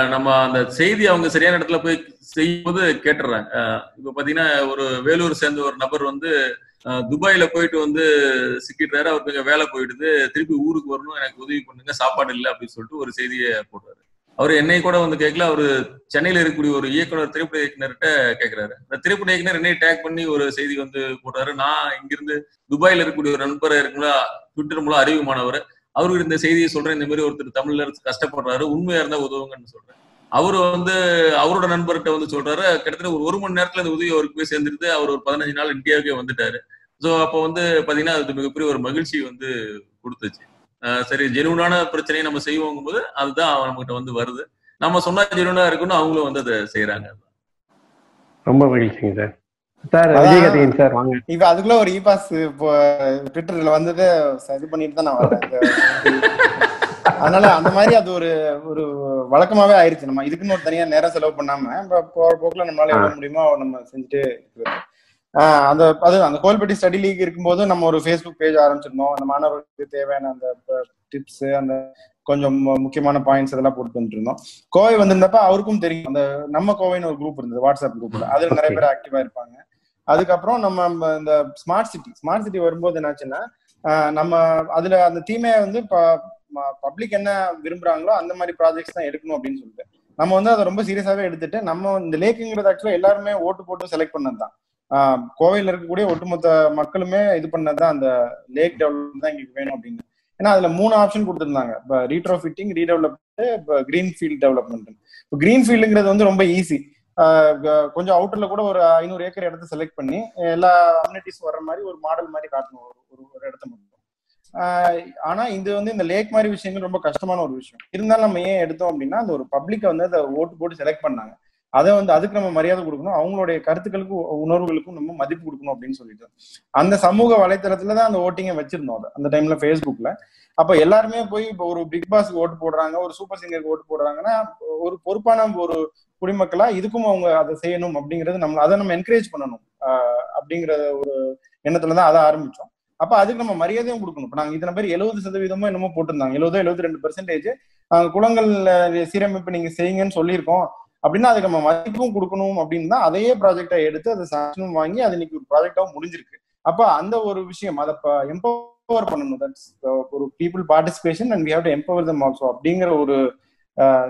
நம்ம அந்த செய்தி அவங்க சரியான இடத்துல போய் செய்யும்போது கேட்டுறாங்க இப்போ இப்ப பாத்தீங்கன்னா ஒரு வேலூர் சேர்ந்த ஒரு நபர் வந்து துபாயில போயிட்டு வந்து சிக்கிட்டாரு. அவருக்கு வேலை போயிடுது. திருப்பி ஊருக்கு வரணும். எனக்கு உதவி பண்ணுங்க. சாப்பாடு இல்லை அப்படின்னு சொல்லிட்டு ஒரு செய்தியை போடுறாரு அவர் என்னை கூட வந்து கேட்கல அவரு சென்னையில இருக்கக்கூடிய ஒரு இயக்குனர் திரைப்பட இயக்குனர்கிட்ட கேட்கிறாரு அந்த திரைப்பட இயக்குனர் என்னை டேக் பண்ணி ஒரு செய்தி வந்து போடுறாரு. நான் இங்கிருந்து துபாயில இருக்கக்கூடிய ஒரு நண்பர் இருக்குங்களா ட்விட்டர் மூலம் அறிவுமானவர் அவருக்கு இந்த செய்தியை சொல்றேன். இந்த மாதிரி ஒருத்தர் தமிழ்ல இருந்து கஷ்டப்படுறாரு. உண்மையா இருந்தா உதவுங்கன்னு சொல்றேன். அவரு வந்து அவரோட நண்பர்கிட்ட வந்து சொல்றாரு. கிட்டத்தட்ட ஒரு ஒரு மணி நேரத்துல இந்த உதவி அவருக்கு போய் சேர்ந்துருது. அவர் ஒரு பதினஞ்சு நாள் இந்தியாவுக்கே வந்துட்டாரு. ஸோ அப்போ வந்து பாத்தீங்கன்னா அது மிகப்பெரிய ஒரு மகிழ்ச்சி வந்து கொடுத்துச்சு. சரி ஜெனுவனான பிரச்சனையை நம்ம செய்வோங்கும் போது அதுதான் நம்மகிட்ட வந்து வருது. நம்ம சொன்னா ஜெனுவனா இருக்குன்னு அவங்களும் வந்து அதை செய்யறாங்க ரொம்ப மகிழ்ச்சிங்க சார். சார் அதான். விஜயகார்த்திகேயன் சார் வாங்க. இப்ப அதுக்குள்ள ஒரு இ பாஸ் இப்போ ட்விட்டர்ல வந்தது இது பண்ணிட்டு தான் நான் வரேன். அதனால அந்த மாதிரி அது ஒரு ஒரு வழக்கமாவே ஆயிருச்சு. நம்ம இதுக்குன்னு ஒரு தனியா நேரம் செலவு பண்ணாம இப்ப போற போக்குல நம்மளால எவ்வளவு முடியுமோ நம்ம செஞ்சுட்டு அந்த அது அந்த கோல்பட்டி ஸ்டடி லீக் இருக்கும்போது நம்ம ஒரு ஃபேஸ்புக் பேஜ் ஆரம்பிச்சிருந்தோம். அந்த மாணவர்களுக்கு தேவையான அந்த டிப்ஸ் அந்த கொஞ்சம் மு- முக்கியமான பாயிண்ட்ஸ் இதெல்லாம் போட்டு வந்துருந்தோம் கோவை வந்திருந்தப்ப அவருக்கும் தெரியும். அந்த நம்ம கோவைன்னு ஒரு குரூப் இருந்தது வாட்ஸ்அப் குரூப்ல அதுல நிறைய பேர் ஆக்டிவா இருப்பாங்க. அதுக்கப்புறம் நம்ம இந்த ஸ்மார்ட் சிட்டி ஸ்மார்ட் சிட்டி வரும்போது என்னாச்சுன்னா நம்ம அதுல அந்த தீமையை வந்து பப்ளிக் என்ன விரும்புறாங்களோ அந்த மாதிரி ப்ராஜெக்ட்ஸ் தான் எடுக்கணும் அப்படின்னு சொல்லிட்டு. நம்ம வந்து அதை ரொம்ப சீரியஸாவே எடுத்துட்டு நம்ம இந்த லேக்குங்கிறது ஆக்சுவலா எல்லாருமே ஓட்டு போட்டு செலக்ட் பண்ணது தான் கோவையில் இருக்கக்கூடிய ஒட்டுமொத்த மக்களுமே இது பண்ணதுதான் அந்த லேக் டெவலப் தான் எங்களுக்கு வேணும் அப்படின்னு. ஏன்னா அதுல மூணு ஆப்ஷன் கொடுத்துருந்தாங்க. இப்போ ரீட்ரோஃபிட்டிங் ரீடெவலப்மெண்ட் இப்போ கிரீன் ஃபீல்ட் டெவலப்மெண்ட் இப்போ கிரீன் ஃபீல்டுங்கிறது வந்து ரொம்ப ஈஸி கொஞ்சம் அவுட்டர்ல கூட ஒரு ஐநூறு ஏக்கர் இடத்த செலக்ட் பண்ணி எல்லா அம்யூனிட்டிஸ் வர்ற மாதிரி ஒரு மாடல் மாதிரி காட்டணும். ஒரு ஒரு இடத்த மட்டும். ஆனா இது வந்து இந்த லேக் மாதிரி விஷயங்கள் ரொம்ப கஷ்டமான ஒரு விஷயம். இருந்தாலும் நம்ம ஏன் எடுத்தோம் அப்படின்னா அந்த ஒரு பப்ளிக்கை வந்து அதை ஓட்டு போட்டு செலக்ட் பண்ணாங்க. அதை வந்து அதுக்கு நம்ம மரியாதை கொடுக்கணும். அவங்களுடைய கருத்துக்களுக்கும் உணர்வுகளுக்கும் நம்ம மதிப்பு கொடுக்கணும் அப்படின்னு சொல்லிட்டு. அந்த சமூக வலைத்தளத்துல தான் அந்த ஓட்டிங்கை வச்சிருந்தோம் அதை. அந்த டைம்ல ஃபேஸ்புக்ல அப்ப எல்லாருமே போய் இப்போ ஒரு பிக் பாஸ்க்கு ஓட்டு போடுறாங்க ஒரு சூப்பர் சிங்கருக்கு ஓட்டு போடுறாங்கன்னா ஒரு பொறுப்பான ஒரு குடிமக்களா இதுக்கும் அவங்க அதை செய்யணும் அப்படிங்கிறது நம்ம அதை நம்ம என்கரேஜ் பண்ணணும். அப்படிங்கிற ஒரு எண்ணத்துல தான் அதை ஆரம்பிச்சோம். அப்ப அதுக்கு நம்ம மரியாதையும் கொடுக்கணும். இப்ப நாங்க இத்தனை பேர் எழுபது சதவீதமோ என்னமோ போட்டிருந்தாங்க. எழுபதோ எழுபத்தி ரெண்டு பெர்சன்டேஜ் குளங்கள்ல சீரமைப்பு நீங்க செய்யுங்கன்னு சொல்லியிருக்கோம். அப்படின்னா அதுக்கு நம்ம மதிப்பும் கொடுக்கணும் அப்படின்னு தான் அதே ப்ராஜெக்டா எடுத்து அதை சாங்ஷனும் வாங்கி அது இன்னைக்கு ஒரு ப்ராஜெக்டாவும் முடிஞ்சிருக்கு. அப்ப அந்த ஒரு விஷயம் அதை எம்பவர் பண்ணணும். தட்ஸ் ஒரு people participation and we have to empower them also அப்படிங்கிற ஒரு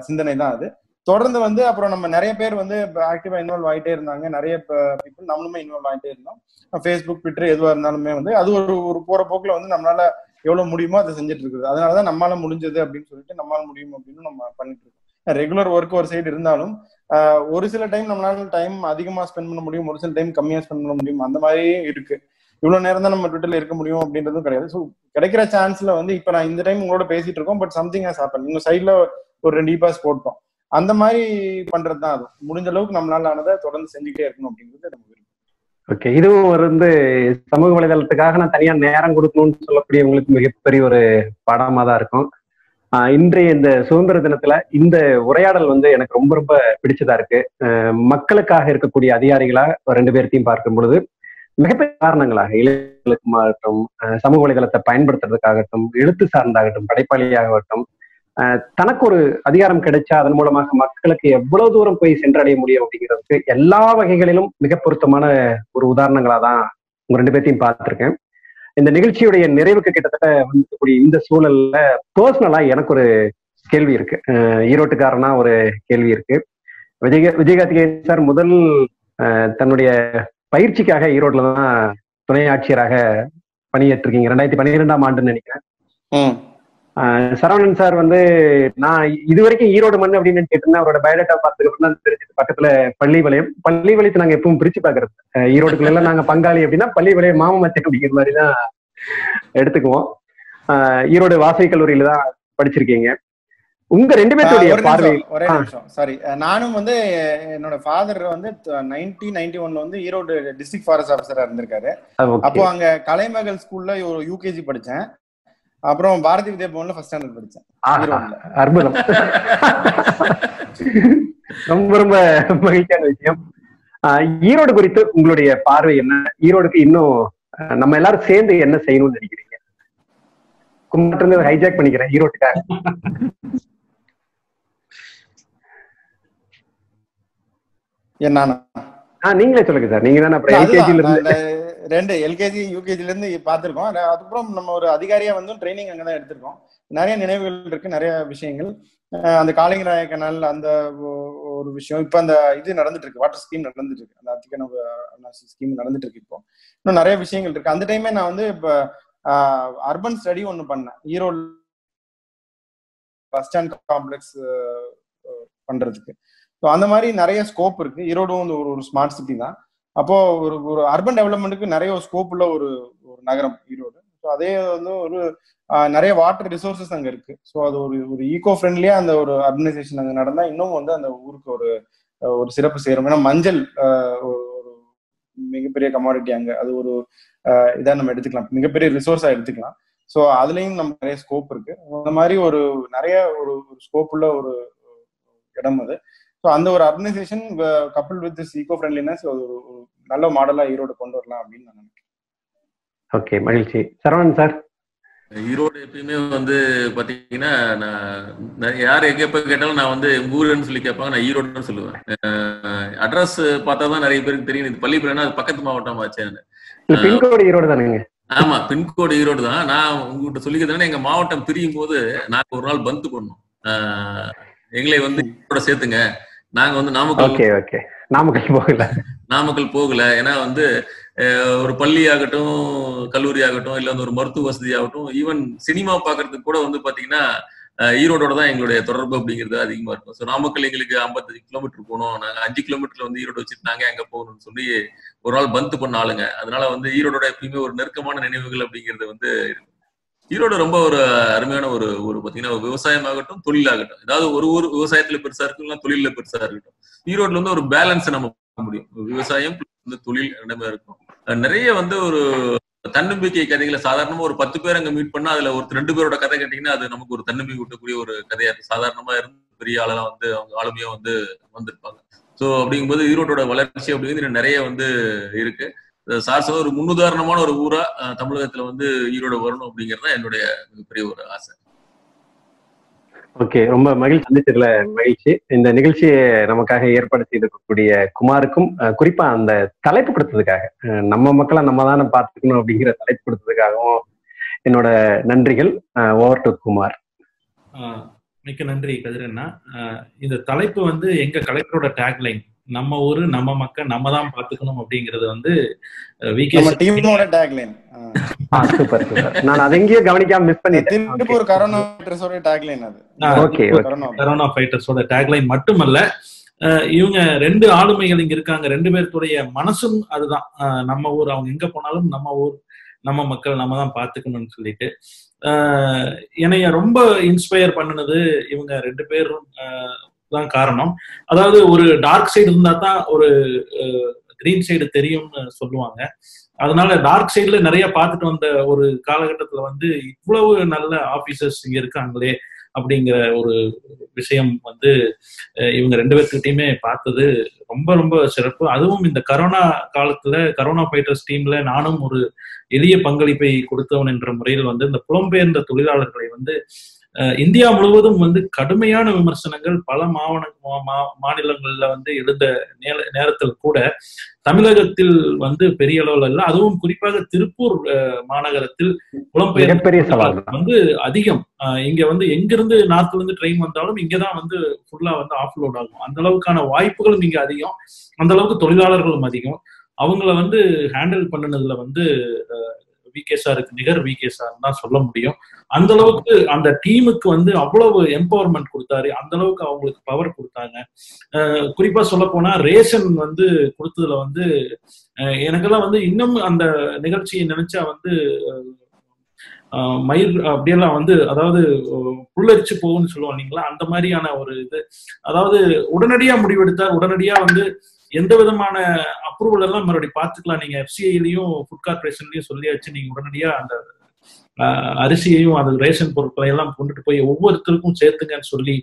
சிந்தனை தான் அது. தொடர்ந்து வந்து அப்புறம் நம்ம நிறைய பேர் வந்து ஆக்டிவா இன்வால்வ் ஆகிட்டே இருந்தாங்க. நிறைய பீப்புள் நம்மளுமே இன்வால்வ் ஆகிட்டே இருந்தோம். ஃபேஸ்புக் ட்விட்டர் எதுவா இருந்தாலுமே வந்து அது ஒரு ஒரு போற போக்குல வந்து நம்மளால எவ்வளவு முடியுமோ அதை செஞ்சுட்டு இருக்குது. அதனாலதான் நம்மளால முடிஞ்சது அப்படின்னு சொல்லிட்டு நம்மளால முடியும் அப்படின்னு நம்ம பண்ணிட்டு இருக்கோம். ரெகுலர் ஒர்க் ஒரு சைடு இருந்தாலும் ஒரு சில டைம் நம்மளால டைம் அதிகமா ஸ்பெண்ட் பண்ண முடியும் ஒரு சில டைம் கம்மியா ஸ்பெண்ட் பண்ண முடியும். அந்த மாதிரியே இருக்கு. இவ்வளவு நேரம் தான் நம்ம ட்விட்டர்ல இருக்க முடியும் அப்படின்றதும் கிடையாது. ஸோ கிடைக்கிற சான்ஸ்ல வந்து இப்ப நான் இந்த டைம் உங்களோட பேசிட்டு இருக்கோம் பட் சம்திங் ஹாஸ் ஹாப்பன் உங்க சைட்ல ஒரு ரெண்டு பாஸ் போட்டோம். அந்த மாதிரி பண்றது தான் அது. முடிஞ்ச அளவுக்கு நம்மளால ஆனதை தொடர்ந்து செஞ்சுக்கிட்டே இருக்கணும் அப்படிங்கிறது நம்ம ஓகே இதுவும் வந்து சமூக வலைதளத்துக்காக நான் தனியா நேரம் கொடுக்கணும்னு சொல்லக்கூடியவங்களுக்கு மிகப்பெரிய ஒரு பாடமா தான் இருக்கும். இன்றைய இந்த சுதந்திர தினத்துல இந்த உரையாடல் வந்து எனக்கு ரொம்ப ரொம்ப பிடிச்சதா இருக்கு. மக்களுக்காக இருக்கக்கூடிய அதிகாரிகளா ரெண்டு பேர்த்தையும் பார்க்கும் பொழுது மிகப்பெரிய காரணங்களாக இளைஞர்களுக்கு ஆகட்டும் சமூக வலைதளத்தை பயன்படுத்துறதுக்காகட்டும் எழுத்து சார்ந்தாகட்டும் படைப்பாளியாகட்டும் தனக்கு ஒரு அதிகாரம் கிடைச்சா அதன் மூலமாக மக்களுக்கு எவ்வளவு தூரம் போய் சென்றடைய முடியும் அப்படிங்கிறதுக்கு எல்லா வகைகளிலும் மிக பொருத்தமான ஒரு உதாரணங்களா தான் உங்க ரெண்டு பேர்த்தையும் பார்த்துருக்கேன். இந்த நிகழ்ச்சியுடைய நிறைவுக்கு கிட்டத்தட்ட வந்துக்கூடிய இந்த சூழல்ல பர்சனலா எனக்கு ஒரு கேள்வி இருக்கு. ஈரோட்டுக்காரனா ஒரு கேள்வி இருக்கு. விஜய விஜயகார்த்திகேயன் சார் முதல் தன்னுடைய பயிற்சிக்காக ஈரோட்ல தான் துணை ஆட்சியராக பணியேற்றிருக்கீங்க. ரெண்டாயிரத்தி பன்னிரெண்டாம் ஆண்டுன்னு நினைக்கிறேன். சரவணன் சார் வந்து நான் இது வரைக்கும் ஈரோடு மண் அப்படின்னு கேட்டிருந்தேன். அவரோட பயோடேட்டா பார்த்ததுக்கு தான் தெரிஞ்சது. பக்கத்துல பள்ளி வளையம். பள்ளி வளையத்தை நாங்க எப்பவும் பிரிச்சு பாக்குறது ஈரோடுக்குள்ள எல்லாம் நாங்க பங்காளி அப்படின்னா பள்ளி வளையம் மாம மச்சன் அப்படிங்கிற மாதிரி தான் எடுத்துக்குவோம். ஈரோடு வாசை கல்லூரியில தான் படிச்சிருக்கீங்க. உங்க ரெண்டு பேர்த்துடைய ஒரு பார்வை ஒரே. நிமிஷம். சாரி நானும் வந்து என்னோட ஃபாதர் வந்து நைன்டீன் நைன்டி ஒன்ல வந்து ஈரோடு டிஸ்ட்ரிக்ட் ஃபாரஸ்ட் ஆஃபீஸரா இருந்திருக்காரு. அப்போ அங்க கலைமகள் ஸ்கூல்ல ஒரு யூகேஜி படிச்சேன். அப்புறம் பாரதி வித்யா பவன்ல ஃபர்ஸ்ட் ஸ்டாண்டர்ட் படிச்சேன். அற்புதம். ரொம்ப ரொம்ப மகிழ்ச்சியான விஷயம். ஈரோடு குறித்து உங்களுடைய பார்வை என்ன? ஈரோடுக்கு இன்னும் நம்ம எல்லாரும் சேர்ந்து என்ன செய்யணும்னு நினைக்கிறீங்க? கும்பிட்டு இருந்து ஹைஜாக் பண்ணிக்கிறேன் ஈரோட்டுக்காக. ஆஹ் நீங்களே சொல்லுங்க சார். நீங்க தானே அப்புறம் எல்கேஜில இருந்து ரெண்டு எல்கேஜி யூகேஜில இருந்து அதுக்கப்புறம் நம்ம ஒரு அதிகாரியா வந்து ட்ரைனிங் அங்கதான் எடுத்திருக்கோம். நிறைய நினைவுகள் இருக்கு நிறைய விஷயங்கள். அந்த காளிங்கராய கனால் அந்த ஒரு விஷயம். இப்ப அந்த இது நடந்துட்டு இருக்கு வாட்டர் ஸ்கீம் நடந்துட்டு இருக்கு அந்த அத்திக்கணவு ஸ்கீம் நடந்துட்டு இருக்கு இப்போ. இன்னும் நிறைய விஷயங்கள் இருக்கு. அந்த டைமே நான் வந்து இப்ப அர்பன் ஸ்டடி ஒன்று பண்ணேன். ஈரோடு பஸ் ஸ்டாண்ட் காம்ப்ளெக்ஸ் பண்றதுக்கு. ஸோ அந்த மாதிரி நிறைய ஸ்கோப் இருக்கு. ஈரோடும் வந்து ஒரு ஒரு ஸ்மார்ட் சிட்டி தான். அப்போ ஒரு ஒரு அர்பன் டெவலப்மெண்ட்டுக்கு நிறைய ஸ்கோப் உள்ள ஒரு ஒரு நகரம் ஈரோடு. ஸோ அதே வந்து ஒரு நிறைய வாட்டர் ரிசோர்சஸ் அங்க இருக்கு. ஸோ அது ஒரு ஒரு ஈகோ ஃப்ரெண்ட்லியா அந்த ஒரு அர்பனைசேஷன் அங்க நடந்தா இன்னும் வந்து அந்த ஊருக்கு ஒரு ஒரு சிறப்பு சேரும். ஏன்னா மஞ்சள் ஒரு மிகப்பெரிய கமாடிட்டி அங்க. அது ஒரு இதாக இதா நம்ம எடுத்துக்கலாம். மிகப்பெரிய ரிசோர்ஸா எடுத்துக்கலாம். ஸோ அதுலயும் நம்ம நிறைய ஸ்கோப் இருக்கு. அந்த மாதிரி ஒரு நிறைய ஒரு ஸ்கோப் உள்ள ஒரு இடம் அது. ஸோ அந்த ஒரு ஆர்கனைசேஷன் கப்பல் வித் திஸ் ஈகோ ஃப்ரெண்ட்லினஸ் ஒரு நல்ல மாடலா ஈரோடு கொண்டு வரலாம் அப்படின்னு நான் நினைக்கிறேன். ஓகே மகிழ்ச்சி. சரவணன் சார் ஈரோடு எப்பயுமே வந்து பாத்தீங்கன்னா நான் யார் எங்க எப்ப கேட்டாலும் நான் வந்து உங்க ஊருன்னு சொல்லி கேட்பாங்க நான் ஈரோடுன்னு சொல்லுவேன். அட்ரஸ் பார்த்தா தான் நிறைய பேருக்கு தெரியும். இது பள்ளிப்புறம்னா அது பக்கத்து மாவட்டம் ஆச்சேன்னு பின்கோடு ஈரோடு தானுங்க. ஆமா பின்கோடு ஈரோடு தான். நான் உங்ககிட்ட சொல்லிக்கிறதுனா எங்க மாவட்டம் பிரியும் போது நாங்க ஒரு நாள் பந்து பண்ணோம் ஆஹ் எங்களை வந்து ஈரோட சேர்த்துங்க. நாங்க வந்து நாமக்கல் ஓகே ஓகே. நாமக்கல் போகல. நாமக்கல் போகல. ஏன்னா வந்து ஒரு பள்ளி ஆகட்டும் கல்லூரி ஆகட்டும் இல்ல வந்து ஒரு மருத்துவ வசதி ஆகட்டும் ஈவன் சினிமா பாக்குறதுக்கு கூட வந்து பாத்தீங்கன்னா ஈரோடோட தான் எங்களுடைய தொடர்பு அப்படிங்கிறது அதிகமா இருக்கும். ஸோ நாமக்கல் எங்களுக்கு ஐம்பத்தஞ்சு கிலோமீட்டர் போகணும். நாங்க அஞ்சு கிலோமீட்டர்ல வந்து ஈரோடு வச்சுட்டு நாங்க எங்க போகணும்னு சொல்லி ஒரு நாள் பந்து பண்ண ஆளுங்க. அதனால வந்து ஈரோடோட எப்பயுமே ஒரு நெருக்கமான நினைவுகள் அப்படிங்கிறது வந்து இருக்கு. ஈரோடு ரொம்ப ஒரு அருமையான ஒரு ஒரு பார்த்தீங்கன்னா விவசாயமாகட்டும் தொழிலாகட்டும். ஏதாவது ஒரு ஊர் விவசாயத்துல பெருசா இருக்கும் இல்லைன்னா தொழில பெருசா இருக்கட்டும். ஈரோட்ல வந்து ஒரு பேலன்ஸ் நம்ம பார்க்க முடியும். விவசாயம் வந்து தொழில் ரெண்டுமே இருக்கும். நிறைய வந்து ஒரு தன்னம்பிக்கை கதைகளை சாதாரணமா ஒரு பத்து பேர் அங்க மீட் பண்ணா அதுல ஒரு ரெண்டு பேரோட கதை கேட்டீங்கன்னா அது நமக்கு ஒரு தன்னம்பிக்கை ஊட்டக்கூடிய ஒரு கதையா இருக்கு சாதாரணமா இருந்து பெரிய ஆளெல்லாம் வந்து அவங்க ஆளுமையா வந்து வந்திருப்பாங்க. சோ அப்படிங்கும்போது ஈரோட்டோட வளர்ச்சி அப்படிங்கிறது நிறைய வந்து இருக்கு. சார் ஒரு முன்னுதாரணமான ஒரு ஊரா தமிழகத்துல வந்து ஈரோடு வரணும் அப்படிங்கிறது தான் என்னுடைய மிகப்பெரிய ஒரு ஆசை. ஓகே ரொம்ப மகிழ்ச்சி சந்திச்சதுல மகிழ்ச்சி. இந்த நிகழ்ச்சியை நமக்காக ஏற்பாடு செய்திருக்கக்கூடிய குமாருக்கும் குறிப்பா அந்த தலைப்பு கொடுத்ததுக்காக நம்ம மக்களை நம்ம தானே பார்த்துக்கணும் அப்படிங்கிற தலைப்பு கொடுத்ததுக்காகவும் என்னோட நன்றிகள் ஓவர் டு குமார். மிக்க நன்றி கதிரண்ணா. இந்த தலைப்பு வந்து எங்க கலெக்டரோட டேக்லைன் நம்ம ஊரு நம்ம மக்கள் நம்ம தான் பாத்துக்கணும் அப்படிங்கறது வந்து வி கே நம்ம டீமோட டேக்லைன். Super super. நான் அதை எங்கேயும் கவனிக்காம மிஸ் பண்ணிட்டேன். திருப்பூர் கரோனா வைரஸோட டேக்லைன் அது. ஓகே கரோனா ஃபைட்டர்ஸோட டேக்லைன் மட்டுமல்ல இவங்க ரெண்டு ஆளுமைகள் இங்க இருக்காங்க ரெண்டு பேர்த்துடைய மனசும் அதுதான். நம்ம ஊர் அவங்க எங்க போனாலும் நம்ம ஊர் நம்ம மக்கள் நம்ம தான் பாத்துக்கணும்னு சொல்லிட்டு என்னைய ரொம்ப இன்ஸ்பயர் பண்ணுனது இவங்க ரெண்டு பேரும். தான் காரணம். அதாவது ஒரு டார்க் சைடு இருந்தா தான் ஒரு கிரீன் சைடு தெரியும்னு சொல்லுவாங்க. அதனால டார்க் சைடுல நிறைய பார்த்துட்டு வந்த ஒரு காலகட்டத்துல வந்து இவ்வளவு நல்ல ஆபீசர்ஸ் இங்க இருக்காங்களே அப்படிங்கிற ஒரு விஷயம் வந்து இவங்க ரெண்டு பேர்த்துக்கிட்டையுமே பார்த்தது ரொம்ப ரொம்ப சிறப்பு. அதுவும் இந்த கரோனா காலத்துல கரோனா ஃபைட்டர்ஸ் டீம்ல நானும் ஒரு எளிய பங்களிப்பை கொடுத்தவன் என்ற முறையில் வந்து இந்த புலம்பெயர்ந்த தொழிலாளர்களை வந்து இந்தியா முழுவதும் வந்து கடுமையான விமர்சனங்கள் பல மாவன மாநிலங்கள்ல வந்து எழுந்த நேர- நேரத்தில் கூட தமிழகத்தில் வந்து பெரிய அளவில் இல்ல. அதுவும் குறிப்பாக திருப்பூர் மாநகரத்தில் தான். வந்து அதிகம். இங்க வந்து எங்கிருந்து நார்த்ல இருந்து ட்ரெயின் வந்தாலும் இங்கதான் வந்து ஃபுல்லா வந்து ஆஃப்லோட் ஆகும். அந்த அளவுக்கான வாய்ப்புகளும் இங்க அதிகம். அந்த அளவுக்கு தொழிலாளர்களும் அதிகம். அவங்கள வந்து ஹேண்டில் பண்ணுனதுல வந்து வி கே சாருக்கு நிகர் வி கே சார் தான் சொல்ல முடியும். அந்த அளவுக்கு அந்த டீமுக்கு வந்து அவ்வளவு எம்பவர்மெண்ட் கொடுத்தாரு. அந்த அளவுக்கு அவங்களுக்கு பவர் கொடுத்தாங்க. குறிப்பா சொல்ல போனா ரேஷன் வந்து கொடுத்ததுல வந்து எனக்கெல்லாம் வந்து இன்னும் அந்த நிகழ்ச்சியை நினைச்சா வந்து மயில் மயிர் அப்படியெல்லாம் வந்து அதாவது அஹ் புல்லரிச்சு போகும்னு சொல்லுவோம் இல்லைங்களா? அந்த மாதிரியான ஒரு இது. அதாவது உடனடியா முடிவெடுத்தார். உடனடியா வந்து எந்த விதமான அப்ரூவல் எல்லாம் மறுபடியும் பார்த்துக்கலாம். நீங்க எஃப்சிஐலையும் ஃபுட் கார்பரேஷன்லயும் சொல்லியாச்சு. நீங்க உடனடியா அந்த அரிசியையும் அது ரேஷன் பொருட்களை எல்லாம் கொண்டுட்டு போய் ஒவ்வொருத்தருக்கும் சேர்த்துங்கன்னு சொல்லி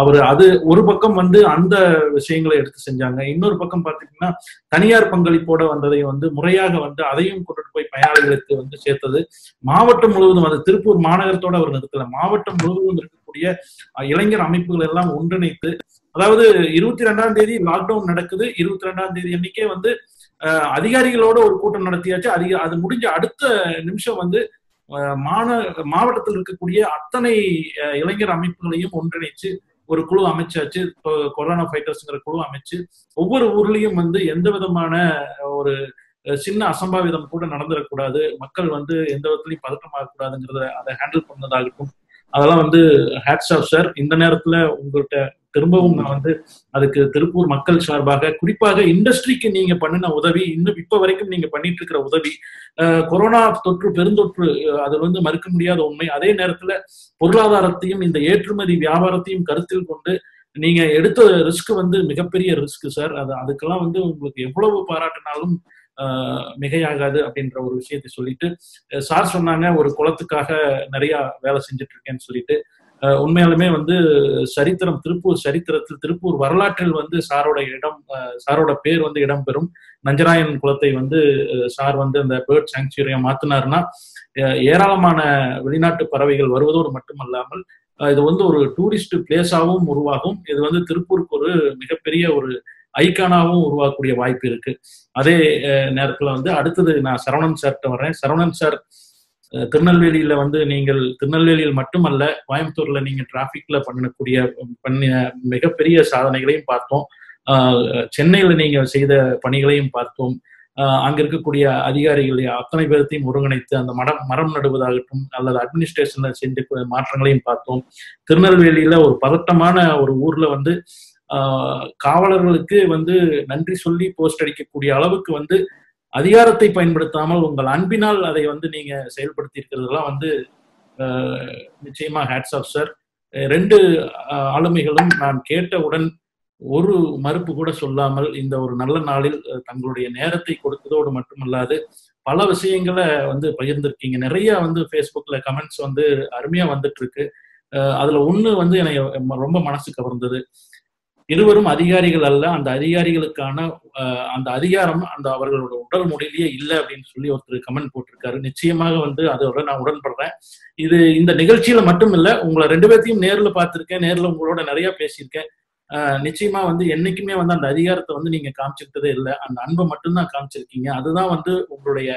அவர் அது ஒரு பக்கம் வந்து அந்த விஷயங்களை எடுத்து செஞ்சாங்க. இன்னொரு பக்கம் பாத்தீங்கன்னா தனியார் பங்களிப்போட வந்ததை வந்து முறையாக வந்து அதையும் கொண்டுட்டு போய் பயனாளிகளுக்கு வந்து சேர்த்தது. மாவட்டம் முழுவதும் அது திருப்பூர் மாநகரத்தோட அவர் நிறுத்தல. மாவட்டம் முழுவதும் இருக்கக்கூடிய இளைஞர் அமைப்புகள் எல்லாம் ஒன்றிணைத்து அதாவது இருபத்தி ரெண்டாம் தேதி லாக்டவுன் நடக்குது. இருபத்தி ரெண்டாம் தேதி அன்னைக்கே வந்து அதிகாரிகளோட ஒரு கூட்டம் நடத்தியாச்சு. அதிக அது முடிஞ்ச அடுத்த நிமிஷம் வந்து மாண மாந மாவட்டத்தில் இருக்கக்கூடிய அத்தனை இளைஞர் அமைப்புகளையும் ஒன்றிணைச்சு ஒரு குழு அமைச்சாச்சு. கொரோனா ஃபைட்டர்ஸ்ங்கிற குழு அமைச்சு ஒவ்வொரு ஊர்லயும் வந்து எந்த விதமான ஒரு சின்ன அசம்பாவிதம் கூட நடந்துடக்கூடாது மக்கள் வந்து எந்த விதத்துலயும் பதட்டமாகக்கூடாதுங்கிறத அதை ஹேண்டில் பண்ணதாகட்டும். அதெல்லாம் வந்து ஹேட்ஸ் ஆஃப் சார் இந்த நேரத்துல உங்கள்கிட்ட திரும்பவும் நான் வந்து அதுக்கு திருப்பூர் மக்கள் சார்பாக குறிப்பாக இண்டஸ்ட்ரிக்கு நீங்க பண்ணின உதவி இன்னும் இப்ப வரைக்கும் நீங்க பண்ணிட்டு இருக்கிற உதவி கொரோனா தொற்று பெருந்தொற்று அது வந்து மறுக்க முடியாத உண்மை. அதே நேரத்துல பொருளாதாரத்தையும் இந்த ஏற்றுமதி வியாபாரத்தையும் கருத்தில் கொண்டு நீங்க எடுத்த ரிஸ்க் வந்து மிகப்பெரிய ரிஸ்க் சார் அது அதுக்கெல்லாம் வந்து உங்களுக்கு எவ்வளவு பாராட்டினாலும் மிகையாகாது அப்படின்ற ஒரு விஷயத்தை சொல்லிட்டு சார் சொன்னாங்க ஒரு குளத்துக்காக நிறைய வேலை செஞ்சுட்டு இருக்கேன்னு சொல்லிட்டு உண்மையாலுமே வந்து சரித்திரம் திருப்பூர் சரித்திரத்தில் திருப்பூர் வரலாற்றில் வந்து சாரோட இடம் சாரோட பேர் வந்து இடம்பெறும். நஞ்சராயன் குலத்தை வந்து சார் வந்து அந்த பேர்ட் சாங்சுரியா மாத்தினார்னா ஏராளமான வெளிநாட்டு பறவைகள் வருவதோடு மட்டுமல்லாமல் இது வந்து ஒரு டூரிஸ்ட் பிளேஸாகவும் உருவாகும். இது வந்து திருப்பூருக்கு ஒரு மிகப்பெரிய ஒரு ஐக்கானாவும் உருவாக்கக்கூடிய வாய்ப்பு இருக்கு. அதே நேரத்தில் நேரத்துல வந்து அடுத்தது நான் சரவணன் சார்கிட்ட வரேன் சரவணன் சார் திருநெல்வேலியில வந்து நீங்கள் திருநெல்வேலியில் மட்டுமல்ல கோயம்புத்தூர்ல நீங்க டிராபிக்ல பண்ணக்கூடிய பண்ணின மிகப்பெரிய சாதனைகளையும் பார்த்தோம். சென்னையில நீங்க செய்த பணிகளையும் பார்த்தோம். அங்க இருக்கக்கூடிய அதிகாரிகள் அத்தனை பேர்த்தையும் ஒருங்கிணைத்து அந்த மரம் மரம் நடுவதாகட்டும் அல்லது அட்மினிஸ்ட்ரேஷன்ல செஞ்ச மாற்றங்களையும் பார்த்தோம். திருநெல்வேலியில ஒரு பதட்டமான ஒரு ஊர்ல வந்து ஆஹ் காவலர்களுக்கு வந்து நன்றி சொல்லி போஸ்ட் அடிக்கக்கூடிய அளவுக்கு வந்து அதிகாரத்தை பயன்படுத்தாமல் உங்கள் அன்பினால் அதை வந்து நீங்க செயல்படுத்தி இருக்கிறதெல்லாம் வந்து நிச்சயமா ஹேட்ஸ் ஆஃப் சார் ரெண்டு ஆளுமைகளும் நான் கேட்டவுடன் ஒரு மறுப்பு கூட சொல்லாமல் இந்த ஒரு நல்ல நாளில் தங்களுடைய நேரத்தை கொடுத்ததோடு மட்டுமல்லாது பல விஷயங்களை வந்து பகிர்ந்திருக்கீங்க. நிறைய வந்து ஃபேஸ்புக்ல கமெண்ட்ஸ் வந்து அருமையா வந்துட்டு இருக்கு அதுல ஒண்ணு வந்து எனக்கு ரொம்ப மனசு கவர்ந்தது. இருவரும் அதிகாரிகள் அல்ல அந்த அதிகாரிகளுக்கான அந்த அதிகாரம் அந்த அவர்களோட உடல் மொழியிலேயே இல்லை அப்படின்னு சொல்லி ஒருத்தர் கமெண்ட் போட்டிருக்காரு. நிச்சயமாக வந்து அதோட நான் உடன்படுறேன். இது இந்த நிகழ்ச்சியில மட்டும் இல்ல உங்களை ரெண்டு பேர்த்தையும் நேர்ல பார்த்திருக்கேன். நேர்ல உங்களோட நிறைய பேசியிருக்கேன். நிச்சயமா வந்து என்னைக்குமே வந்து அந்த அதிகாரத்தை வந்து நீங்க காமிச்சிக்கிட்டதே இல்லை. அந்த அன்பை மட்டும்தான் காமிச்சிருக்கீங்க. அதுதான் வந்து உங்களுடைய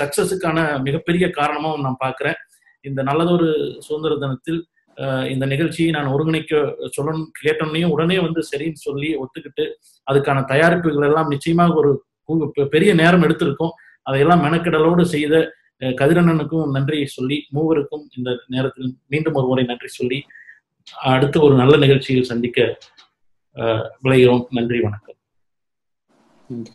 சக்சஸுக்கான மிகப்பெரிய காரணமாக நான் பார்க்குறேன். இந்த நல்லதொரு சுதந்திர தினத்தில் இந்த நிகழ்ச்சியை நான் ஒருங்கிணைக்க சொல்லணும் கேட்டோன்னையும் உடனே வந்து சரின்னு சொல்லி ஒத்துக்கிட்டு அதுக்கான தயாரிப்புகள் எல்லாம் நிச்சயமாக ஒரு பெரிய நேரம் எடுத்திருக்கோம். அதையெல்லாம் மெனக்கெடலோடு செய்த கதிரண்ணனுக்கும் நன்றி சொல்லி மூவருக்கும் இந்த நேரத்தில் மீண்டும் ஒரு முறை நன்றி சொல்லி அடுத்து ஒரு நல்ல நிகழ்ச்சியில் சந்திக்க விளைகிறோம். நன்றி வணக்கம். நன்றி.